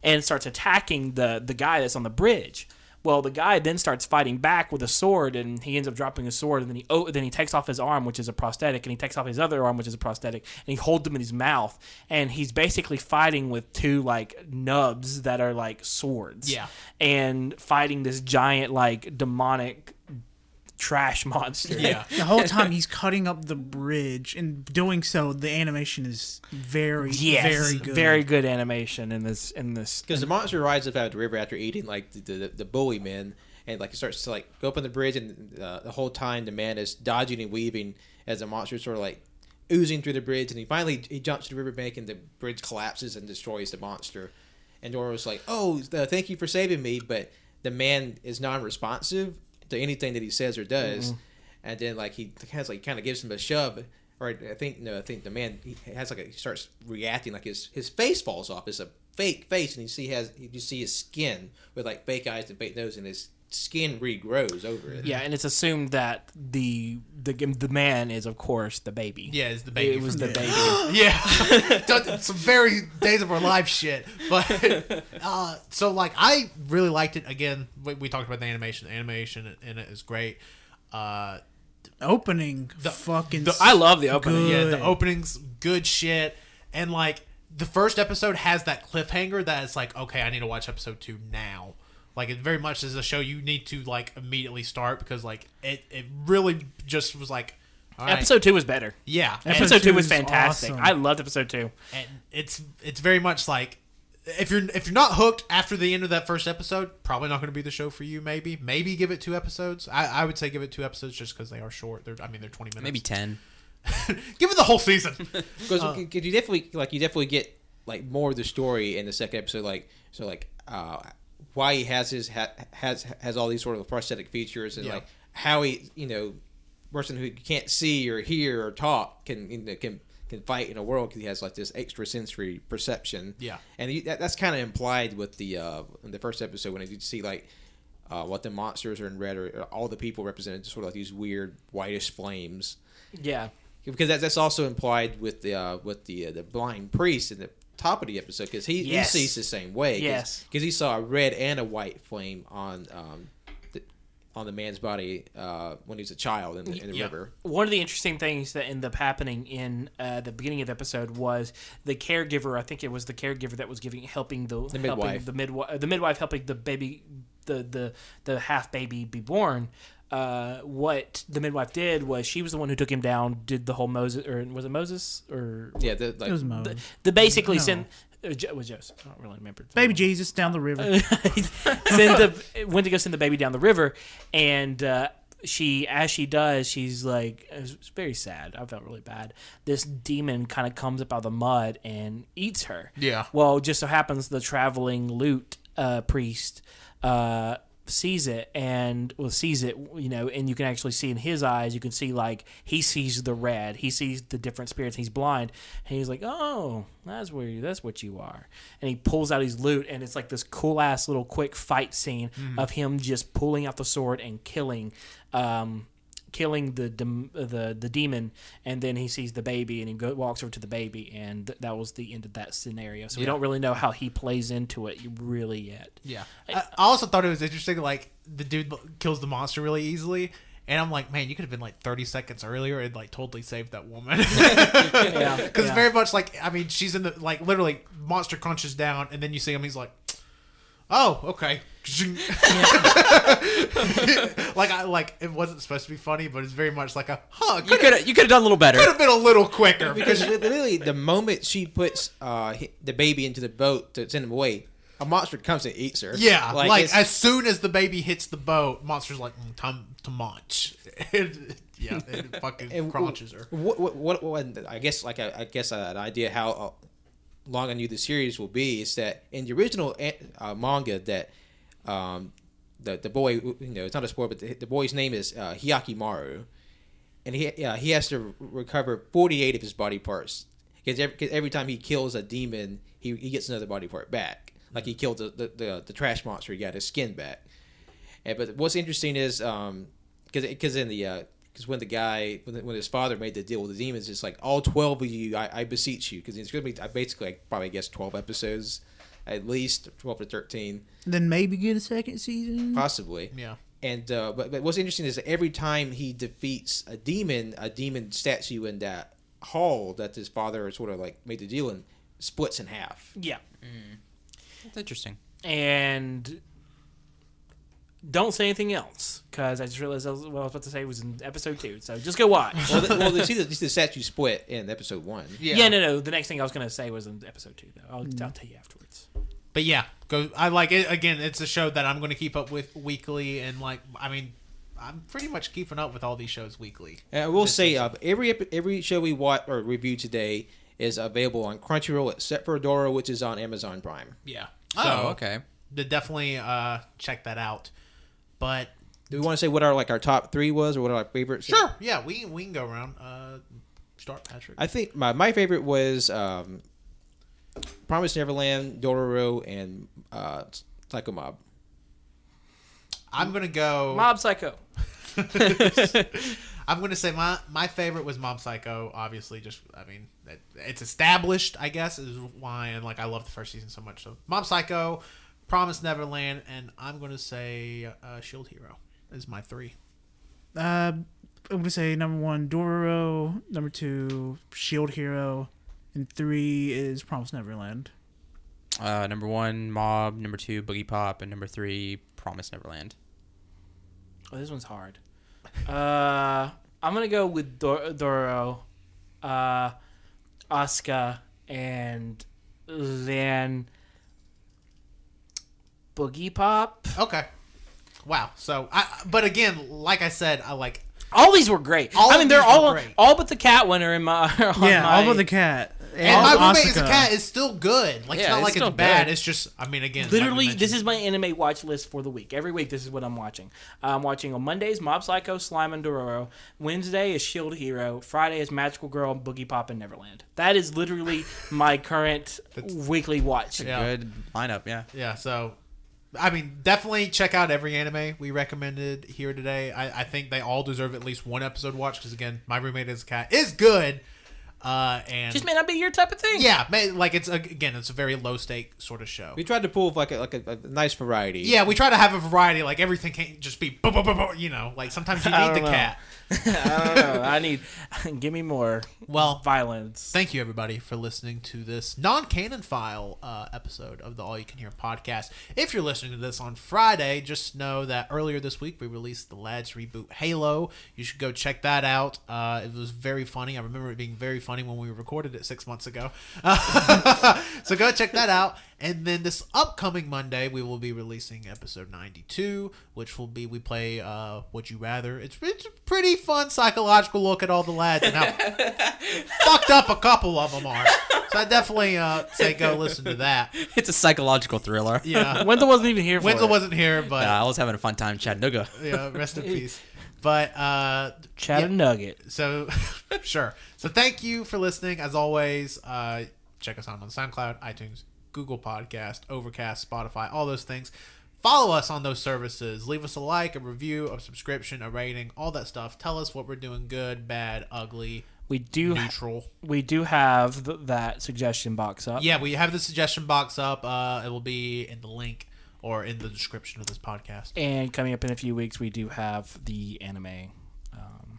and starts attacking the the guy that's on the bridge. Well, the guy then starts fighting back with a sword, and he ends up dropping his sword, and then he oh, then he takes off his arm, which is a prosthetic, and he takes off his other arm, which is a prosthetic, and he holds them in his mouth, and he's basically fighting with two like nubs that are like swords, Yeah. and fighting this giant like demonic trash monster. Yeah. The whole time he's cutting up the bridge, and doing so, the animation is very, Yes, very good. very good animation in this in this Because the monster rides up out of the river after eating like the the, the bully men, and like it starts to like go up on the bridge, and uh, the whole time the man is dodging and weaving as the monster sort of like oozing through the bridge, and he finally he jumps to the riverbank, and the bridge collapses and destroys the monster. And Dora was like, "Oh, uh, thank you for saving me," but the man is non-responsive to anything that he says or does, mm-hmm. and then like he has like kind of gives him a shove. Or I think no, I think the man he has like a, he starts reacting like his his face falls off. It's a fake face, and you see he has you see his skin with like fake eyes and fake nose, and his skin regrows over it. Yeah, and it's assumed that the the the man is of course the baby. Yeah, it's the baby. It was the baby. Yeah, some very Days of Our Lives shit. But uh, so like, I really liked it. Again, we, we talked about the animation. The animation in it is great. Uh, opening. The fucking. I love the opening. yeah, the openings, good shit, and like the first episode has that cliffhanger that is like, okay, I need to watch episode two now. Like it very much is a show you need to like immediately start because like it it really just was like. all right, Episode two was better. yeah, Episode two two was fantastic. awesome. I loved episode two. and it's it's very much like if you're if you're not hooked after the end of that first episode, probably not going to be the show for you. Maybe maybe give it two episodes. I, I would say give it two episodes just because they are short. They're I mean they're twenty minutes. Maybe ten. give it the whole season. because you definitely like you definitely get like more of the story in the second episode like so like uh why he has his ha- has has all these sort of prosthetic features and Yeah. like how he you know person who can't see or hear or talk can you know, can can fight in a world because he has like this extra sensory perception Yeah. and you, that, that's kind of implied with the uh in the first episode when you see like uh, what the monsters are in red or all the people represented sort of like these weird whitish flames Yeah. because that's, that's also implied with the uh, with the uh, the blind priest in the top of the episode because he, Yes. he sees the same way Yes. because he saw a red and a white flame on um the, on the man's body uh, when he was a child in the, in the river One of the interesting things that ended up happening in uh, the beginning of the episode was the caregiver. I think it was the caregiver that was giving helping the, The helping midwife. the midwife the midwife helping the baby the the the half baby be born. Uh, what the midwife did was she was the one who took him down, did the whole Moses or was it Moses or yeah the, like, It was Moses. the, the basically No. send uh, Jo- was Joseph. I don't really remember. Baby Jesus down the river. send the went to go send the baby down the river, and uh, she, as she does, she's like, it's very sad. I felt really bad. This demon kind of comes up out of the mud and eats her. Yeah. Well, just so happens the traveling lute uh, priest. Uh, sees it and well sees it you know and you can actually see in his eyes you can see like he sees the red he sees the different spirits he's blind and he's like oh that's where you, that's what you are. And he pulls out his loot and it's like this cool ass little quick fight scene of him just pulling out the sword and killing um killing the dem- the the demon and then he sees the baby and he go, walks over to the baby and th- that was the end of that scenario so we Yeah. don't really know how he plays into it really yet Yeah. I, I also thought it was interesting. Like the dude kills the monster really easily, and I'm like, man, you could have been like 30 seconds earlier and like totally saved that woman. yeah Because yeah. very much like I mean, she's in the like literally monster crunches down, and then you see him. He's like, oh, okay. like I like it wasn't supposed to be funny, but it's very much like a huh. You Could could you could have done a little better. Could have been a little quicker because literally the moment she puts uh, the baby into the boat to send him away a monster comes and eats her. Yeah, like, it's- as soon as the baby hits the boat, monster's like mm, time to munch. yeah, it fucking and crunches her. What, what, what, what I guess like I, I guess uh, an idea how uh, long I knew the series will be is that in the original uh, manga that um, the the boy you know it's not a spoiler but the, the boy's name is uh, Hyakkimaru, and he uh, he has to recover forty eight of his body parts. Because every, every time he kills a demon he, he gets another body part back. Like he killed the the, the, the trash monster he got his skin back. And, but what's interesting is um because because in the uh because when the guy when, the, when his father made the deal with the demons it's like all 12 of you i, I beseech you because it's going to be I basically like, probably guess 12 episodes at least 12 to 13 Then maybe get a second season. possibly Yeah. and uh, but, but what's interesting is that every time he defeats a demon a demon statue in that hall that his father sort of like made the deal in splits in half Yeah. That's interesting. And don't say anything else because I just realized what I was about to say was in episode two. So just go watch. well, the, well you see the, you see the statue split in episode one yeah. Yeah, no, no. The next thing I was going to say was in episode two, though. I'll, I'll tell you afterwards. But yeah, go. I like it. Again, it's a show that I'm going to keep up with weekly, and like, I mean, I'm pretty much keeping up with all these shows weekly. And I will This say, uh, every every show we watch or review today is available on Crunchyroll, except for Dora, which is on Amazon Prime. Yeah. Oh, okay. to definitely uh, check that out. But Do we want to say what our like our top three was, or what our favorites? sure, yeah, we we can go around. Uh, start Patrick. I think my, my favorite was um, Promise Neverland, Dororo, and uh, Psycho Mob. I'm gonna go. Mob Psycho. I'm gonna say my my favorite was Mob Psycho. Obviously, just I mean, it, it's established. I guess is why, and like I love the first season so much. So Mob Psycho, Promise Neverland, and I'm gonna say uh, Shield Hero is my three. Uh, I'm gonna say number one Dororo, number two Shield Hero, and three is Promise Neverland. Uh, number one, Mob. Number two, Boogiepop, and number three, Promise Neverland. Oh, this one's hard. Uh, I'm gonna go with Dor- Doro, uh, Asuka, and then Boogiepop. Okay. Wow. So I, but again, like I said, I like All these were great. All I mean, they're all great. all but the cat one are in my. on yeah, my- all but the cat. and my Asuka. roommate is a cat is still good. Like it's not it's like it's still bad. good. It's just I mean again, Literally, we this is my anime watch list for the week. Every week, this is what I'm watching. I'm watching on Mondays Mob Psycho, Slime, and Dororo. Wednesday is Shield Hero. Friday is Magical Girl, Boogiepop, and Neverland. That is literally my current weekly watch. Yeah. Good lineup, yeah. Yeah, so I mean, definitely check out every anime we recommended here today. I, I think they all deserve at least one episode watch because again, my roommate is a cat is good, uh, and Just may not be your type of thing. yeah, ma- like it's again, it's a very low stake sort of show. We tried to pull like a, like a, a nice variety. Yeah, we try to have a variety. Like everything can't just be, boom, boom, boom, boom, you know. Like sometimes you I need the know. cat. I don't know. I need. give me more Well, violence. Thank you, everybody, for listening to this non-canon file uh, episode of the All You Can Hear podcast. If you're listening to this on Friday, just know that earlier this week we released the Lads reboot Halo. You should go check that out. Uh, it was very funny. I remember it being very funny when we recorded it six months ago. so go check that out. And then this upcoming Monday, we will be releasing episode 92, which will be we play uh, Would You Rather. It's, it's a pretty fun psychological look at all the lads and how fucked up a couple of them are. So I definitely uh, say go listen to that. It's a psychological thriller. Yeah. Wendell wasn't even here for Wenzel it. wasn't here, but Yeah, I was having a fun time Chattanooga. yeah, rest in peace. But uh, Chat yeah. a nugget. So, sure. So, thank you for listening. As always, uh, check us out on SoundCloud, iTunes, Google Podcast, Overcast, Spotify, all those things. Follow us on those services. Leave us a like, a review, a subscription, a rating, all that stuff. Tell us what we're doing good, bad, ugly, We do. neutral. We do have th- that suggestion box up. Yeah, we have the suggestion box up. Uh, it will be in the link or in the description of this podcast. And coming up in a few weeks, we do have the anime um,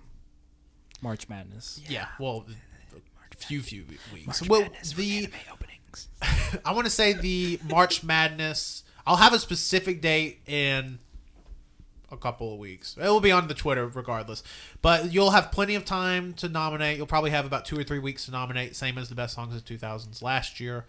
March Madness. Yeah, well, a few few weeks. well, the anime openings. I want to say the March Madness. I'll have a specific date in a couple of weeks. It will be on the Twitter regardless, but you'll have plenty of time to nominate. You'll probably have about two or three weeks to nominate, same as the best songs of 2000s last year.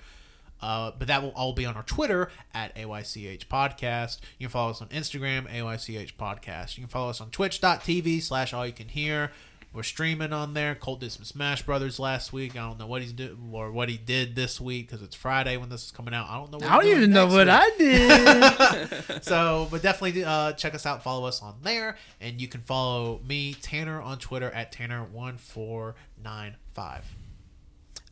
Uh, but that will all be on our Twitter at AYCH Podcast. You can follow us on Instagram, AYCH Podcast. You can follow us on twitch.tv slash all you can hear. We're streaming on there. Colt did some Smash Brothers last week. I don't know what he's do or what he did this week because it's Friday when this is coming out. I don't know. What I don't even know what week. I did. So, but definitely uh, check us out. Follow us on there, and you can follow me Tanner on Twitter at Tanner one four nine five.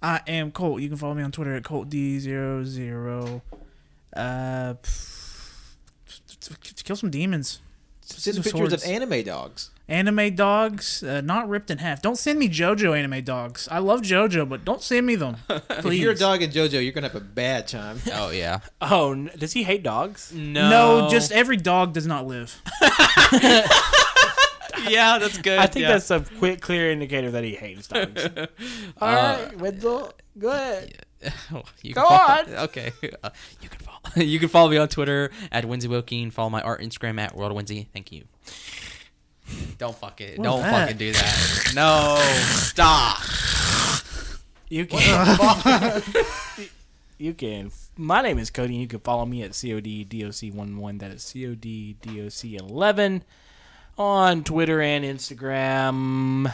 I am Colt. You can follow me on Twitter at ColtD00. Uh, kill some demons. Send Some pictures of anime dogs. Anime dogs, uh, not ripped in half. Don't send me JoJo anime dogs. I love JoJo, but don't send me them. If you're a dog in JoJo, you're gonna have a bad time. Oh yeah. Oh, n- does he hate dogs? No. No, just every dog does not live. yeah, that's good. I think yeah. that's a quick, clear indicator that he hates dogs. All right, Wenzel, go ahead. you Go can follow, on. Okay. Uh, you can follow. You can follow me on Twitter at Winsy Wilkeen. Follow my art Instagram at World of Winsy. Thank you. Don't fuck it. What Don't that? fucking do that. No. Stop. You can. you can. My name is Cody. and You can follow me at CODDOC11. That is CODDOC11 on Twitter and Instagram.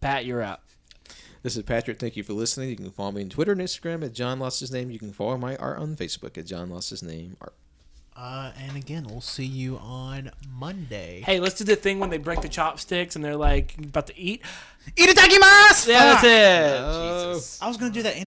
Pat, you're up. This is Patrick. Thank you for listening. You can follow me on Twitter and Instagram at John Lost His Name. You can follow my art on Facebook at John Lost His Name Art. Uh, and again, we'll see you on Monday. Hey, let's do the thing when they break the chopsticks and they're like about to eat. Eat Itadakimasu! Yeah, that's it. Oh. Jesus. I was gonna do that